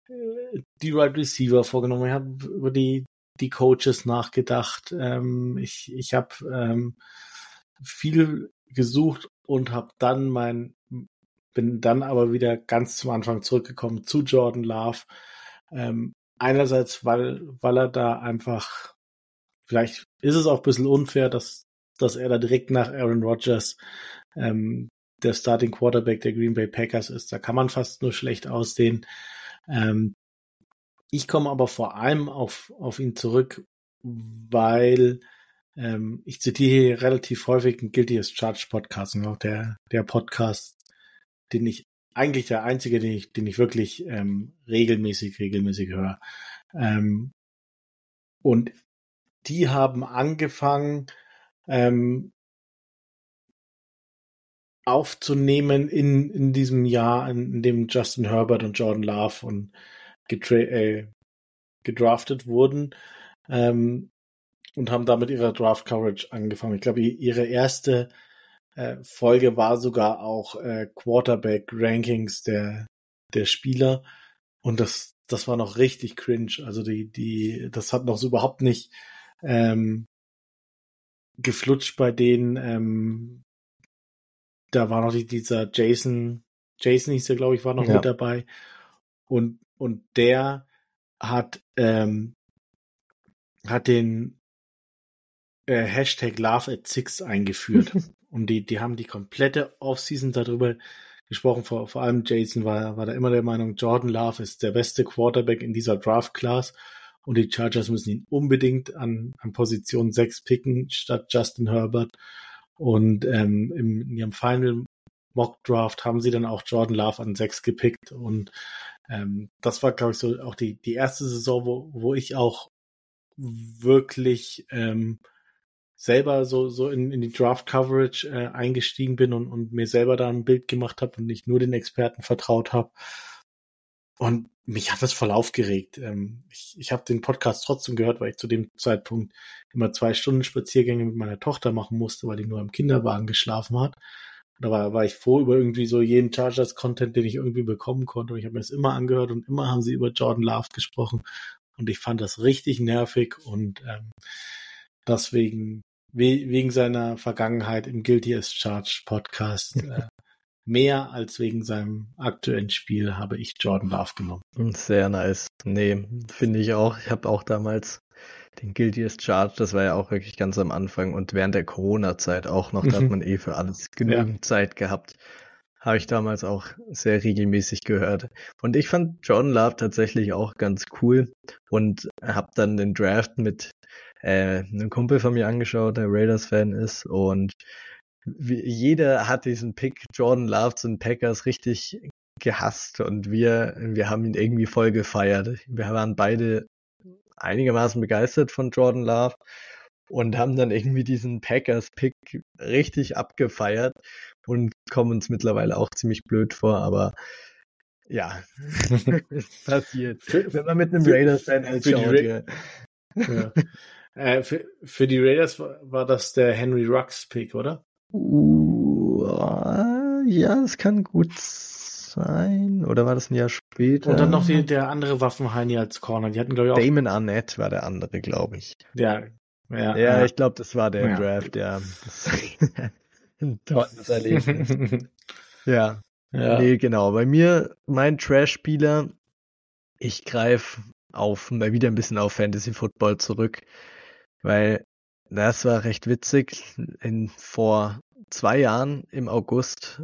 äh, die Right Receiver vorgenommen, ich habe über die, die Coaches nachgedacht, ähm, ich, ich habe ähm, viel gesucht und habe dann mein bin dann aber wieder ganz zum Anfang zurückgekommen zu Jordan Love. Ähm, einerseits, weil, weil er da einfach, vielleicht ist es auch ein bisschen unfair, dass, dass er da direkt nach Aaron Rodgers ähm, der Starting Quarterback der Green Bay Packers ist. Da kann man fast nur schlecht aussehen. Ähm, ich komme aber vor allem auf, auf ihn zurück, weil ähm, ich zitiere hier relativ häufig ein Guilty as Charged Podcast und auch der, der Podcast den ich eigentlich der einzige, den ich, den ich wirklich ähm, regelmäßig, regelmäßig höre. Ähm, und die haben angefangen ähm, aufzunehmen in, in diesem Jahr, in, in dem Justin Herbert und Jordan Love und äh, gedraftet wurden ähm, und haben damit ihre Draft Coverage angefangen. Ich glaube, ihre erste äh, Folge war sogar auch äh, Quarterback Rankings der der Spieler und das das war noch richtig cringe. Also die die das hat noch so überhaupt nicht ähm, geflutscht bei denen. Ähm, da war noch die, dieser Jason Jason hieß der glaube ich war noch ja. mit dabei und und der hat ähm, hat den äh, Hashtag Love at Six eingeführt. Und die, die haben die komplette Offseason darüber gesprochen. Vor, vor allem Jason war, war da immer der Meinung, Jordan Love ist der beste Quarterback in dieser Draft-Class. Und die Chargers müssen ihn unbedingt an, an Position 6 picken statt Justin Herbert. Und ähm, im, in ihrem Final Mock Draft haben sie dann auch Jordan Love an 6 gepickt. Und ähm, das war, glaube ich, so auch die, die erste Saison, wo, wo ich auch wirklich ähm, selber so, so in, in die Draft-Coverage äh, eingestiegen bin und, und mir selber da ein Bild gemacht habe und nicht nur den Experten vertraut habe. Und mich hat das voll aufgeregt. Ähm, ich ich habe den Podcast trotzdem gehört, weil ich zu dem Zeitpunkt immer zwei Stunden Spaziergänge mit meiner Tochter machen musste, weil die nur im Kinderwagen geschlafen hat. Und da war, war ich froh über irgendwie so jeden Chargers-Content, den ich irgendwie bekommen konnte. Und ich habe mir das immer angehört und immer haben sie über Jordan Love gesprochen. Und ich fand das richtig nervig und ähm, deswegen wegen seiner Vergangenheit im Guilty as Charged Podcast. äh, mehr als wegen seinem aktuellen Spiel habe ich Jordan Love genommen. Sehr nice. Nee, finde ich auch. Ich habe auch damals den Guilty as Charged, das war ja auch wirklich ganz am Anfang und während der Corona-Zeit auch noch, da hat mhm. man eh für alles genügend ja. Zeit gehabt. Habe ich damals auch sehr regelmäßig gehört. Und ich fand Jordan Love tatsächlich auch ganz cool und habe dann den Draft mit äh, einen Kumpel von mir angeschaut, der Raiders-Fan ist und wie, jeder hat diesen Pick Jordan Love zu den Packers richtig gehasst und wir, wir haben ihn irgendwie voll gefeiert. Wir waren beide einigermaßen begeistert von Jordan Love und haben dann irgendwie diesen Packers-Pick richtig abgefeiert und kommen uns mittlerweile auch ziemlich blöd vor, aber ja, passiert. Wenn man mit einem Raiders-Fan schaut. Ja. ja. Äh, für, für die Raiders war, war das der Henry Rux Pick, oder? Uh, ja, das kann gut sein. Oder war das ein Jahr später? Und dann noch die, der andere Waffenheini als Corner. Die hatten, glaube ich, auch. Damon Arnett war der andere, glaube ich. Ja, ja, ja, ich glaube, das war der ja. Draft, ja. ein tolles Erlebnis. ja. ja. Nee, genau. Bei mir, mein Trash-Spieler, ich greife auf, mal wieder ein bisschen auf Fantasy Football zurück. Weil das war recht witzig. In, vor zwei Jahren im August,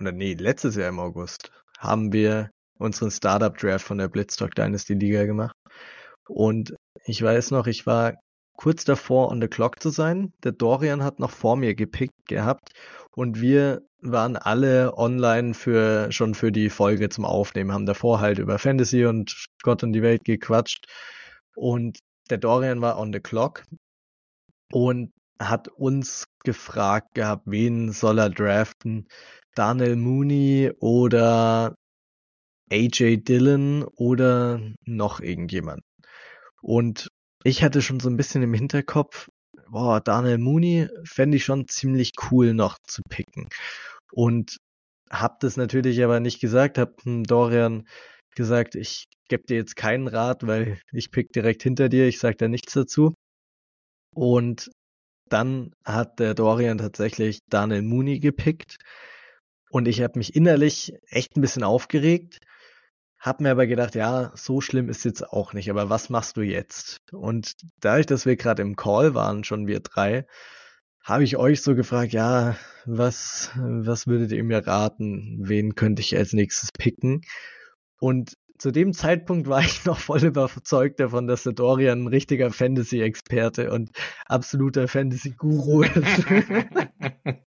oder nee, letztes Jahr im August, haben wir unseren Startup Draft von der Blitzstock Dynasty Liga gemacht. Und ich weiß noch, ich war kurz davor on the clock zu sein. Der Dorian hat noch vor mir gepickt gehabt und wir waren alle online für schon für die Folge zum Aufnehmen, haben davor halt über Fantasy und Gott und die Welt gequatscht und der Dorian war on the clock und hat uns gefragt gehabt, wen soll er draften? Daniel Mooney oder AJ Dillon oder noch irgendjemand. Und ich hatte schon so ein bisschen im Hinterkopf, boah, Daniel Mooney fände ich schon ziemlich cool noch zu picken. Und hab das natürlich aber nicht gesagt, hab Dorian gesagt, ich gebe dir jetzt keinen Rat, weil ich pick direkt hinter dir, ich sag da nichts dazu. Und dann hat der Dorian tatsächlich Daniel Mooney gepickt und ich habe mich innerlich echt ein bisschen aufgeregt, hab mir aber gedacht, ja, so schlimm ist jetzt auch nicht, aber was machst du jetzt? Und dadurch, dass wir gerade im Call waren, schon wir drei, habe ich euch so gefragt, ja, was, was würdet ihr mir raten? Wen könnte ich als nächstes picken? Und zu dem Zeitpunkt war ich noch voll überzeugt davon, dass der Dorian ein richtiger Fantasy-Experte und absoluter Fantasy-Guru ist.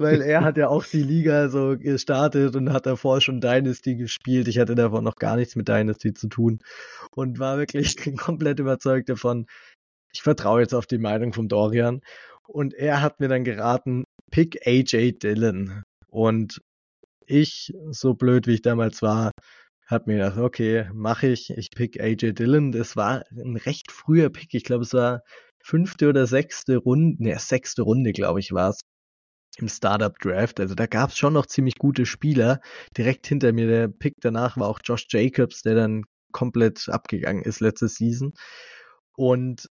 Weil er hat ja auch die Liga so gestartet und hat davor schon Dynasty gespielt. Ich hatte davon noch gar nichts mit Dynasty zu tun und war wirklich komplett überzeugt davon. Ich vertraue jetzt auf die Meinung von Dorian. Und er hat mir dann geraten, pick AJ Dillon. Und ich, so blöd wie ich damals war, hab mir gedacht, okay, mache ich. Ich pick AJ Dillon. Das war ein recht früher Pick. Ich glaube, es war fünfte oder sechste Runde, ne, sechste Runde, glaube ich, war es im Startup Draft. Also da gab es schon noch ziemlich gute Spieler. Direkt hinter mir, der Pick danach war auch Josh Jacobs, der dann komplett abgegangen ist letzte Season. Und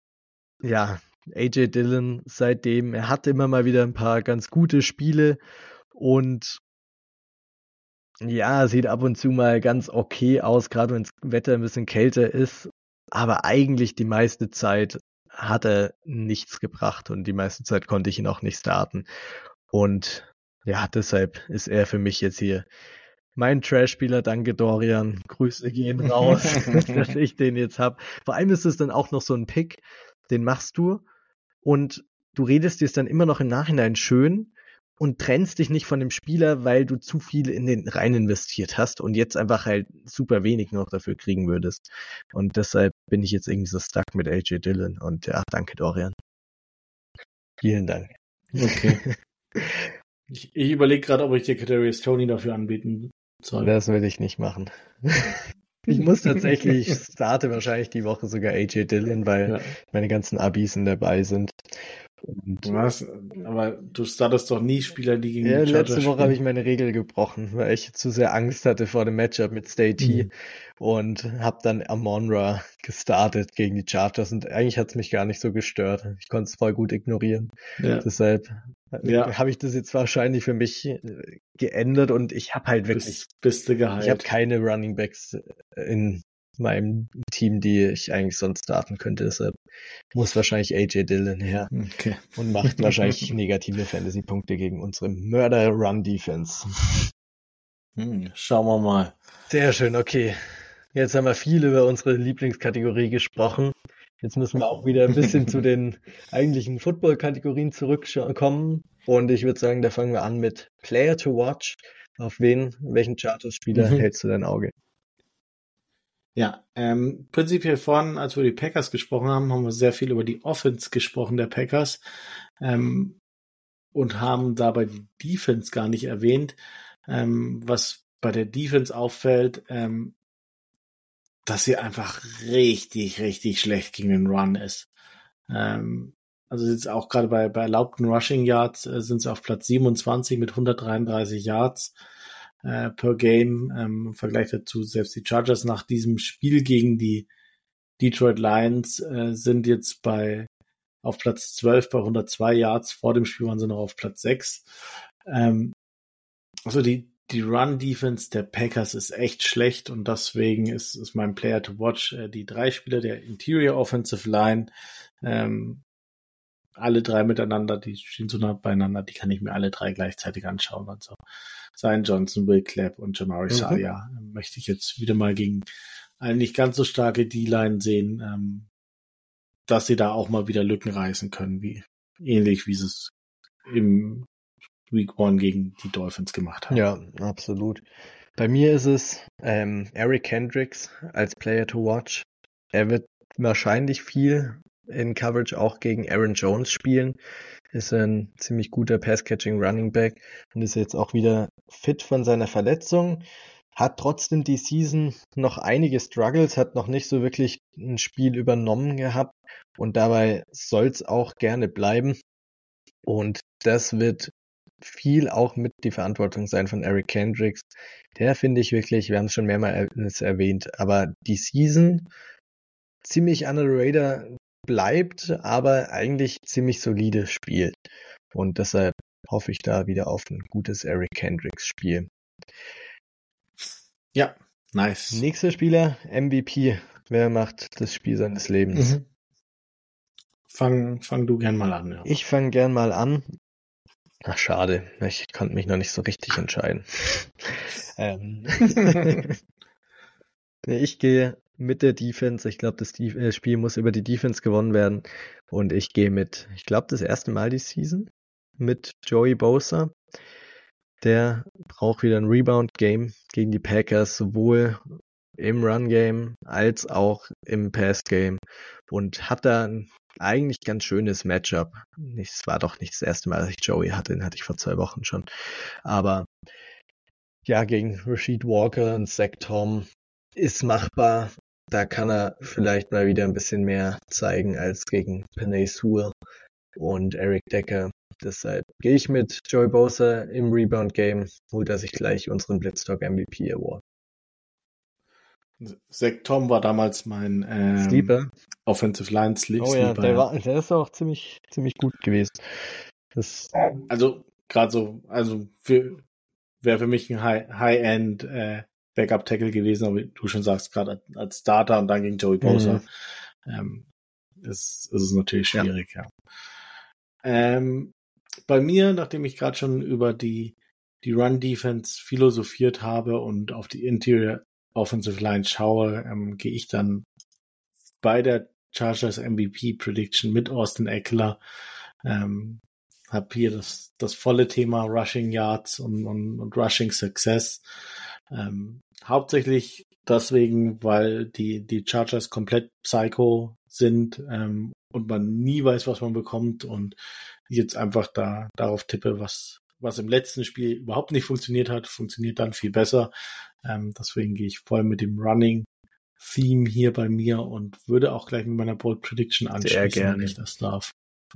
ja, AJ Dillon seitdem, er hat immer mal wieder ein paar ganz gute Spiele und ja, sieht ab und zu mal ganz okay aus, gerade wenn das Wetter ein bisschen kälter ist. Aber eigentlich die meiste Zeit hat er nichts gebracht und die meiste Zeit konnte ich ihn auch nicht starten. Und ja, deshalb ist er für mich jetzt hier mein Trash-Spieler. Danke, Dorian. Grüße gehen raus, dass ich den jetzt hab. Vor allem ist es dann auch noch so ein Pick, den machst du und du redest dir es dann immer noch im Nachhinein schön und trennst dich nicht von dem Spieler, weil du zu viel in den rein investiert hast und jetzt einfach halt super wenig noch dafür kriegen würdest. Und deshalb bin ich jetzt irgendwie so stuck mit AJ Dillon und ja, danke Dorian. Vielen Dank. Okay. ich, ich überlege gerade, ob ich dir Kadarius Tony dafür anbieten soll. Das will ich nicht machen. Ich muss tatsächlich, ich starte wahrscheinlich die Woche sogar AJ Dillon, weil ja. meine ganzen Abis dabei sind. Und Was? Aber du startest doch nie Spieler, die gegen ja, die Letzte Woche habe ich meine Regel gebrochen, weil ich zu sehr Angst hatte vor dem Matchup mit Stay T mhm. und habe dann Amonra gestartet gegen die Chargers und eigentlich hat es mich gar nicht so gestört. Ich konnte es voll gut ignorieren. Ja. Deshalb ja. habe ich das jetzt wahrscheinlich für mich äh, geändert und ich habe halt wirklich bist, bist du geheilt. Ich habe keine Running Backs in meinem Team, die ich eigentlich sonst starten könnte. Deshalb muss wahrscheinlich AJ Dillon her okay. und macht wahrscheinlich negative Fantasy-Punkte gegen unsere Mörder-Run-Defense. Hm, schauen wir mal. Sehr schön, okay. Jetzt haben wir viel über unsere Lieblingskategorie gesprochen. Jetzt müssen wir auch wieder ein bisschen zu den eigentlichen Football-Kategorien zurückkommen. Und ich würde sagen, da fangen wir an mit Player to Watch. Auf wen, welchen Charters-Spieler mhm. hältst du dein Auge? Ja, ähm, prinzipiell vorhin, als wir die Packers gesprochen haben, haben wir sehr viel über die Offense gesprochen der Packers ähm, und haben dabei die Defense gar nicht erwähnt. Ähm, was bei der Defense auffällt, ähm, dass sie einfach richtig, richtig schlecht gegen den Run ist. Ähm, also jetzt auch gerade bei, bei erlaubten Rushing Yards äh, sind sie auf Platz 27 mit 133 Yards äh, per Game. Ähm, Im Vergleich dazu selbst die Chargers nach diesem Spiel gegen die Detroit Lions äh, sind jetzt bei auf Platz 12 bei 102 Yards. Vor dem Spiel waren sie noch auf Platz 6. Ähm, also die, die Run-Defense der Packers ist echt schlecht und deswegen ist, ist mein Player to watch äh, die drei Spieler der Interior Offensive Line. Ähm, alle drei miteinander, die stehen so nah beieinander, die kann ich mir alle drei gleichzeitig anschauen und so. Sein Johnson, Will Clapp und Jamari mhm. Salia möchte ich jetzt wieder mal gegen eine nicht ganz so starke D-Line sehen. Ähm, dass sie da auch mal wieder Lücken reißen können, wie ähnlich wie sie es im Week One gegen die Dolphins gemacht haben. Ja, absolut. Bei mir ist es ähm, Eric Hendricks als Player to watch. Er wird wahrscheinlich viel in Coverage auch gegen Aaron Jones spielen. Ist ein ziemlich guter Pass-Catching Running Back und ist jetzt auch wieder fit von seiner Verletzung. Hat trotzdem die Season noch einige Struggles, hat noch nicht so wirklich ein Spiel übernommen gehabt und dabei soll es auch gerne bleiben. Und das wird viel auch mit die Verantwortung sein von Eric Kendricks. Der finde ich wirklich, wir haben es schon mehrmals erwähnt, aber die Season ziemlich under the radar bleibt, aber eigentlich ziemlich solide spielt. Und deshalb hoffe ich da wieder auf ein gutes Eric Kendricks Spiel. Ja, nice. Nächster Spieler, MVP. Wer macht das Spiel seines Lebens? Mhm. Fang, fang du gern mal an. Ja. Ich fange gern mal an. Ach, schade. Ich konnte mich noch nicht so richtig entscheiden. ähm. ich gehe mit der Defense. Ich glaube, das äh, Spiel muss über die Defense gewonnen werden. Und ich gehe mit, ich glaube, das erste Mal die Season mit Joey Bosa. Der braucht wieder ein Rebound-Game gegen die Packers, sowohl im Run-Game als auch im Pass-Game. Und hat da ein eigentlich ganz schönes Matchup. Es war doch nicht das erste Mal, dass ich Joey hatte, den hatte ich vor zwei Wochen schon. Aber ja, gegen Rashid Walker und Zach Tom ist machbar. Da kann er vielleicht mal wieder ein bisschen mehr zeigen als gegen Panay Sewell und Eric Decker. Deshalb gehe ich mit Joey Bosa im Rebound-Game, holt er sich gleich unseren Blitzstock MVP Award. Zach Tom war damals mein ähm, Sleeper. Offensive Line Sleeper. Oh ja, der, war, der ist auch ziemlich, ziemlich gut gewesen. Das also gerade so, also für wäre für mich ein High-End äh, Backup-Tackle gewesen, aber wie du schon sagst, gerade als Starter und dann gegen Joey Bosa, mhm. ähm, ist, ist es natürlich schwierig, ja. ja. Ähm, bei mir, nachdem ich gerade schon über die, die Run-Defense philosophiert habe und auf die Interior Offensive Line schaue, ähm, gehe ich dann bei der Chargers MVP Prediction mit Austin Eckler. Ähm, habe hier das, das volle Thema Rushing Yards und, und, und Rushing Success. Ähm, hauptsächlich deswegen, weil die, die Chargers komplett psycho sind ähm, und man nie weiß, was man bekommt und jetzt einfach da darauf tippe, was, was im letzten Spiel überhaupt nicht funktioniert hat, funktioniert dann viel besser. Ähm, deswegen gehe ich voll mit dem Running Theme hier bei mir und würde auch gleich mit meiner Bold Prediction anschließen, wenn ich das darf.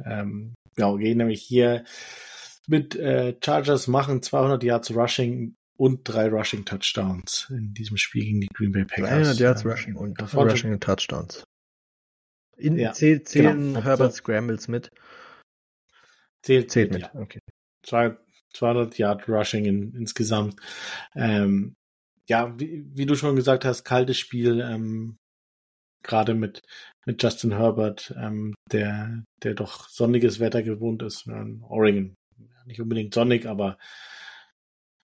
Ähm, genau, gehe nämlich hier mit äh, Chargers machen 200 Yards Rushing und drei Rushing Touchdowns in diesem Spiel gegen die Green Bay Packers. 300 Yards ähm, Rushing und Rushing und Touchdowns. In, ja, zähl, zählen genau. Herbert Scrambles mit? Zählt, zählt mit, ja. okay. 200 Yard Rushing in, insgesamt. Ähm, ja, wie, wie du schon gesagt hast, kaltes Spiel, ähm, gerade mit, mit Justin Herbert, ähm, der, der doch sonniges Wetter gewohnt ist. In Oregon nicht unbedingt sonnig, aber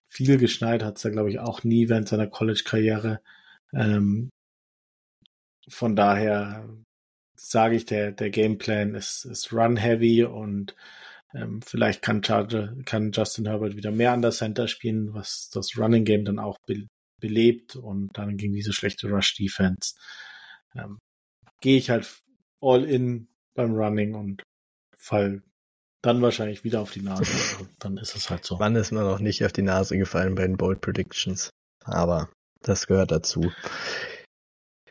viel geschneit hat es da, glaube ich, auch nie während seiner College-Karriere. Ähm, von daher sage ich, der, der Gameplan ist, ist run-heavy und ähm, vielleicht kann, Charger, kann Justin Herbert wieder mehr an der Center spielen, was das Running Game dann auch be belebt und dann gegen diese schlechte Rush-Defense ähm, gehe ich halt all in beim Running und fall dann wahrscheinlich wieder auf die Nase. Also dann ist es halt so. Wann ist man noch nicht auf die Nase gefallen bei den Bold Predictions? Aber das gehört dazu.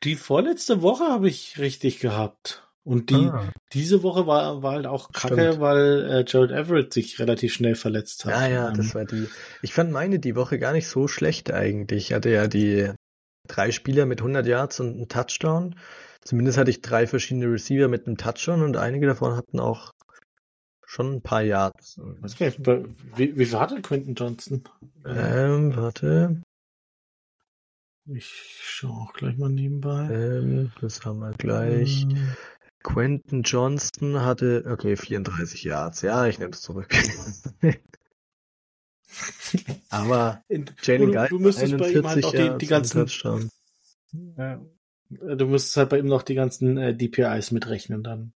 Die vorletzte Woche habe ich richtig gehabt. Und die, ah. diese Woche war, war halt auch kacke, Stimmt. weil äh, Jared Everett sich relativ schnell verletzt hat. Ja, ja, ähm, das war die. Ich fand meine die Woche gar nicht so schlecht eigentlich. Ich hatte ja die drei Spieler mit 100 Yards und einen Touchdown. Zumindest hatte ich drei verschiedene Receiver mit einem Touchdown und einige davon hatten auch schon ein paar Yards. Okay, wie, wie war denn Quentin Johnson? Ähm, warte. Ich schaue auch gleich mal nebenbei. Ähm, das haben wir gleich. Ähm. Quentin Johnston hatte, okay, 34 Yards. Ja, ich nehme es zurück. Aber Jalen Geist, du, du müsstest bei ihm halt auch die, die ganzen, Du müsstest halt bei ihm noch die ganzen äh, DPIs mitrechnen, dann,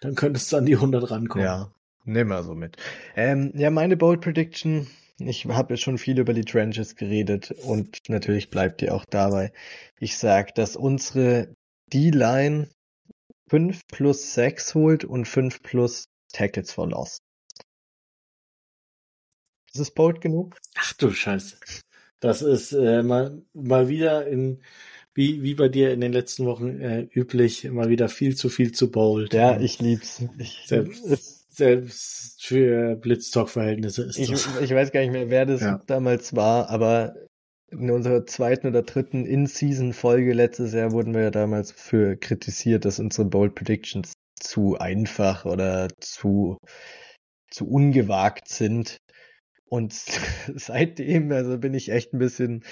dann könntest du an die 100 rankommen. Ja, nimm mal so mit. Ähm, ja, meine Bold Prediction, ich habe jetzt schon viel über die Trenches geredet und natürlich bleibt ihr auch dabei. Ich sag, dass unsere D-Line 5 plus 6 holt und 5 plus Tackles for Loss. Ist es bold genug? Ach du Scheiße. Das ist äh, mal, mal wieder in, wie, wie bei dir in den letzten Wochen äh, üblich, mal wieder viel zu viel zu bold. Ja, ich lieb's. Ich, selbst, selbst für Blitztalk-Verhältnisse ist ich, das. Ich weiß gar nicht mehr, wer das ja. damals war, aber in unserer zweiten oder dritten In-Season-Folge letztes Jahr wurden wir ja damals für kritisiert, dass unsere Bold Predictions zu einfach oder zu, zu ungewagt sind. Und seitdem, also bin ich echt ein bisschen,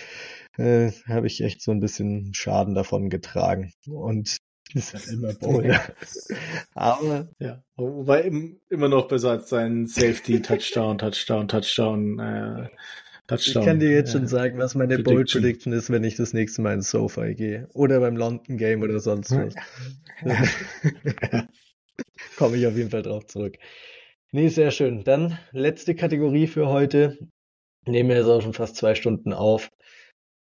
äh, habe ich echt so ein bisschen Schaden davon getragen. Und ist halt immer Bowl. Aber. Ja, wobei immer noch besser als sein Safety, Touchdown, Touchdown, Touchdown, äh, Touchdown. Ich kann dir jetzt schon sagen, was meine Prediction. Bold Prediction ist, wenn ich das nächste Mal ins Sofa gehe. Oder beim London Game oder sonst was. Komme ich auf jeden Fall drauf zurück. Nee, sehr schön. Dann letzte Kategorie für heute. Nehmen wir jetzt auch schon fast zwei Stunden auf.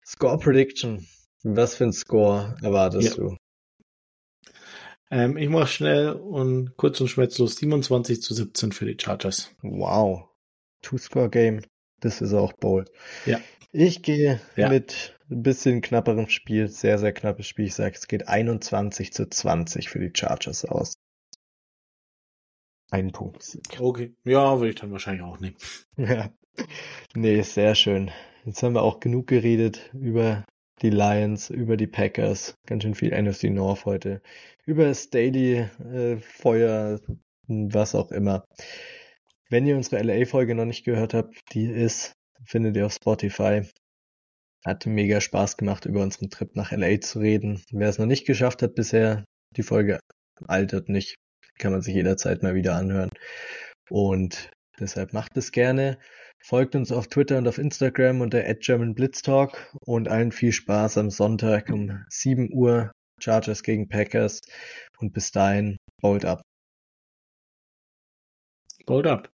Score Prediction. Was für ein Score erwartest ja. du? Ähm, ich mache schnell und kurz und schmerzlos 27 zu 17 für die Chargers. Wow. Two-Score-Game. Das ist auch bold. Ja. Ich gehe ja. mit ein bisschen knapperem Spiel, sehr, sehr knappes Spiel. Ich sage, es geht 21 zu 20 für die Chargers aus. Ein Punkt. Okay, ja, würde ich dann wahrscheinlich auch nehmen. Ja. Nee, sehr schön. Jetzt haben wir auch genug geredet über die Lions, über die Packers, ganz schön viel NFC North heute, über das Daily äh, Feuer, was auch immer. Wenn ihr unsere LA-Folge noch nicht gehört habt, die ist, findet ihr auf Spotify. Hat mega Spaß gemacht, über unseren Trip nach LA zu reden. Wer es noch nicht geschafft hat bisher, die Folge altert nicht kann man sich jederzeit mal wieder anhören. Und deshalb macht es gerne. Folgt uns auf Twitter und auf Instagram unter @germanblitztalk und allen viel Spaß am Sonntag um 7 Uhr Chargers gegen Packers und bis dahin bold up. Bold up.